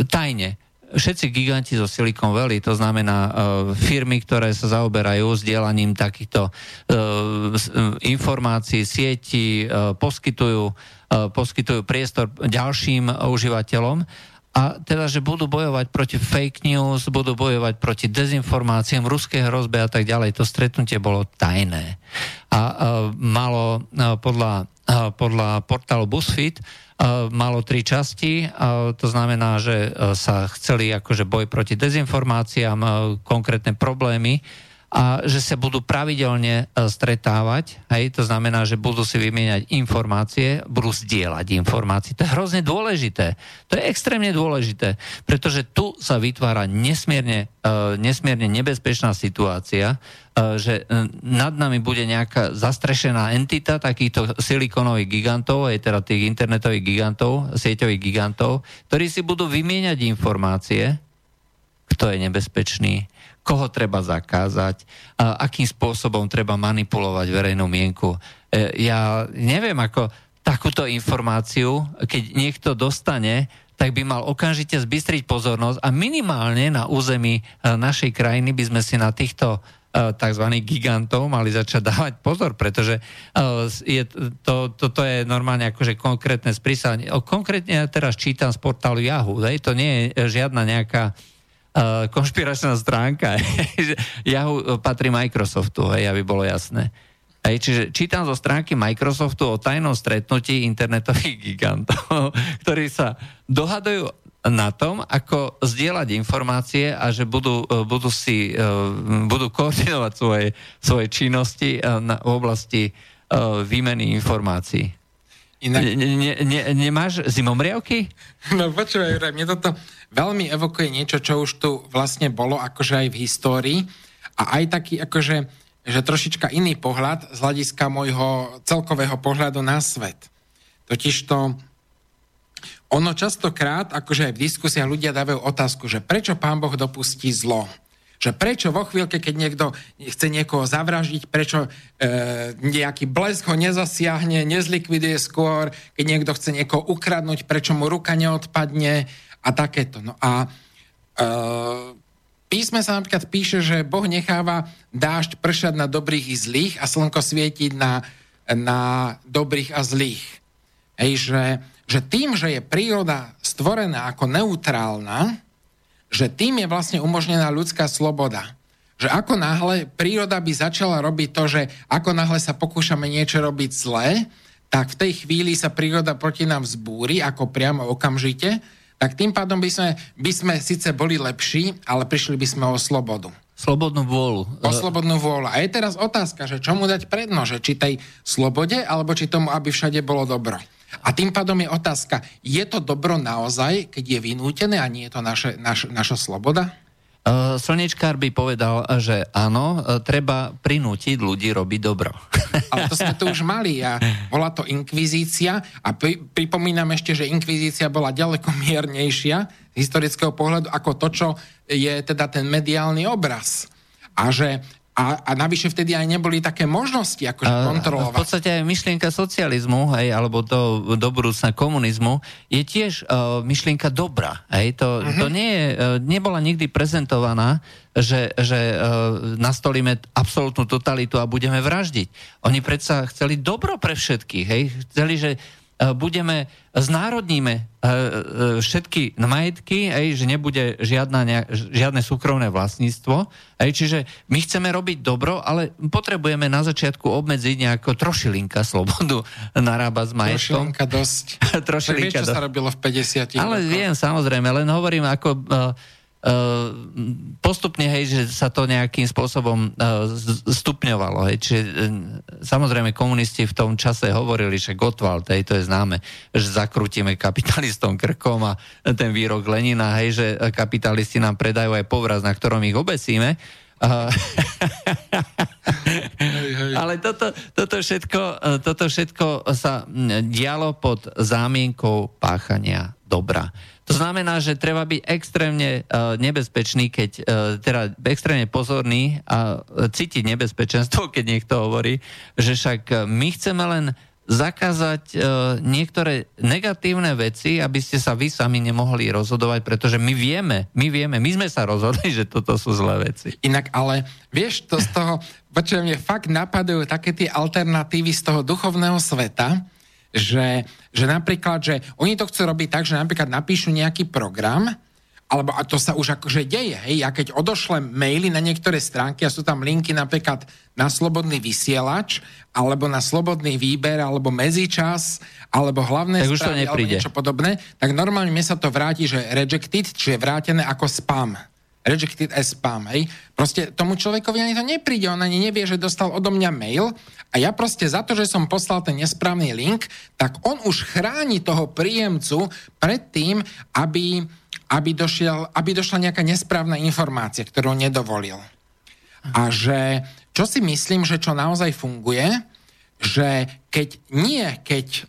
A: tajne všetci giganti zo Silicon Valley, to znamená uh, firmy, ktoré sa zaoberajú s dielaním takýchto uh, informácií, sieti, uh, poskytujú, uh, poskytujú priestor ďalším užívateľom a teda, že budú bojovať proti fake news, budú bojovať proti dezinformáciám, ruské hrozbe a tak ďalej. To stretnutie bolo tajné. A uh, malo uh, podľa, uh, podľa portálu BuzzFeed malo tri časti. To znamená, že sa chceli akože boj proti dezinformáciám, konkrétne problémy a že sa budú pravidelne stretávať, hej, to znamená, že budú si vymieňať informácie, budú zdieľať informácie. To je hrozne dôležité. To je extrémne dôležité, pretože tu sa vytvára nesmierne, nesmierne nebezpečná situácia, E, že e, nad nami bude nejaká zastrešená entita takýchto silikonových gigantov, aj teda tých internetových gigantov, sieťových gigantov, ktorí si budú vymieňať informácie, kto je nebezpečný, koho treba zakázať, a akým spôsobom treba manipulovať verejnú mienku. E, ja neviem, ako takúto informáciu, keď niekto dostane, tak by mal okamžite zbystriť pozornosť a minimálne na území našej krajiny by sme si na týchto Eh, tzv. gigantov mali začať dávať pozor, pretože je, to, toto je normálne akože konkrétne sprísanie. Konkrétne ja teraz čítam z portálu Yahoo, to nie je žiadna nejaká uh, konšpiračná stránka. Yahoo patrí Microsoftu, hej, aby bolo jasné. Hej, čiže čítam zo stránky Microsoftu o tajnom stretnutí internetových gigantov, ktorí sa dohadujú na tom, ako zdieľať informácie a že budú, e, budú, si, budú koordinovať svoje, svoje činnosti na, v oblasti výmeny informácií. Inak... Ne, ne, ne, nemáš zimomriavky?
D: No počúvaj, mne toto veľmi evokuje niečo, čo už tu vlastne bolo akože aj v histórii a aj taký akože že trošička iný pohľad z hľadiska môjho celkového pohľadu na svet. Totižto ono častokrát, akože aj v diskusiách ľudia dávajú otázku, že prečo pán Boh dopustí zlo? Že prečo vo chvíľke, keď niekto chce niekoho zavraždiť, prečo e, nejaký blesk ho nezasiahne, nezlikviduje skôr, keď niekto chce niekoho ukradnúť, prečo mu ruka neodpadne a takéto. No a e, písme sa napríklad píše, že Boh necháva dážď pršať na dobrých i zlých a slnko svietiť na, na dobrých a zlých. Hej, že že tým, že je príroda stvorená ako neutrálna, že tým je vlastne umožnená ľudská sloboda. Že ako náhle príroda by začala robiť to, že ako náhle sa pokúšame niečo robiť zlé, tak v tej chvíli sa príroda proti nám vzbúri, ako priamo okamžite, tak tým pádom by sme, by sme síce boli lepší, ale prišli by sme o slobodu.
A: Slobodnú vôľu.
D: O slobodnú vôľu. A je teraz otázka, že čomu dať predno, že či tej slobode, alebo či tomu, aby všade bolo dobro. A tým pádom je otázka, je to dobro naozaj, keď je vynútené a nie je to naše, naš, naša sloboda?
A: Uh, slnečkár by povedal, že áno, uh, treba prinútiť ľudí robiť dobro.
D: Ale to sme tu už mali a bola to inkvizícia a pri, pripomínam ešte, že inkvizícia bola ďaleko miernejšia z historického pohľadu ako to, čo je teda ten mediálny obraz. A že a, a navyše vtedy aj neboli také možnosti akože kontrolovať.
A: V podstate aj myšlienka socializmu, hej, alebo to do budúcna komunizmu, je tiež uh, myšlienka dobra. Hej. To, uh-huh. to nie je, uh, nebola nikdy prezentovaná, že, že uh, nastolíme absolútnu totalitu a budeme vraždiť. Oni predsa chceli dobro pre všetkých. Hej. Chceli, že budeme, znárodníme e, e, všetky majetky, že nebude žiadna, žiadne súkromné vlastníctvo. Čiže my chceme robiť dobro, ale potrebujeme na začiatku obmedziť nejako trošilinka slobodu narábať s majetkom.
D: Trošilinka dosť.
A: trošilinka
D: vieš, čo sa robilo v 50
A: Ale rokoch? viem, samozrejme, len hovorím ako postupne, hej, že sa to nejakým spôsobom uh, stupňovalo. Hej. Čiže uh, samozrejme komunisti v tom čase hovorili, že Gottwald, hej, to je známe, že zakrutíme kapitalistom krkom a ten výrok Lenina, hej, že kapitalisti nám predajú aj povraz, na ktorom ich obesíme. Uh, ale toto, toto, všetko, toto všetko sa dialo pod zámienkou páchania dobra. To znamená, že treba byť extrémne uh, nebezpečný, keď, uh, teda extrémne pozorný a cítiť nebezpečenstvo, keď niekto hovorí, že však e, my chceme len zakázať uh, niektoré negatívne veci, aby ste sa vy sami nemohli rozhodovať, pretože my vieme, my vieme, my sme sa rozhodli, že toto sú zlé veci.
D: Inak ale, vieš, to z toho, počujem, mne fakt napadajú také tie alternatívy z toho duchovného sveta, že, že napríklad, že oni to chcú robiť tak, že napríklad napíšu nejaký program, alebo a to sa už akože deje, hej, ja keď odošlem maily na niektoré stránky a sú tam linky napríklad na slobodný vysielač, alebo na slobodný výber, alebo medzičas, alebo hlavné
A: tak správy, alebo
D: niečo podobné, tak normálne mi sa to vráti, že rejected, čiže vrátené ako spam. Rejected as spam, hej. Proste tomu človekovi ani to nepríde, on ani nevie, že dostal odo mňa mail a ja proste za to, že som poslal ten nesprávny link, tak on už chráni toho príjemcu pred tým, aby, aby, došiel, aby došla nejaká nesprávna informácia, ktorú nedovolil. A že, čo si myslím, že čo naozaj funguje, že keď nie, keď e,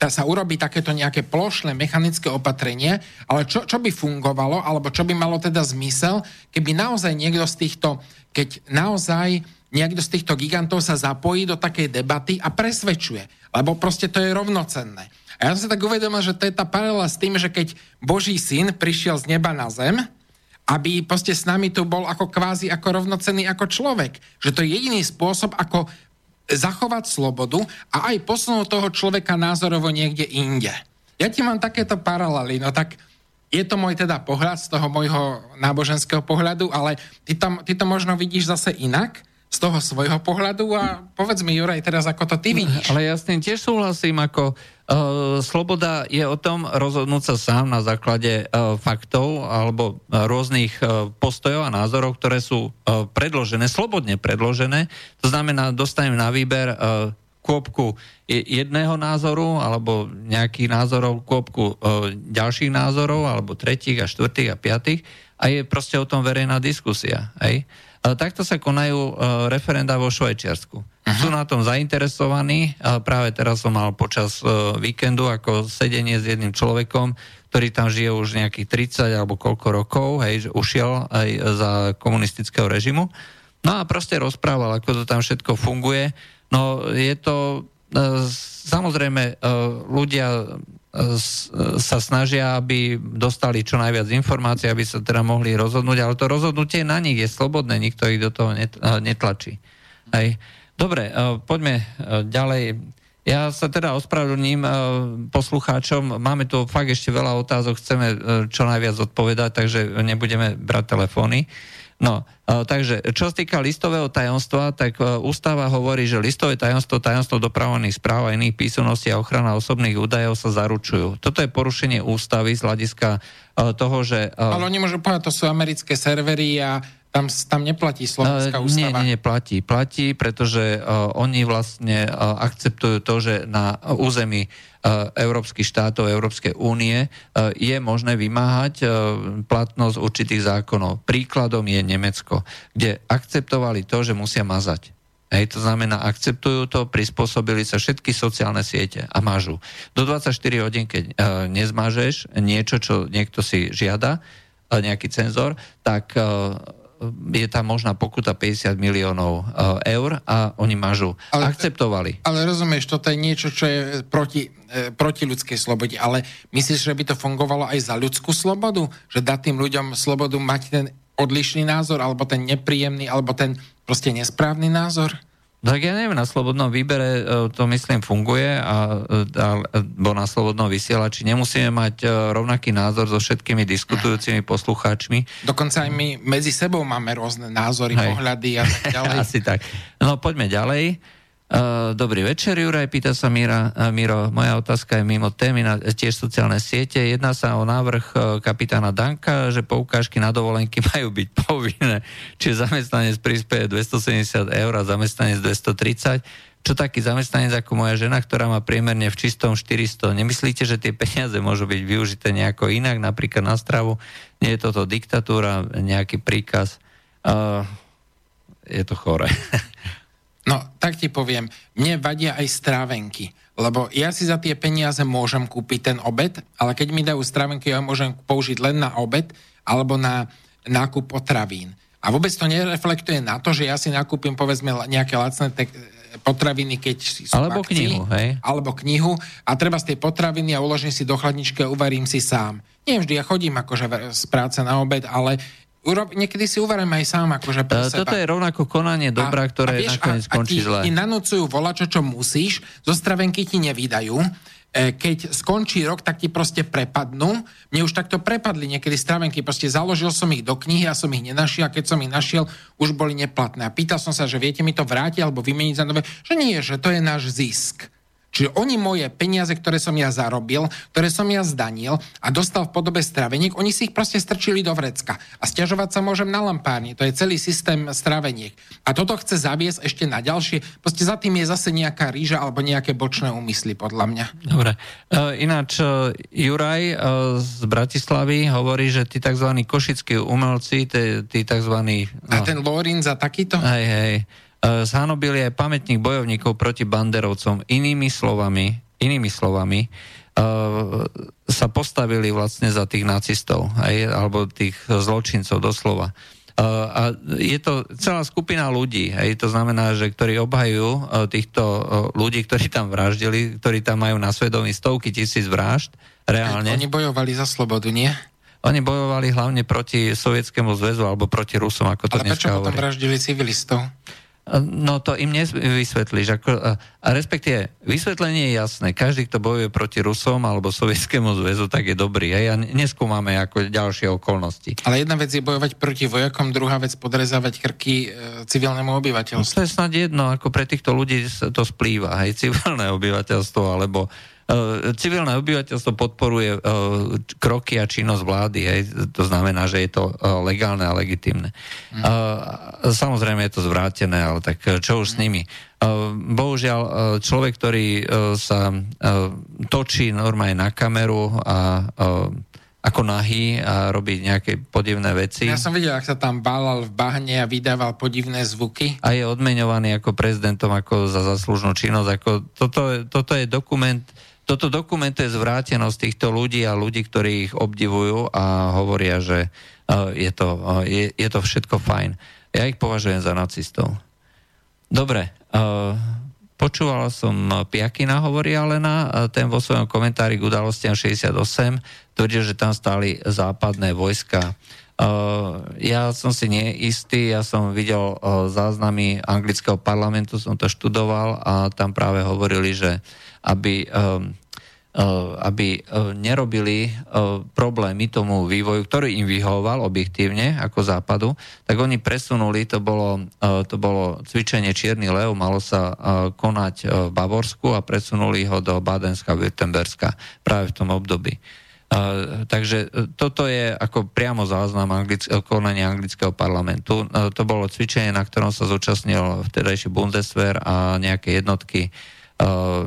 D: tá sa urobí takéto nejaké plošné mechanické opatrenie, ale čo, čo by fungovalo, alebo čo by malo teda zmysel, keby naozaj niekto z týchto, keď naozaj niekto z týchto gigantov sa zapojí do takej debaty a presvedčuje, lebo proste to je rovnocenné. A ja som sa tak uvedomil, že to je tá paralela s tým, že keď Boží syn prišiel z neba na zem, aby proste s nami tu bol ako kvázi ako rovnocenný ako človek. Že to je jediný spôsob, ako zachovať slobodu a aj posunúť toho človeka názorovo niekde inde. Ja ti mám takéto paralely, no tak je to môj teda pohľad z toho môjho náboženského pohľadu, ale ty, tam, ty to možno vidíš zase inak z toho svojho pohľadu a povedz mi, Juraj, teraz ako to ty vidíš.
A: Ale ja s tým tiež súhlasím, ako uh, sloboda je o tom rozhodnúť sa sám na základe uh, faktov alebo uh, rôznych postojov a názorov, ktoré sú predložené, slobodne predložené. To znamená, dostanem na výber kôpku jedného názoru alebo nejakých názorov, kôpku ďalších názorov alebo tretích a štvrtých a piatých a je proste o tom verejná diskusia. Hej? Takto sa konajú e, referenda vo Švajčiarsku. Aha. Sú na tom zainteresovaní. Práve teraz som mal počas e, víkendu ako sedenie s jedným človekom, ktorý tam žije už nejakých 30 alebo koľko rokov, hej, ušiel aj za komunistického režimu. No a proste rozprával, ako to tam všetko funguje. No je to, e, samozrejme, ľudia sa snažia, aby dostali čo najviac informácií, aby sa teda mohli rozhodnúť, ale to rozhodnutie na nich je slobodné, nikto ich do toho netlačí. Hej. Dobre, e, poďme e, ďalej. Ja sa teda ospravedlním poslucháčom. Máme tu fakt ešte veľa otázok, chceme čo najviac odpovedať, takže nebudeme brať telefóny. No, e, takže čo sa týka listového tajomstva, tak e, ústava hovorí, že listové tajomstvo, tajomstvo dopravovaných správ a iných písomností a ochrana osobných údajov sa zaručujú. Toto je porušenie ústavy z hľadiska e, toho, že...
D: Ale oni môžu povedať, to sú americké servery a tam, tam neplatí slovenská ústava.
A: Nie, nie, neplatí. Platí, pretože uh, oni vlastne uh, akceptujú to, že na území uh, európskych štátov, Európskej únie uh, je možné vymáhať uh, platnosť určitých zákonov. Príkladom je Nemecko, kde akceptovali to, že musia mazať. Hej, to znamená, akceptujú to, prispôsobili sa všetky sociálne siete a mážu. Do 24 hodín, keď uh, nezmažeš niečo, čo niekto si žiada, uh, nejaký cenzor, tak je tam možná pokuta 50 miliónov eh, eur a oni mažu. Ale, Akceptovali.
D: Ale rozumieš, toto je niečo, čo je proti, e, proti ľudskej slobode, ale myslíš, že by to fungovalo aj za ľudskú slobodu? Že dať tým ľuďom slobodu mať ten odlišný názor, alebo ten nepríjemný, alebo ten proste nesprávny názor?
A: Tak ja neviem, na slobodnom výbere e, to myslím funguje, a, a, bo na slobodnom vysielači nemusíme mať e, rovnaký názor so všetkými diskutujúcimi poslucháčmi.
D: Dokonca aj my medzi sebou máme rôzne názory, Hej. pohľady a tak ďalej.
A: Asi tak. No poďme ďalej. Uh, dobrý večer, Juraj, pýta sa Mira, uh, Miro. Moja otázka je mimo témy na tiež sociálne siete. Jedná sa o návrh kapitána Danka, že poukážky na dovolenky majú byť povinné. Čiže zamestnanec prispieje 270 eur a zamestnanec 230. Čo taký zamestnanec ako moja žena, ktorá má priemerne v čistom 400? Nemyslíte, že tie peniaze môžu byť využité nejako inak, napríklad na stravu? Nie je toto diktatúra, nejaký príkaz? Uh, je to chore.
D: No, tak ti poviem, mne vadia aj strávenky, lebo ja si za tie peniaze môžem kúpiť ten obed, ale keď mi dajú strávenky, ja môžem použiť len na obed alebo na nákup potravín. A vôbec to nereflektuje na to, že ja si nakúpim povedzme nejaké lacné te- potraviny, keď sú
A: Alebo akcii, knihu, hej?
D: Alebo knihu a treba z tej potraviny a uložím si do chladničky a uvarím si sám. Nie vždy ja chodím akože z práce na obed, ale Urob, niekedy si uvarím aj sám, akože pre
A: seba. Toto je rovnako konanie dobrá, ktoré a vieš, nakoniec skončí zle.
D: A ti nanúcujú volačo, čo musíš, zo stravenky ti nevydajú, e, keď skončí rok, tak ti proste prepadnú. Mne už takto prepadli niekedy stravenky, proste založil som ich do knihy a som ich nenašiel a keď som ich našiel, už boli neplatné. A pýtal som sa, že viete mi to vrátiť alebo vymeniť za nové, že nie, že to je náš zisk. Čiže oni moje peniaze, ktoré som ja zarobil, ktoré som ja zdanil a dostal v podobe straveniek, oni si ich proste strčili do vrecka. A stiažovať sa môžem na lampárni. To je celý systém straveniek. A toto chce zaviesť ešte na ďalšie. Proste za tým je zase nejaká ríža alebo nejaké bočné úmysly, podľa mňa.
A: Dobre. Uh, ináč uh, Juraj uh, z Bratislavy hovorí, že tí tzv. košickí umelci, tí, tí tzv.
D: No, a ten Lorin za takýto?
A: Hej, hej E, zhanobili aj pamätník bojovníkov proti banderovcom. Inými slovami, inými slovami uh, sa postavili vlastne za tých nacistov, aj, alebo tých zločincov doslova. Uh, a je to celá skupina ľudí, hej, to znamená, že ktorí obhajujú týchto ľudí, ktorí tam vraždili, ktorí tam majú na svedomí stovky tisíc vražd, reálne.
D: Oni bojovali za slobodu, nie?
A: Oni bojovali hlavne proti Sovietskému zväzu alebo proti Rusom, ako to
D: Ale prečo potom vraždili civilistov?
A: No to im nevysvetlíš. Ako, a respektíve, vysvetlenie je jasné. Každý, kto bojuje proti Rusom alebo Sovietskému zväzu, tak je dobrý. Hej? A neskúmame ako ďalšie okolnosti.
D: Ale jedna vec je bojovať proti vojakom, druhá vec podrezávať krky e, civilnému obyvateľstvu. No,
A: to je snad jedno, ako pre týchto ľudí to splýva. Hej? Civilné obyvateľstvo alebo civilné obyvateľstvo podporuje e, kroky a činnosť vlády. Hej. To znamená, že je to e, legálne a legitimné. Mm. Samozrejme je to zvrátené, ale tak čo už s nimi? Bohužiaľ, človek, ktorý sa točí normálne na kameru a ako nahý a robí nejaké podivné veci.
D: Ja som videl, ak sa tam bálal v bahne a vydával podivné zvuky.
A: A je odmeňovaný ako prezidentom ako za zaslúžnú činnosť. Ako toto, toto je dokument, toto dokumentuje zvrátenosť týchto ľudí a ľudí, ktorí ich obdivujú a hovoria, že uh, je, to, uh, je, je to všetko fajn. Ja ich považujem za nacistov. Dobre, uh, počúval som Piakina, hovorí Alena, ten vo svojom komentári k udalostiam 68 tvrdil, že tam stáli západné vojska. Uh, ja som si neistý, ja som videl uh, záznamy anglického parlamentu, som to študoval a tam práve hovorili, že aby um, Eh, aby eh, nerobili eh, problémy tomu vývoju, ktorý im vyhovoval objektívne ako západu, tak oni presunuli, to bolo, to bolo cvičenie Čierny lev, malo sa konať v Bavorsku a presunuli ho do Badenska, Württemberska práve v tom období. Uh, takže toto je ako priamo záznam anglick- konania anglického parlamentu. Uh, to bolo cvičenie, na ktorom sa zúčastnil vtedajší Bundeswehr a nejaké jednotky uh, Uh,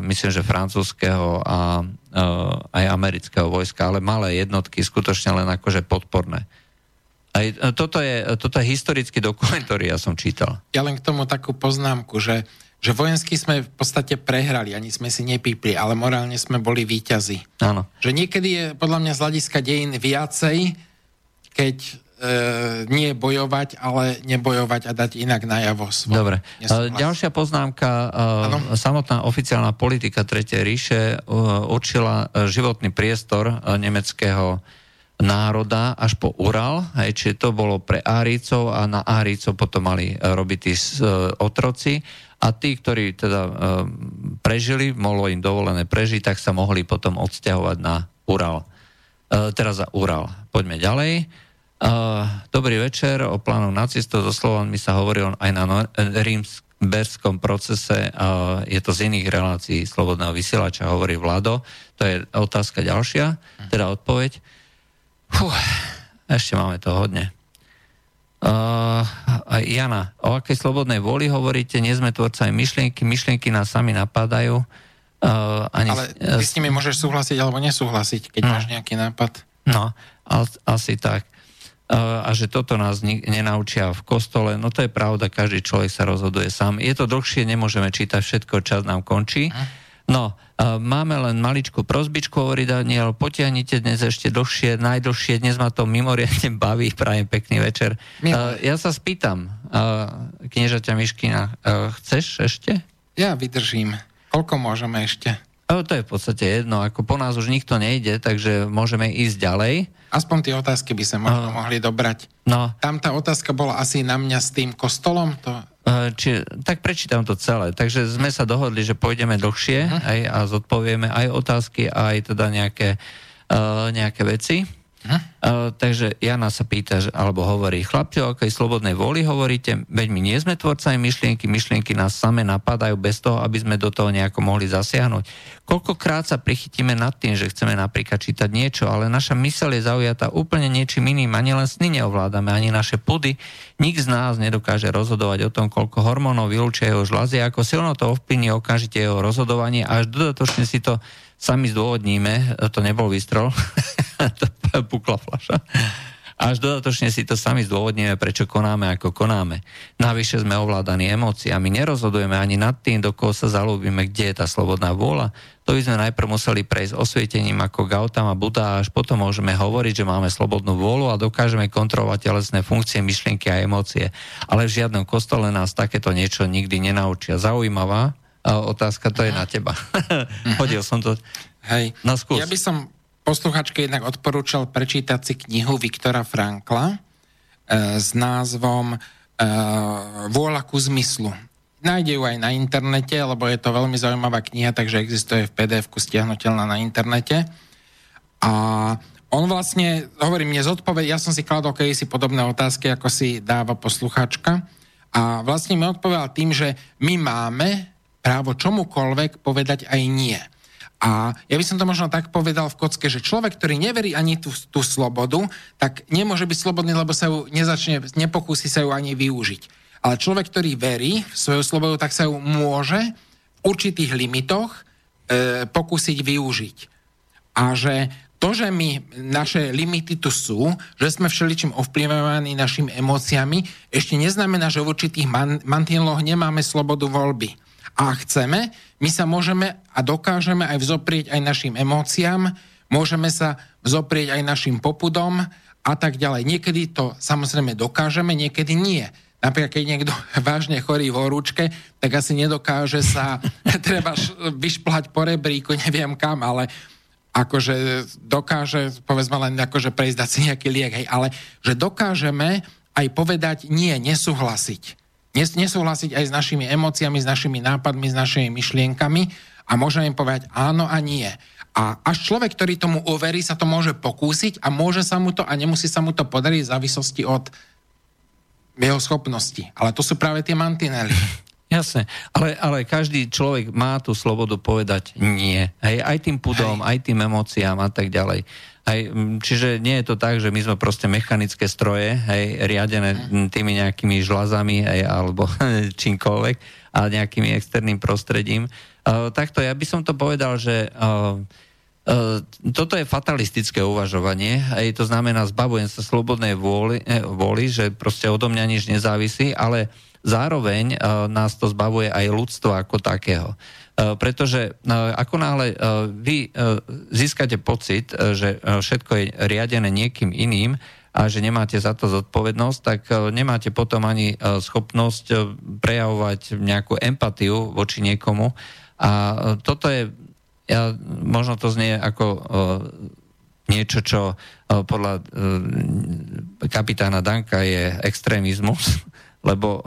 A: myslím, že francúzského a uh, aj amerického vojska, ale malé jednotky, skutočne len akože podporné. Aj uh, toto je, toto je historický dokument, ktorý ja som čítal.
D: Ja len k tomu takú poznámku, že, že vojensky sme v podstate prehrali, ani sme si nepípli, ale morálne sme boli výťazi.
A: Áno.
D: Že niekedy je podľa mňa z hľadiska dejín viacej, keď nie bojovať, ale nebojovať a dať inak najavo svoj.
A: Dobre. Nesúhlas. Ďalšia poznámka. Ano? Samotná oficiálna politika Tretej ríše e, určila e, životný priestor e, nemeckého národa až po Ural, hej, čiže to bolo pre Árícov a na Árícov potom mali robiť tí otroci a tí, ktorí teda prežili, mohlo im dovolené prežiť, tak sa mohli potom odsťahovať na Ural. Teraz za Ural. Poďme ďalej. Dobrý večer, o plánu nacistov so Slovanmi sa hovorí aj na rímskom procese, je to z iných relácií Slobodného vysielača, hovorí Vlado. To je otázka ďalšia, teda odpoveď. Fuh, ešte máme to hodne. Uh, Jana, o akej slobodnej vôli hovoríte? Nie sme tvorcami myšlienky, myšlienky nás sami napadajú.
D: Uh, ani, ale ty s nimi môžeš súhlasiť alebo nesúhlasiť, keď no. máš nejaký nápad.
A: No, asi tak. A že toto nás nenaučia v kostole, no to je pravda, každý človek sa rozhoduje sám. Je to dlhšie, nemôžeme čítať všetko, čas nám končí. No, máme len maličku prozbičku, hovorí Daniel, potiahnite dnes ešte dlhšie, najdlhšie, dnes ma to mimoriadne baví, prajem pekný večer. Uh, ja sa spýtam, kniežaťa Miškina, chceš ešte?
D: Ja vydržím. Koľko môžeme ešte?
A: Uh, to je v podstate jedno, ako po nás už nikto nejde, takže môžeme ísť ďalej.
D: Aspoň tie otázky by sa možno uh, mohli dobrať. No. Tam tá otázka bola asi na mňa s tým kostolom, to
A: Eh, či, tak prečítam to celé. Takže sme sa dohodli, že pôjdeme dlhšie uh-huh. aj, a zodpovieme aj otázky, aj teda nejaké, uh, nejaké veci. Uh, takže Jana sa pýta, že, alebo hovorí, chlapci, o akej slobodnej vôli hovoríte, veď my nie sme tvorcami myšlienky, myšlienky nás same napadajú bez toho, aby sme do toho nejako mohli zasiahnuť. Koľkokrát sa prichytíme nad tým, že chceme napríklad čítať niečo, ale naša myseľ je zaujatá úplne niečím iným, ani len sny neovládame, ani naše pudy. Nik z nás nedokáže rozhodovať o tom, koľko hormónov vylúčia jeho žlazy, ako silno to ovplyvní okamžite jeho rozhodovanie a až dodatočne si to sami zdôvodníme, to nebol výstrel, to pukla flaša. Až dodatočne si to sami zdôvodníme, prečo konáme, ako konáme. Navyše sme ovládaní emóciami, nerozhodujeme ani nad tým, do koho sa zalúbime, kde je tá slobodná vôľa. To by sme najprv museli prejsť osvietením ako Gautama Buddha a až potom môžeme hovoriť, že máme slobodnú vôľu a dokážeme kontrolovať telesné funkcie, myšlienky a emócie. Ale v žiadnom kostole nás takéto niečo nikdy nenaučia. Zaujímavá otázka, to je na teba. Hodil som to.
D: Hej. No, skús. Ja by som posluchačke jednak odporúčal prečítať si knihu Viktora Frankla e, s názvom e, Vôľa ku zmyslu. Nájde ju aj na internete, lebo je to veľmi zaujímavá kniha, takže existuje v PDF-ku stiahnutelná na internete. A on vlastne, hovorím, nezodpoved, ja som si kladol si podobné otázky, ako si dáva posluchačka. A vlastne mi odpovedal tým, že my máme právo čomukoľvek povedať aj nie. A ja by som to možno tak povedal v kocke, že človek, ktorý neverí ani tú, tú slobodu, tak nemôže byť slobodný, lebo sa ju nezačne, nepokúsi sa ju ani využiť. Ale človek, ktorý verí v svoju slobodu, tak sa ju môže v určitých limitoch e, pokúsiť využiť. A že to, že my, naše limity tu sú, že sme všeličím ovplyvňovaní našimi emóciami, ešte neznamená, že v určitých man, mantinloch nemáme slobodu voľby a chceme, my sa môžeme a dokážeme aj vzoprieť aj našim emóciám, môžeme sa vzoprieť aj našim popudom a tak ďalej. Niekedy to samozrejme dokážeme, niekedy nie. Napríklad, keď niekto vážne chorý v horúčke, tak asi nedokáže sa, treba vyšplhať po rebríku, neviem kam, ale akože dokáže, povedzme len akože prejsť dať si nejaký liek, hej, ale že dokážeme aj povedať nie, nesúhlasiť nesúhlasiť aj s našimi emóciami, s našimi nápadmi, s našimi myšlienkami a môžeme im povedať áno a nie. A až človek, ktorý tomu uverí, sa to môže pokúsiť a môže sa mu to a nemusí sa mu to podariť v závislosti od jeho schopnosti. Ale to sú práve tie mantinely.
A: Jasne, ale, ale každý človek má tú slobodu povedať nie. Hej, aj tým pudom, hej. aj tým emóciám a tak ďalej. Aj, čiže nie je to tak, že my sme proste mechanické stroje, hej, riadené tými nejakými žlazami, hej, alebo čímkoľvek a nejakými externým prostredím. Uh, takto ja by som to povedal, že uh, toto je fatalistické uvažovanie, hej, to znamená, zbavujem sa slobodnej vôli, vôli, že proste odo mňa nič nezávisí, ale zároveň nás to zbavuje aj ľudstvo ako takého. Eh, pretože eh, ako náhle eh, vy získate pocit, že všetko je riadené niekým iným a že nemáte za to zodpovednosť, tak nemáte potom ani schopnosť prejavovať nejakú empatiu voči niekomu. A toto je, ja, možno to znie ako niečo, čo podľa kapitána Danka je extrémizmus, lebo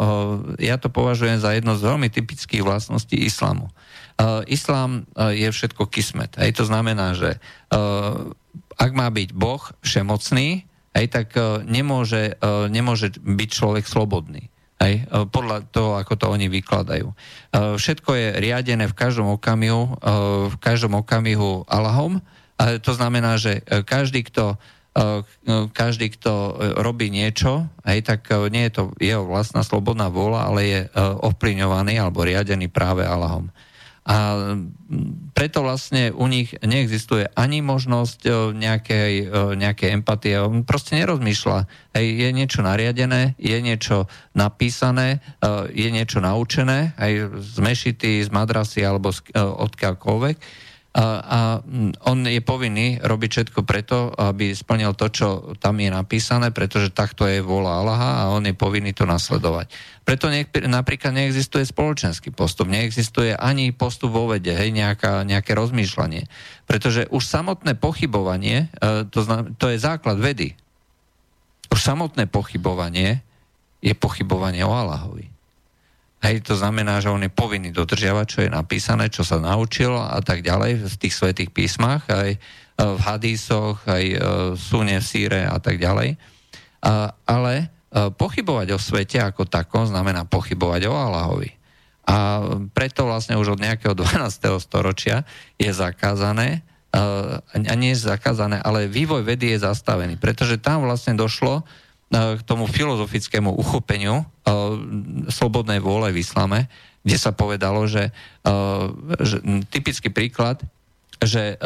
A: ja to považujem za jedno z veľmi typických vlastností islamu. Islám je všetko kismet. Hej, to znamená, že ak má byť Boh všemocný, hej, tak nemôže, nemôže byť človek slobodný. Hej, podľa toho, ako to oni vykladajú. Všetko je riadené v každom okamihu, v každom okamihu Allahom. To znamená, že každý, kto každý, kto robí niečo, hej, tak nie je to jeho vlastná slobodná vôľa, ale je ovplyvňovaný alebo riadený práve Allahom. A preto vlastne u nich neexistuje ani možnosť e, nejakej, e, nejakej empatie. On proste nerozmýšľa. Hej, je niečo nariadené, je niečo napísané, e, je niečo naučené, aj z mešity, z madrasy alebo odkiaľkoľvek a on je povinný robiť všetko preto, aby splnil to, čo tam je napísané, pretože takto je vola Allaha a on je povinný to nasledovať. Preto ne, napríklad neexistuje spoločenský postup, neexistuje ani postup vo vede, hej, nejaká, nejaké rozmýšľanie. Pretože už samotné pochybovanie, e, to, znam, to je základ vedy. Už samotné pochybovanie je pochybovanie o Allahovi. Hej, to znamená, že on je povinný dodržiavať, čo je napísané, čo sa naučil a tak ďalej v tých svetých písmach, aj e, v hadísoch, aj e, v súne, v síre a tak ďalej. Ale e, pochybovať o svete ako takom znamená pochybovať o Allahovi. A preto vlastne už od nejakého 12. storočia je zakázané, a nie je zakázané, ale vývoj vedy je zastavený, pretože tam vlastne došlo k tomu filozofickému uchopeniu slobodnej vôle v islame, kde sa povedalo, že, že typický príklad, že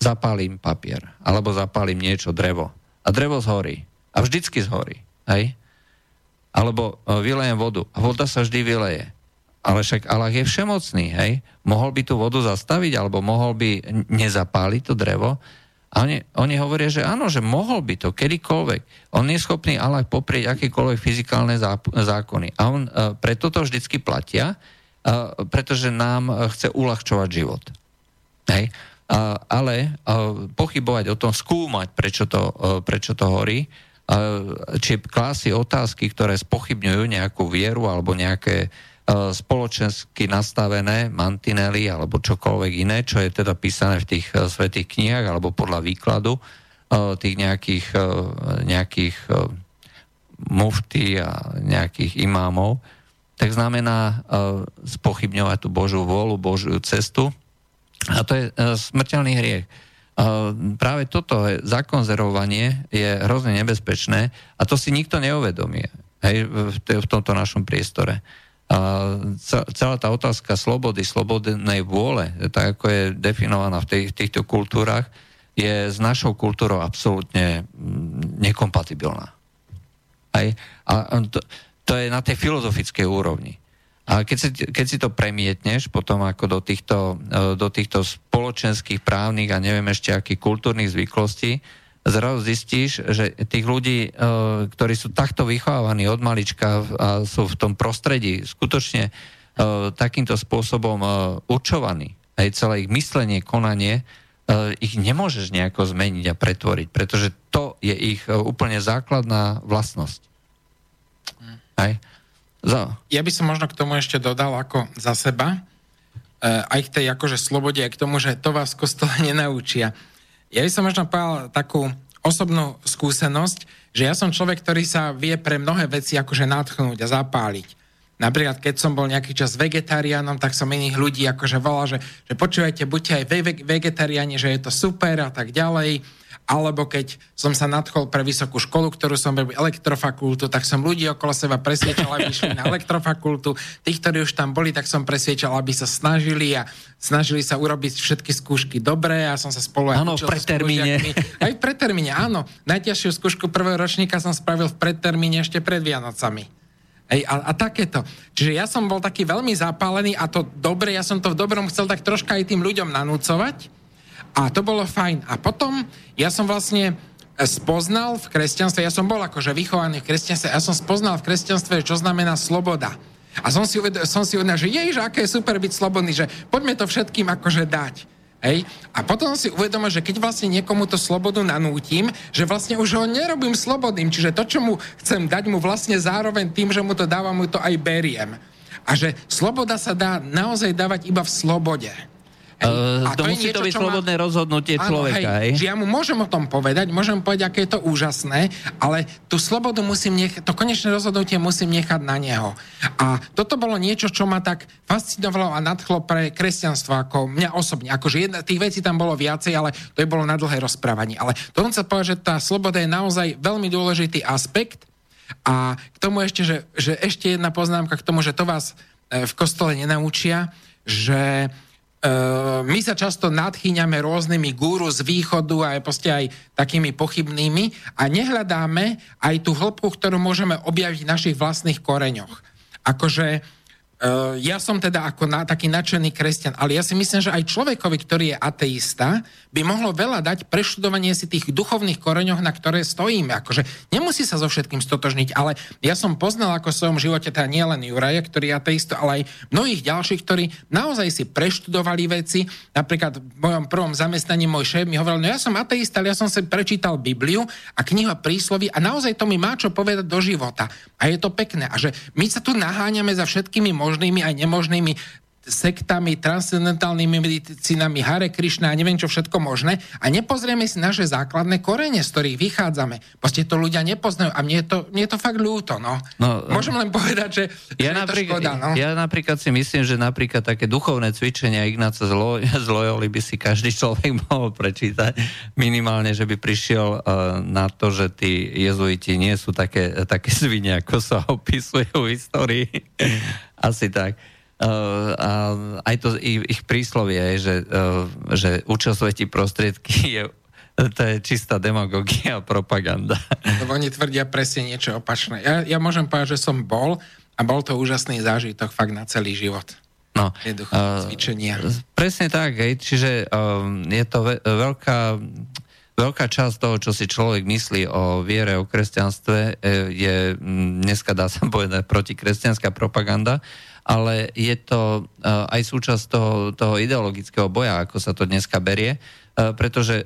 A: zapálim papier, alebo zapálim niečo, drevo. A drevo zhorí. A vždycky zhorí. Hej? Alebo vylejem vodu. A voda sa vždy vyleje. Ale však Allah je všemocný, hej? Mohol by tú vodu zastaviť, alebo mohol by nezapáliť to drevo, a oni, oni hovoria, že áno, že mohol by to kedykoľvek. On je schopný ale poprieť akékoľvek fyzikálne zákony. A on uh, preto to vždycky platia, uh, pretože nám uh, chce uľahčovať život. Hej. Uh, ale uh, pochybovať o tom, skúmať, prečo to, uh, prečo to horí, uh, či klásy otázky, ktoré spochybňujú nejakú vieru alebo nejaké E, spoločensky nastavené mantinely alebo čokoľvek iné, čo je teda písané v tých e, svetých knihách alebo podľa výkladu e, tých nejakých, nejakých mufty a nejakých imámov, tak znamená spochybňovať tú Božú vôľu, Božiu cestu. A to je smrteľný hriech. Práve toto je, zakonzervovanie je hrozne nebezpečné a to si nikto neuvedomie hej, v tomto našom priestore. Celá tá otázka slobody, slobodnej vôle, tak ako je definovaná v tej, týchto kultúrach, je s našou kultúrou absolútne mm, nekompatibilná. Aj? A to, to je na tej filozofickej úrovni. A keď si, keď si to premietneš potom ako do týchto, e, do týchto spoločenských, právnych a neviem ešte akých kultúrnych zvyklostí, zrazu zistíš, že tých ľudí, e, ktorí sú takto vychovávaní od malička a sú v tom prostredí skutočne e, takýmto spôsobom e, určovaní, aj celé ich myslenie, konanie, ich nemôžeš nejako zmeniť a pretvoriť, pretože to je ich úplne základná vlastnosť. Aj?
D: So. Ja by som možno k tomu ešte dodal ako za seba, aj k tej akože slobode, aj k tomu, že to vás kostole nenaučia. Ja by som možno povedal takú osobnú skúsenosť, že ja som človek, ktorý sa vie pre mnohé veci akože natchnúť a zapáliť. Napríklad, keď som bol nejaký čas vegetariánom, tak som iných ľudí akože volal, že, že počúvajte, buďte aj vegetariáni, že je to super a tak ďalej alebo keď som sa nadchol pre vysokú školu, ktorú som robil elektrofakultu, tak som ľudí okolo seba presviečal, aby išli na elektrofakultu. Tých, ktorí už tam boli, tak som presviečal, aby sa snažili a snažili sa urobiť všetky skúšky dobre a som sa spolu
A: Áno, v predtermíne.
D: Aj v predtermíne, áno. Najťažšiu skúšku prvého ročníka som spravil v predtermíne ešte pred Vianocami. Ej, a, a takéto. Čiže ja som bol taký veľmi zapálený a to dobre, ja som to v dobrom chcel tak troška aj tým ľuďom nanúcovať, a to bolo fajn. A potom ja som vlastne spoznal v kresťanstve, ja som bol akože vychovaný v kresťanstve, ja som spoznal v kresťanstve, čo znamená sloboda. A som si, uvedel, som si uvedomil, že jej, aké je super byť slobodný, že poďme to všetkým akože dať. Hej? A potom si uvedomil, že keď vlastne niekomu to slobodu nanútim, že vlastne už ho nerobím slobodným, čiže to, čo mu chcem dať, mu vlastne zároveň tým, že mu to dávam, mu to aj beriem. A že sloboda sa dá naozaj dávať iba v slobode.
A: Uh, to, to musí niečo, to byť slobodné má... rozhodnutie áno, človeka. Hej,
D: hej. Že ja mu môžem o tom povedať, môžem povedať, aké je to úžasné, ale tú slobodu musím nechať, to konečné rozhodnutie musím nechať na neho. A toto bolo niečo, čo ma tak fascinovalo a nadchlo pre kresťanstvo, ako mňa osobne. Akože jedna, tých vecí tam bolo viacej, ale to je bolo na dlhé rozprávanie. Ale to chcem povedať, že tá sloboda je naozaj veľmi dôležitý aspekt a k tomu ešte, že, že ešte jedna poznámka k tomu, že to vás e, v kostole nenaučia, že Uh, my sa často nadchýňame rôznymi gúru z východu a aj, aj takými pochybnými a nehľadáme aj tú hĺbku, ktorú môžeme objaviť v našich vlastných koreňoch. Akože ja som teda ako na, taký nadšený kresťan, ale ja si myslím, že aj človekovi, ktorý je ateista, by mohlo veľa dať preštudovanie si tých duchovných koreňoch, na ktoré stojíme. Akože nemusí sa so všetkým stotožniť, ale ja som poznal ako v svojom živote teda nielen Juraja, ktorý je ateista, ale aj mnohých ďalších, ktorí naozaj si preštudovali veci. Napríklad v mojom prvom zamestnaní môj šéf mi hovoril, no ja som ateista, ale ja som si prečítal Bibliu a kniha prísloví a naozaj to mi má čo povedať do života. A je to pekné. A že my sa tu naháňame za všetkými možnými aj nemožnými sektami, transcendentálnymi medicínami, Hare Krishna a neviem čo všetko možné a nepozrieme si naše základné korene, z ktorých vychádzame. Proste to ľudia nepoznajú a mne je to, mne je to fakt ľúto. No. No, Môžem len povedať, že,
A: ja,
D: že
A: napríklad,
D: škoda. No.
A: Ja napríklad si myslím, že napríklad také duchovné cvičenia Ignáca z, z Loyoli by si každý človek mohol prečítať. Minimálne, že by prišiel uh, na to, že tí jezuiti nie sú také, také svine, ako sa opisujú v histórii. Asi tak. Uh, a aj to ich príslovie je, že, uh, že učil sveti prostriedky je to je čistá demagogia a propaganda.
D: Lebo oni tvrdia presne niečo opačné. Ja, ja môžem povedať, že som bol a bol to úžasný zážitok fakt na celý život.
A: No, uh,
D: cvičenia.
A: Presne tak, hej, čiže uh, je to ve- veľká, veľká časť toho, čo si človek myslí o viere, o kresťanstve, je dneska dá sa povedať protikresťanská propaganda ale je to uh, aj súčasť toho, toho ideologického boja, ako sa to dneska berie, uh, pretože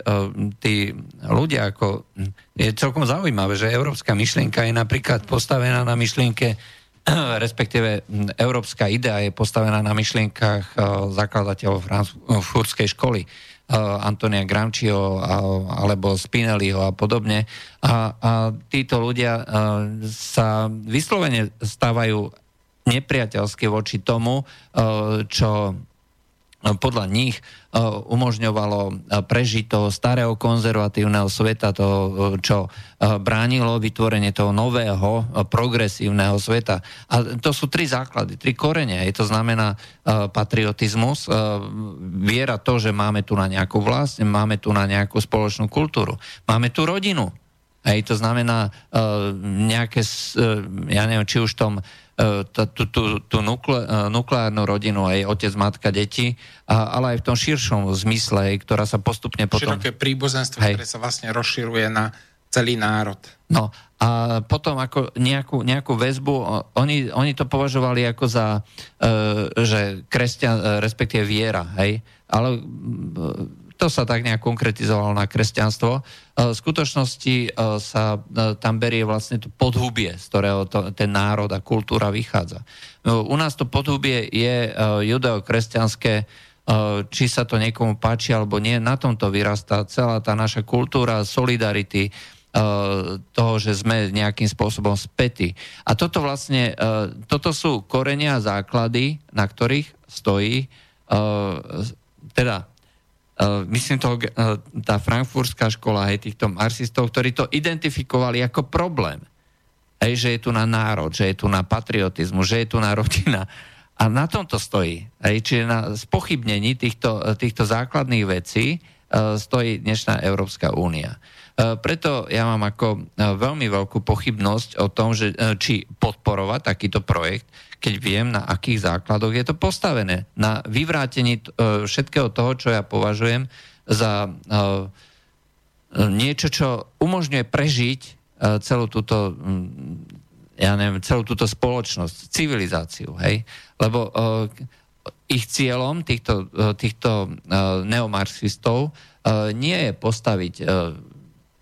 A: tí ľudia, ako je celkom zaujímavé, že európska myšlienka je napríklad postavená na myšlienke respektíve európska idea je postavená na myšlienkach zakladateľov frankfurtskej školy. Antonia Gramsciho alebo Spinelliho a podobne. A, a títo ľudia sa vyslovene stávajú nepriateľské voči tomu, eh, čo podľa nich eh, umožňovalo eh, prežiť toho starého konzervatívneho sveta, to, čo bránilo vytvorenie toho nového progresívneho sveta. A to sú tri základy, tri korene. Je to znamená patriotizmus, viera to, že máme tu na nejakú vlast, máme tu na nejakú spoločnú kultúru, máme tu rodinu. Hej, to znamená nejaké, ja neviem, či už tom E, tú, tú, tú nukle, e, nukleárnu rodinu, aj otec, matka, deti, a, ale aj v tom širšom zmysle, ktorá sa postupne potom...
D: Široké príbuzenstvo, hej. ktoré sa vlastne rozširuje na celý národ.
A: No a potom ako nejakú, nejakú väzbu, oni, oni to považovali ako za, e, že kresťan, respektíve viera, hej, ale to sa tak nejak konkretizovalo na kresťanstvo. E, v skutočnosti e, sa e, tam berie vlastne to podhubie, z ktorého to, ten národ a kultúra vychádza. U nás to podhubie je judeo-kresťanské, či sa to niekomu páči alebo nie, na tomto vyrastá celá tá naša kultúra solidarity, toho, že sme nejakým spôsobom spätí. A toto vlastne, toto sú korenia a základy, na ktorých stojí teda myslím to, uh, tá frankfurtská škola aj týchto marxistov, ktorí to identifikovali ako problém. Hej, že je tu na národ, že je tu na patriotizmu, že je tu na rodina. A na tom to stojí. Hej, čiže na spochybnení týchto, týchto základných vecí stojí dnešná Európska únia. Uh, preto ja mám ako uh, veľmi veľkú pochybnosť o tom, že, uh, či podporovať takýto projekt, keď viem, na akých základoch je to postavené. Na vyvrátení e, všetkého toho, čo ja považujem za e, niečo, čo umožňuje prežiť e, celú túto ja neviem, celú túto spoločnosť, civilizáciu, hej? Lebo ich cieľom, týchto, týchto neomarxistov, nie je postaviť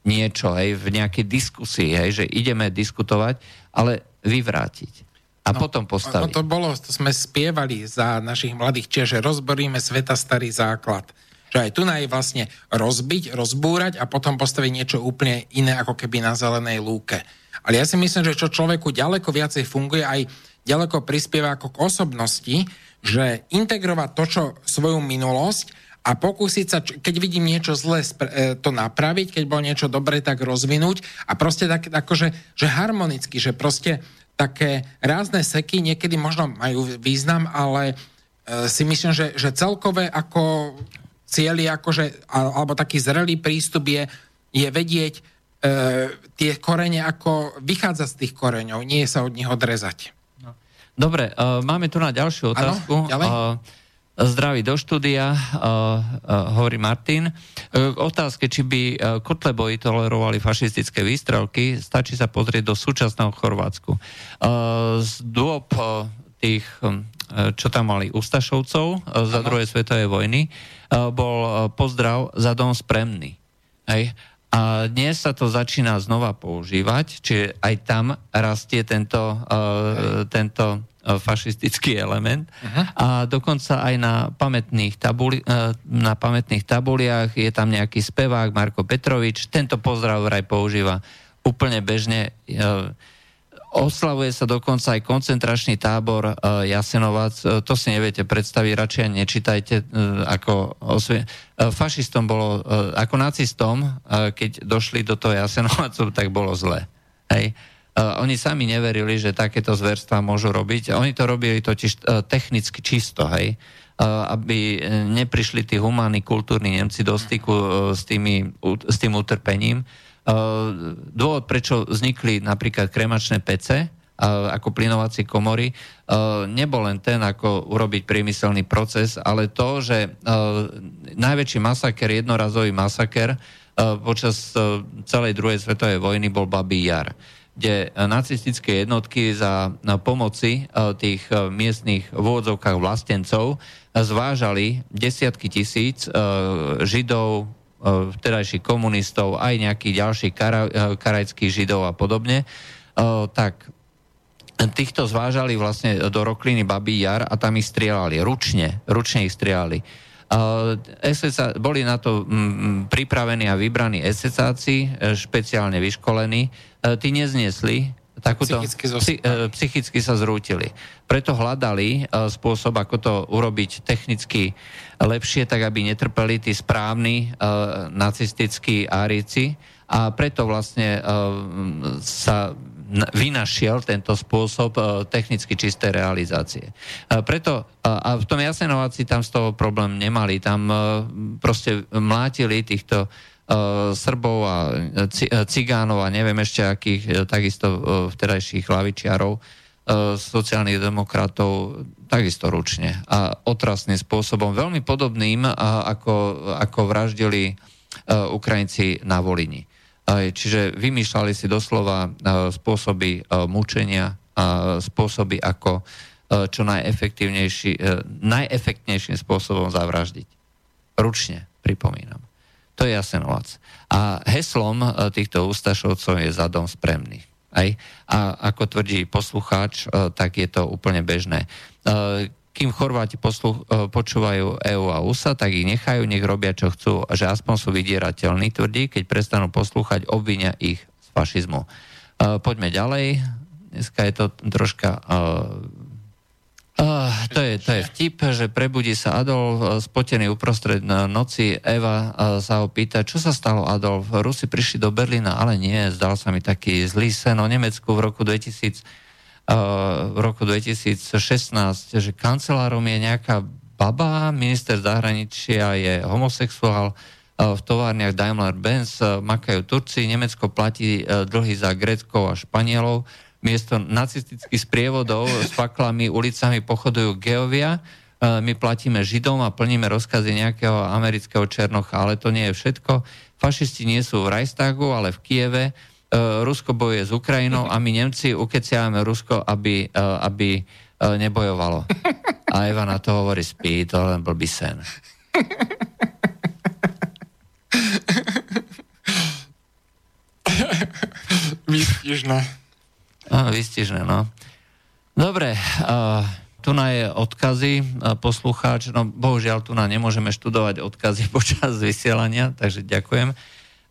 A: niečo hej, v nejakej diskusii, hej, že ideme diskutovať, ale vyvrátiť. A no, potom postaviť.
D: No to bolo, to sme spievali za našich mladých čiže rozboríme sveta starý základ. Že aj tu je vlastne rozbiť, rozbúrať a potom postaviť niečo úplne iné, ako keby na zelenej lúke. Ale ja si myslím, že čo človeku ďaleko viacej funguje, aj ďaleko prispieva ako k osobnosti, že integrovať to, čo svoju minulosť a pokúsiť sa, keď vidím niečo zlé, e, to napraviť, keď bolo niečo dobré, tak rozvinúť a proste tak, akože, že harmonicky, že proste také rázne seky niekedy možno majú význam, ale e, si myslím, že, že celkové ako cieľ je akože, alebo taký zrelý prístup je, je vedieť e, tie korene, ako vychádza z tých koreňov, nie sa od nich odrezať.
A: No. Dobre, e, máme tu na ďalšiu otázku. Ano, ďalej? E, Zdraví do štúdia, uh, uh, hovorí Martin. Uh, otázke, či by uh, Kotleboji tolerovali fašistické výstrelky, stačí sa pozrieť do súčasného Chorvátsku. Uh, z dôb uh, tých, um, čo tam mali Ustašovcov uh, za druhej svetovej vojny, uh, bol uh, pozdrav za dom spremný. Hej? A dnes sa to začína znova používať, čiže aj tam rastie tento, uh, tento fašistický element. Uh-huh. A dokonca aj na pamätných, tabuli, e, na pamätných tabuliach je tam nejaký spevák Marko Petrovič. Tento pozdrav vraj používa úplne bežne. E, oslavuje sa dokonca aj koncentračný tábor Jasenovac. To si neviete predstaviť, radšej nečítajte. Ako osvie... Fašistom bolo, ako nacistom, keď došli do toho Jasenovacu, tak bolo zle. Hej. Uh, oni sami neverili, že takéto zverstva môžu robiť. Oni to robili totiž uh, technicky čisto, hej, uh, aby neprišli tí humánni, kultúrni Nemci do styku uh, s, tými, uh, s tým utrpením. Uh, dôvod, prečo vznikli napríklad kremačné pece, ako plynovacie komory, nebol len ten, ako urobiť priemyselný proces, ale to, že najväčší masaker, jednorazový masaker počas celej druhej svetovej vojny bol Babý Jar kde nacistické jednotky za pomoci e, tých miestnych vôdzovkách vlastencov zvážali desiatky tisíc židov, vtedajších komunistov, aj nejakých ďalších kara, karajských židov a podobne, tak týchto zvážali vlastne do Rokliny Babí Jar a tam ich strieľali ručne, ručne ich strieľali. SSA, boli na to pripravení a vybraní SSáci, špeciálne vyškolení, tí nezniesli takúto, psychicky, psy, e, psychicky sa zrútili. Preto hľadali e, spôsob, ako to urobiť technicky lepšie, tak aby netrpeli tí správni nacistickí árici a preto vlastne sa vynašiel tento spôsob technicky čisté realizácie. Preto, a v tom Jasenováci tam z toho problém nemali, tam proste mlátili týchto Srbov a eh, eh, Cigánov a neviem ešte akých, takisto vtedajších hlavičiarov, sociálnych demokratov, takisto ručne a otrasným spôsobom, veľmi podobným, ako, ako vraždili Ukrajinci na Volini. Čiže vymýšľali si doslova spôsoby mučenia, spôsoby, ako čo najefektívnejší, najefektnejším spôsobom zavraždiť. Ručne, pripomínam. To je Jasenovac. A heslom e, týchto ústašovcov je zadom spremný. Aj? A ako tvrdí poslucháč, e, tak je to úplne bežné. E, kým Chorváti posluch, počúvajú EU a USA, tak ich nechajú, nech robia, čo chcú, že aspoň sú vydierateľní, tvrdí, keď prestanú poslúchať, obvinia ich z fašizmu. Poďme ďalej. Dneska je to troška Uh, to, je, to je vtip, že prebudí sa Adolf uh, spotený uprostred noci. Eva sa ho pýta, čo sa stalo Adolf? Rusi prišli do Berlína, ale nie, zdal sa mi taký zlý sen o Nemecku v roku 2000 uh, v roku 2016, že kancelárom je nejaká baba, minister zahraničia je homosexuál, v továrniach Daimler-Benz makajú Turci, Nemecko platí dlhy za Grécko a Španielov, miesto nacistických sprievodov s faklami ulicami pochodujú geovia, e, my platíme Židom a plníme rozkazy nejakého amerického Černocha, ale to nie je všetko. Fašisti nie sú v Reichstagu, ale v Kieve. E, Rusko bojuje s Ukrajinou a my Nemci ukeciame Rusko, aby, e, aby nebojovalo. A Eva na to hovorí, spí, to len blbý sen.
D: Výstižné.
A: Áno, výstižné, no. Dobre, uh, tu na je odkazy, poslucháč, no bohužiaľ tu na nemôžeme študovať odkazy počas vysielania, takže ďakujem.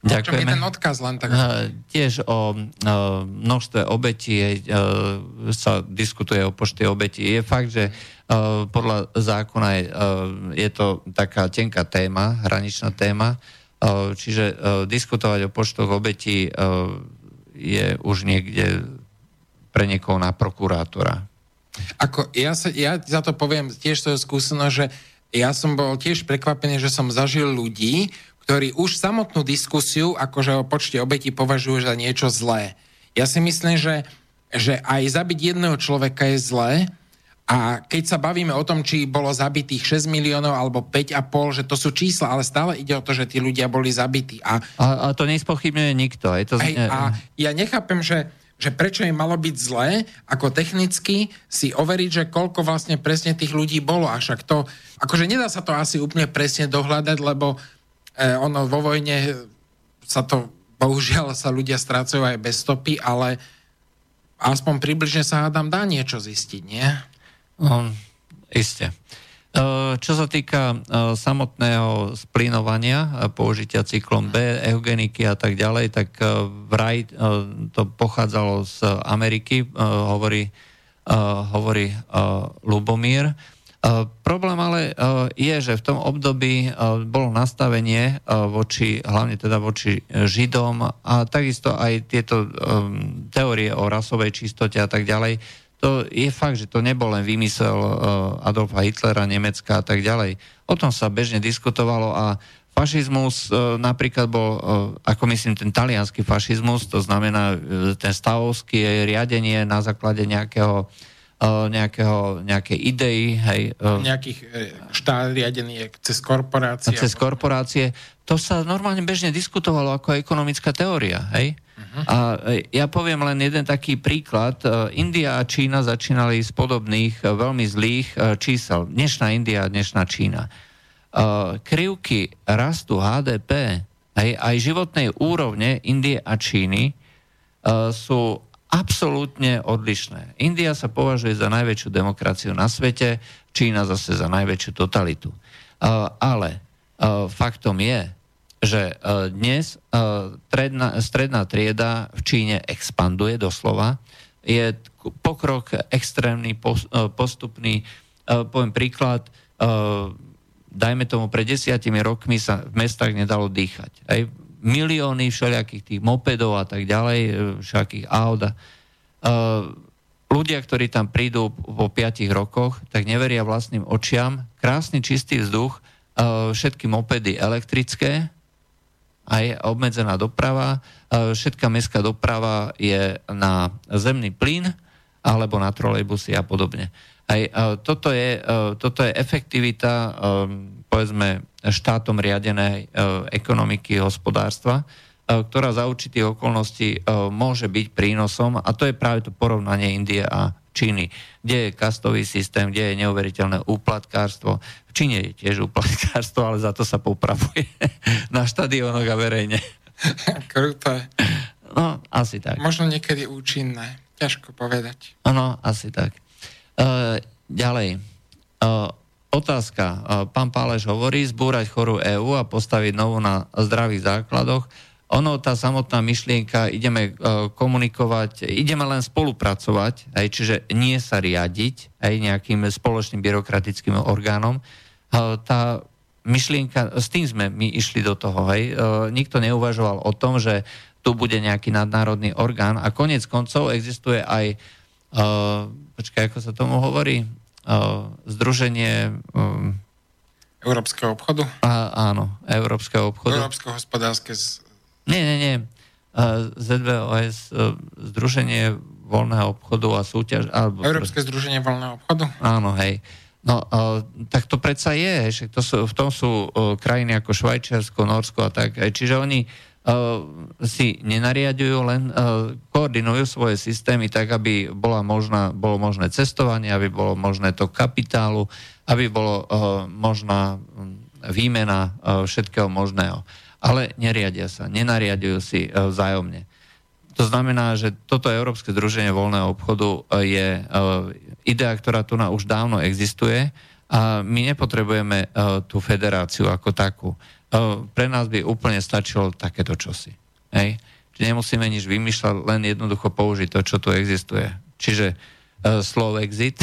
D: Ďakujeme. je ten odkaz len tak? Uh,
A: tiež o uh, množstve obetí uh, sa diskutuje o počte obetí. Je fakt, že uh, podľa zákona je, uh, je to taká tenká téma, hraničná téma, čiže diskutovať o počtoch obetí je už niekde pre niekoho na prokurátora.
D: Ako, ja, sa, ja za to poviem tiež to je skúsenosť, že ja som bol tiež prekvapený, že som zažil ľudí, ktorí už samotnú diskusiu akože o počte obetí považujú za niečo zlé. Ja si myslím, že, že aj zabiť jedného človeka je zlé, a keď sa bavíme o tom, či bolo zabitých 6 miliónov alebo 5,5, že to sú čísla, ale stále ide o to, že tí ľudia boli zabití. A,
A: a, a to nespochybňuje nikto. Je to...
D: Aj, a ja nechápem, že že prečo im malo byť zlé, ako technicky si overiť, že koľko vlastne presne tých ľudí bolo. A však to, akože nedá sa to asi úplne presne dohľadať, lebo eh, ono vo vojne sa to, bohužiaľ sa ľudia strácajú aj bez stopy, ale aspoň približne sa hádam dá niečo zistiť, nie?
A: No, isté. Eh, čo sa týka eh, samotného splinovania, eh, použitia cyklom B, eugeniky a tak ďalej, tak vraj to pochádzalo z Ameriky, hovorí, hovorí Lubomír. Problém ale je, že v tom období bolo nastavenie voči, hlavne teda voči Židom a takisto aj tieto teórie o rasovej čistote a tak ďalej to je fakt, že to nebol len vymysel uh, Adolfa Hitlera, Nemecka a tak ďalej. O tom sa bežne diskutovalo a fašizmus uh, napríklad bol, uh, ako myslím, ten talianský fašizmus, to znamená ten stavovský riadenie na základe nejakého nejakého, nejakej idei, hej.
D: Nejakých štát riadený cez korporácie.
A: Cez korporácie. To sa normálne bežne diskutovalo ako ekonomická teória, hej. A e, ja poviem len jeden taký príklad. E, India a Čína začínali z podobných e, veľmi zlých čísel. Dnešná India a dnešná Čína. Krivky rastu HDP aj, aj životnej úrovne Indie a Číny sú absolútne odlišné. India sa považuje za najväčšiu demokraciu na svete, Čína zase za najväčšiu totalitu. Ale faktom je, že e, dnes stredná, e, stredná trieda v Číne expanduje doslova. Je pokrok extrémny, e, postupný. Poviem príklad, dajme tomu, pred desiatimi rokmi sa v mestách nedalo dýchať. Aj milióny všelijakých tých mopedov a tak ďalej, všakých aut. Ľudia, ktorí tam prídu po piatich rokoch, tak neveria vlastným očiam. Krásny čistý vzduch, všetky mopedy elektrické, aj obmedzená doprava. E, všetká mestská doprava je na zemný plyn alebo na trolejbusy a podobne. Aj e, toto je, e, toto je efektivita povedzme štátom riadenej ekonomiky hospodárstva, ktorá za určitých okolností môže byť prínosom a to je práve to porovnanie Indie a Číny, kde je kastový systém, kde je neuveriteľné úplatkárstvo. V Číne je tiež úplatkárstvo, ale za to sa popravuje na štadionoch a verejne.
D: Kruté.
A: No, asi tak.
D: Možno niekedy účinné. Ťažko povedať.
A: Áno, asi tak. E, ďalej. E, otázka. E, pán Páleš hovorí, zbúrať chorú EÚ a postaviť novú na zdravých základoch ono, tá samotná myšlienka, ideme uh, komunikovať, ideme len spolupracovať, aj, čiže nie sa riadiť aj nejakým spoločným byrokratickým orgánom. Uh, tá myšlienka, s tým sme my išli do toho, hej. Uh, nikto neuvažoval o tom, že tu bude nejaký nadnárodný orgán a konec koncov existuje aj, počkaj, ako sa tomu hovorí, združenie...
D: Európskeho obchodu?
A: A, áno, Európskeho obchodu.
D: Európskeho hospodárske
A: nie, nie, nie. ZVOS, e, Združenie voľného obchodu a súťaž... Alebo,
D: Európske združenie voľného obchodu?
A: Áno, hej. No, tak to predsa je, že to sú, v tom sú uh, krajiny ako Švajčiarsko, Norsko a tak. Čiže oni si nenariadujú, len koordinujú svoje systémy tak, aby bola možná, bolo možné cestovanie, aby bolo možné to kapitálu, aby bolo možná výmena všetkého možného. Ale neriadia sa, nenariadujú si vzájomne. To znamená, že toto Európske združenie voľného obchodu je idea, ktorá tu na už dávno existuje a my nepotrebujeme tú federáciu ako takú pre nás by úplne stačilo takéto čosi. Hej? Čiže nemusíme nič vymýšľať, len jednoducho použiť to, čo tu existuje. Čiže uh, slow exit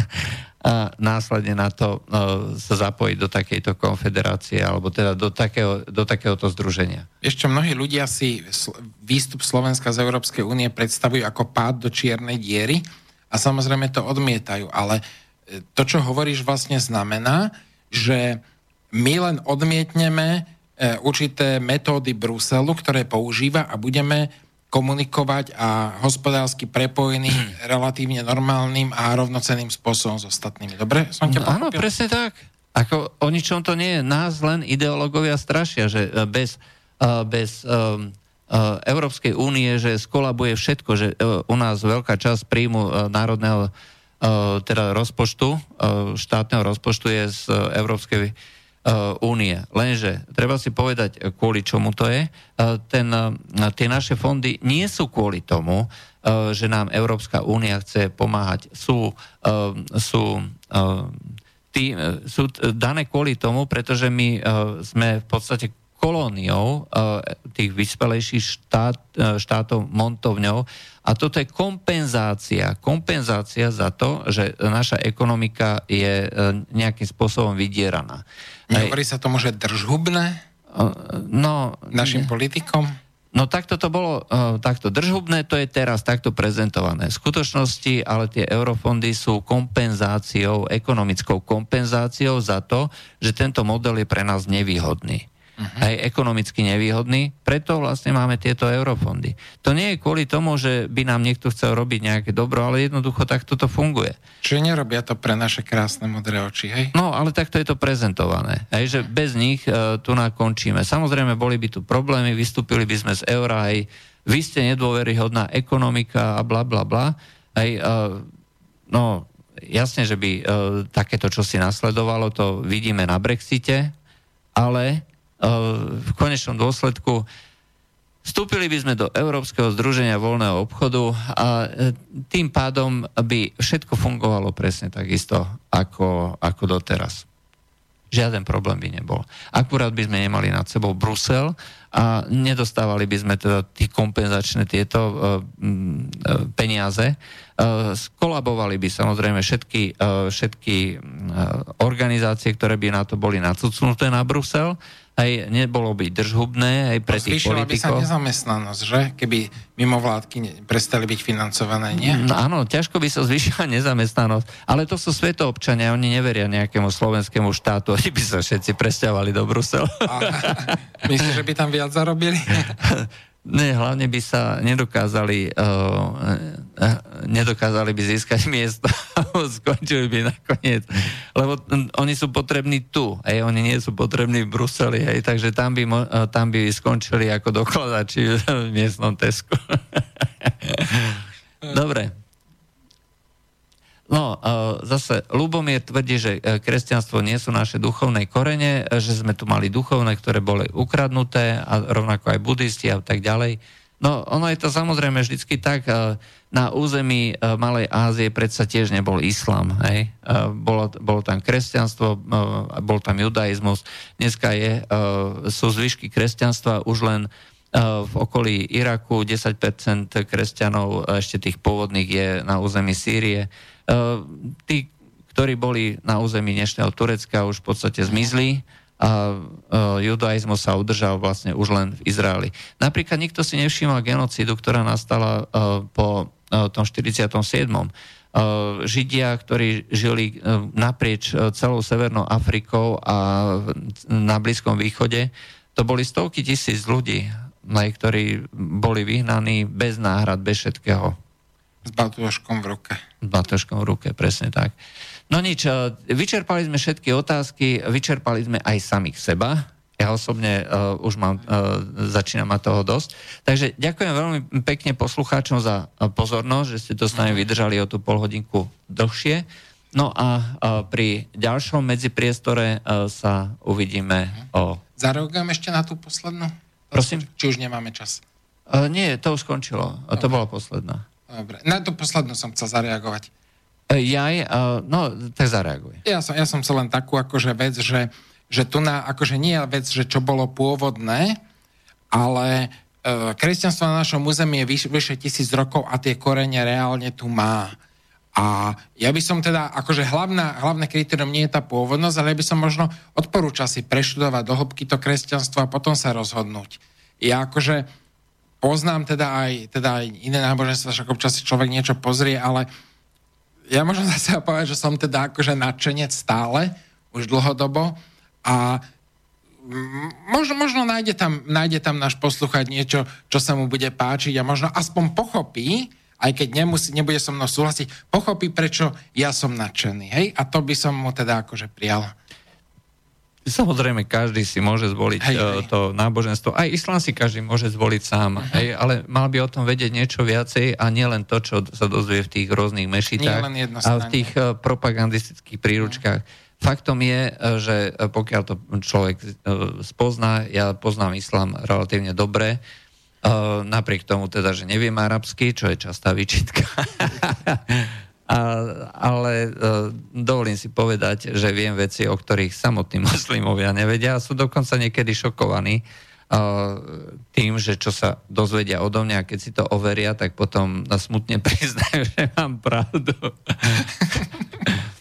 A: a následne na to uh, sa zapojiť do takejto konfederácie alebo teda do, takého, do takéhoto združenia.
D: Ešte mnohí ľudia si výstup Slovenska z Európskej únie predstavujú ako pád do čiernej diery a samozrejme to odmietajú, ale e, to, čo hovoríš, vlastne znamená, že my len odmietneme e, určité metódy Bruselu, ktoré používa a budeme komunikovať a hospodársky prepojený relatívne normálnym a rovnocenným spôsobom s ostatnými. Dobre?
A: Som ťa no, Áno, presne tak. Ako o ničom to nie je. Nás len ideológovia strašia, že e, bez, e, bez um, Európskej únie, že skolabuje všetko, že u nás veľká časť príjmu národného teda rozpočtu, štátneho rozpočtu je z Európskej Eh, únie. Lenže treba si povedať, eh, kvôli čomu to je. Eh, ten, tie naše fondy nie sú kvôli tomu, že nám Európska únia chce pomáhať. Sú, sú, tí, sú dané kvôli tomu, pretože my sme v podstate kolóniou tých vyspelejších štát, štátov montovňou a toto je kompenzácia. Kompenzácia za to, že naša ekonomika je nejakým spôsobom vydieraná.
D: Hovorí sa tomu, že držhubné?
A: No,
D: našim politikom?
A: No takto to bolo, takto držhubné, to je teraz takto prezentované. V skutočnosti ale tie eurofondy sú kompenzáciou, ekonomickou kompenzáciou za to, že tento model je pre nás nevýhodný uh-huh. aj ekonomicky nevýhodný, preto vlastne máme tieto eurofondy. To nie je kvôli tomu, že by nám niekto chcel robiť nejaké dobro, ale jednoducho takto to funguje.
D: Čiže nerobia to pre naše krásne modré oči, hej?
A: No, ale takto je to prezentované, hej, že bez nich uh, tu nakončíme. Samozrejme, boli by tu problémy, vystúpili by sme z eura, hej, vy ste nedôveryhodná ekonomika a bla bla bla. Hej, uh, no, jasne, že by uh, takéto čo si nasledovalo, to vidíme na Brexite, ale v konečnom dôsledku Vstúpili by sme do Európskeho združenia voľného obchodu a e, tým pádom by všetko fungovalo presne takisto ako, ako doteraz. Žiaden problém by nebol. Akurát by sme nemali nad sebou Brusel a nedostávali by sme teda tí kompenzačné tieto uh, peniaze. Uh, skolabovali by samozrejme všetky, všetky uh, organizácie, ktoré by na to boli nacucnuté na Brusel aj nebolo by držhubné aj pre tých politikov.
D: by sa nezamestnanosť, že? Keby mimovládky prestali byť financované, nie?
A: No, áno, ťažko by sa zvýšila nezamestnanosť, ale to sú svetoobčania, oni neveria nejakému slovenskému štátu, oni by sa všetci presťahovali do Bruselu.
D: myslíš, že by tam viac zarobili?
A: Ne, hlavne by sa nedokázali, uh, nedokázali by získať miesto skončili by nakoniec. Lebo um, oni sú potrební tu, hej, oni nie sú potrební v Bruseli, hej, takže tam by, uh, tam by skončili ako dokladači v miestnom Tesku. Dobre. No, zase Lubomír tvrdí, že e, kresťanstvo nie sú naše duchovné korene, že sme tu mali duchovné, ktoré boli ukradnuté a rovnako aj buddhisti a tak ďalej. No, ono je to samozrejme vždycky tak, na území Malej Ázie predsa tiež nebol islám, hej. Bolo, bolo tam kresťanstvo, bol tam judaizmus, dneska je, sú zvyšky kresťanstva už len v okolí Iraku 10% kresťanov, ešte tých pôvodných je na území Sýrie. Tí, ktorí boli na území dnešného Turecka, už v podstate zmizli a judaizmus sa udržal vlastne už len v Izraeli. Napríklad nikto si nevšímal genocídu, ktorá nastala po tom 47. Židia, ktorí žili naprieč celou Severnou Afrikou a na Blízkom východe, to boli stovky tisíc ľudí, ktorí boli vyhnaní bez náhrad, bez všetkého.
D: S batoškom v ruke.
A: S batoškom v ruke, presne tak. No nič, vyčerpali sme všetky otázky, vyčerpali sme aj samých seba. Ja osobne uh, už mám, uh, začínam mať toho dosť. Takže ďakujem veľmi pekne poslucháčom za pozornosť, že ste to s nami vydržali o tú pol hodinku dlhšie. No a uh, pri ďalšom medzipriestore uh, sa uvidíme o...
D: Zareagujem ešte na tú poslednú?
A: Prosím?
D: Či už nemáme čas?
A: Uh, nie, to už skončilo. Dobre. To bola posledná.
D: Dobre, na tú poslednú som chcel zareagovať.
A: Jaj, uh, no, tak zareaguj.
D: Ja som, ja som sa len takú akože vec, že, že tu na, akože nie je vec, že čo bolo pôvodné, ale uh, kresťanstvo na našom území je vyš, vyše tisíc rokov a tie korene reálne tu má. A ja by som teda, akože hlavná, hlavné kritérium nie je tá pôvodnosť, ale ja by som možno odporúčal si preštudovať do hĺbky to kresťanstvo a potom sa rozhodnúť. Ja akože poznám teda aj, teda aj iné náboženstva, však občas si človek niečo pozrie, ale ja môžem zase povedať, že som teda akože nadšenec stále, už dlhodobo a možno, možno nájde, tam, nájde tam náš posluchať niečo, čo sa mu bude páčiť a možno aspoň pochopí, aj keď nemusí, nebude so mnou súhlasiť, pochopí, prečo ja som nadšený. Hej? A to by som mu teda akože prijal.
A: Samozrejme, každý si môže zvoliť hej, hej. E, to náboženstvo. Aj islám si každý môže zvoliť sám. Uh-huh. Hej, ale mal by o tom vedieť niečo viacej a nielen to, čo sa dozvie v tých rôznych mešitách a v tých uh, propagandistických príručkách. Uh-huh. Faktom je, e, že pokiaľ to človek uh, spozná, ja poznám islám relatívne dobre, napriek tomu teda, že neviem arabsky, čo je častá výčitka. A, ale uh, dovolím si povedať, že viem veci, o ktorých samotní moslimovia nevedia a sú dokonca niekedy šokovaní uh, tým, že čo sa dozvedia odo mňa, keď si to overia, tak potom smutne priznajú, že mám pravdu.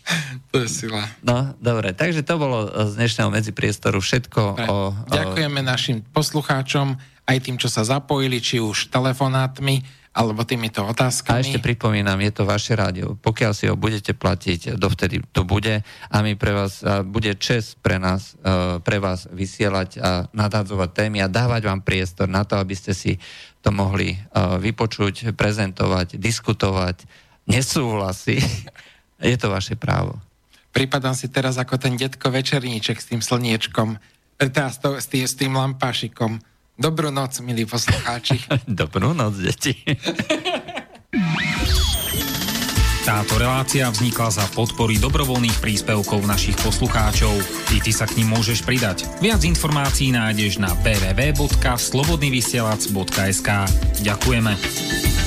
D: to je sila.
A: No, dobre, takže to bolo z dnešného medzipriestoru všetko. O,
D: o... Ďakujeme našim poslucháčom aj tým, čo sa zapojili, či už telefonátmi, alebo týmito otázkami.
A: A ešte pripomínam, je to vaše rádio. Pokiaľ si ho budete platiť, dovtedy to bude a my pre vás, bude čest pre nás, pre vás vysielať a nadadzovať témy a dávať vám priestor na to, aby ste si to mohli vypočuť, prezentovať, diskutovať, nesúhlasiť. Je to vaše právo.
D: Pripadám si teraz ako ten detko večerníček s tým slniečkom, teda s, tým, s tým lampášikom Dobrú noc, milí poslucháči.
A: Dobrú noc, deti.
J: Táto relácia vznikla za podpory dobrovoľných príspevkov našich poslucháčov. I ty sa k ním môžeš pridať. Viac informácií nájdeš na www.slobodnyvysielac.sk Ďakujeme.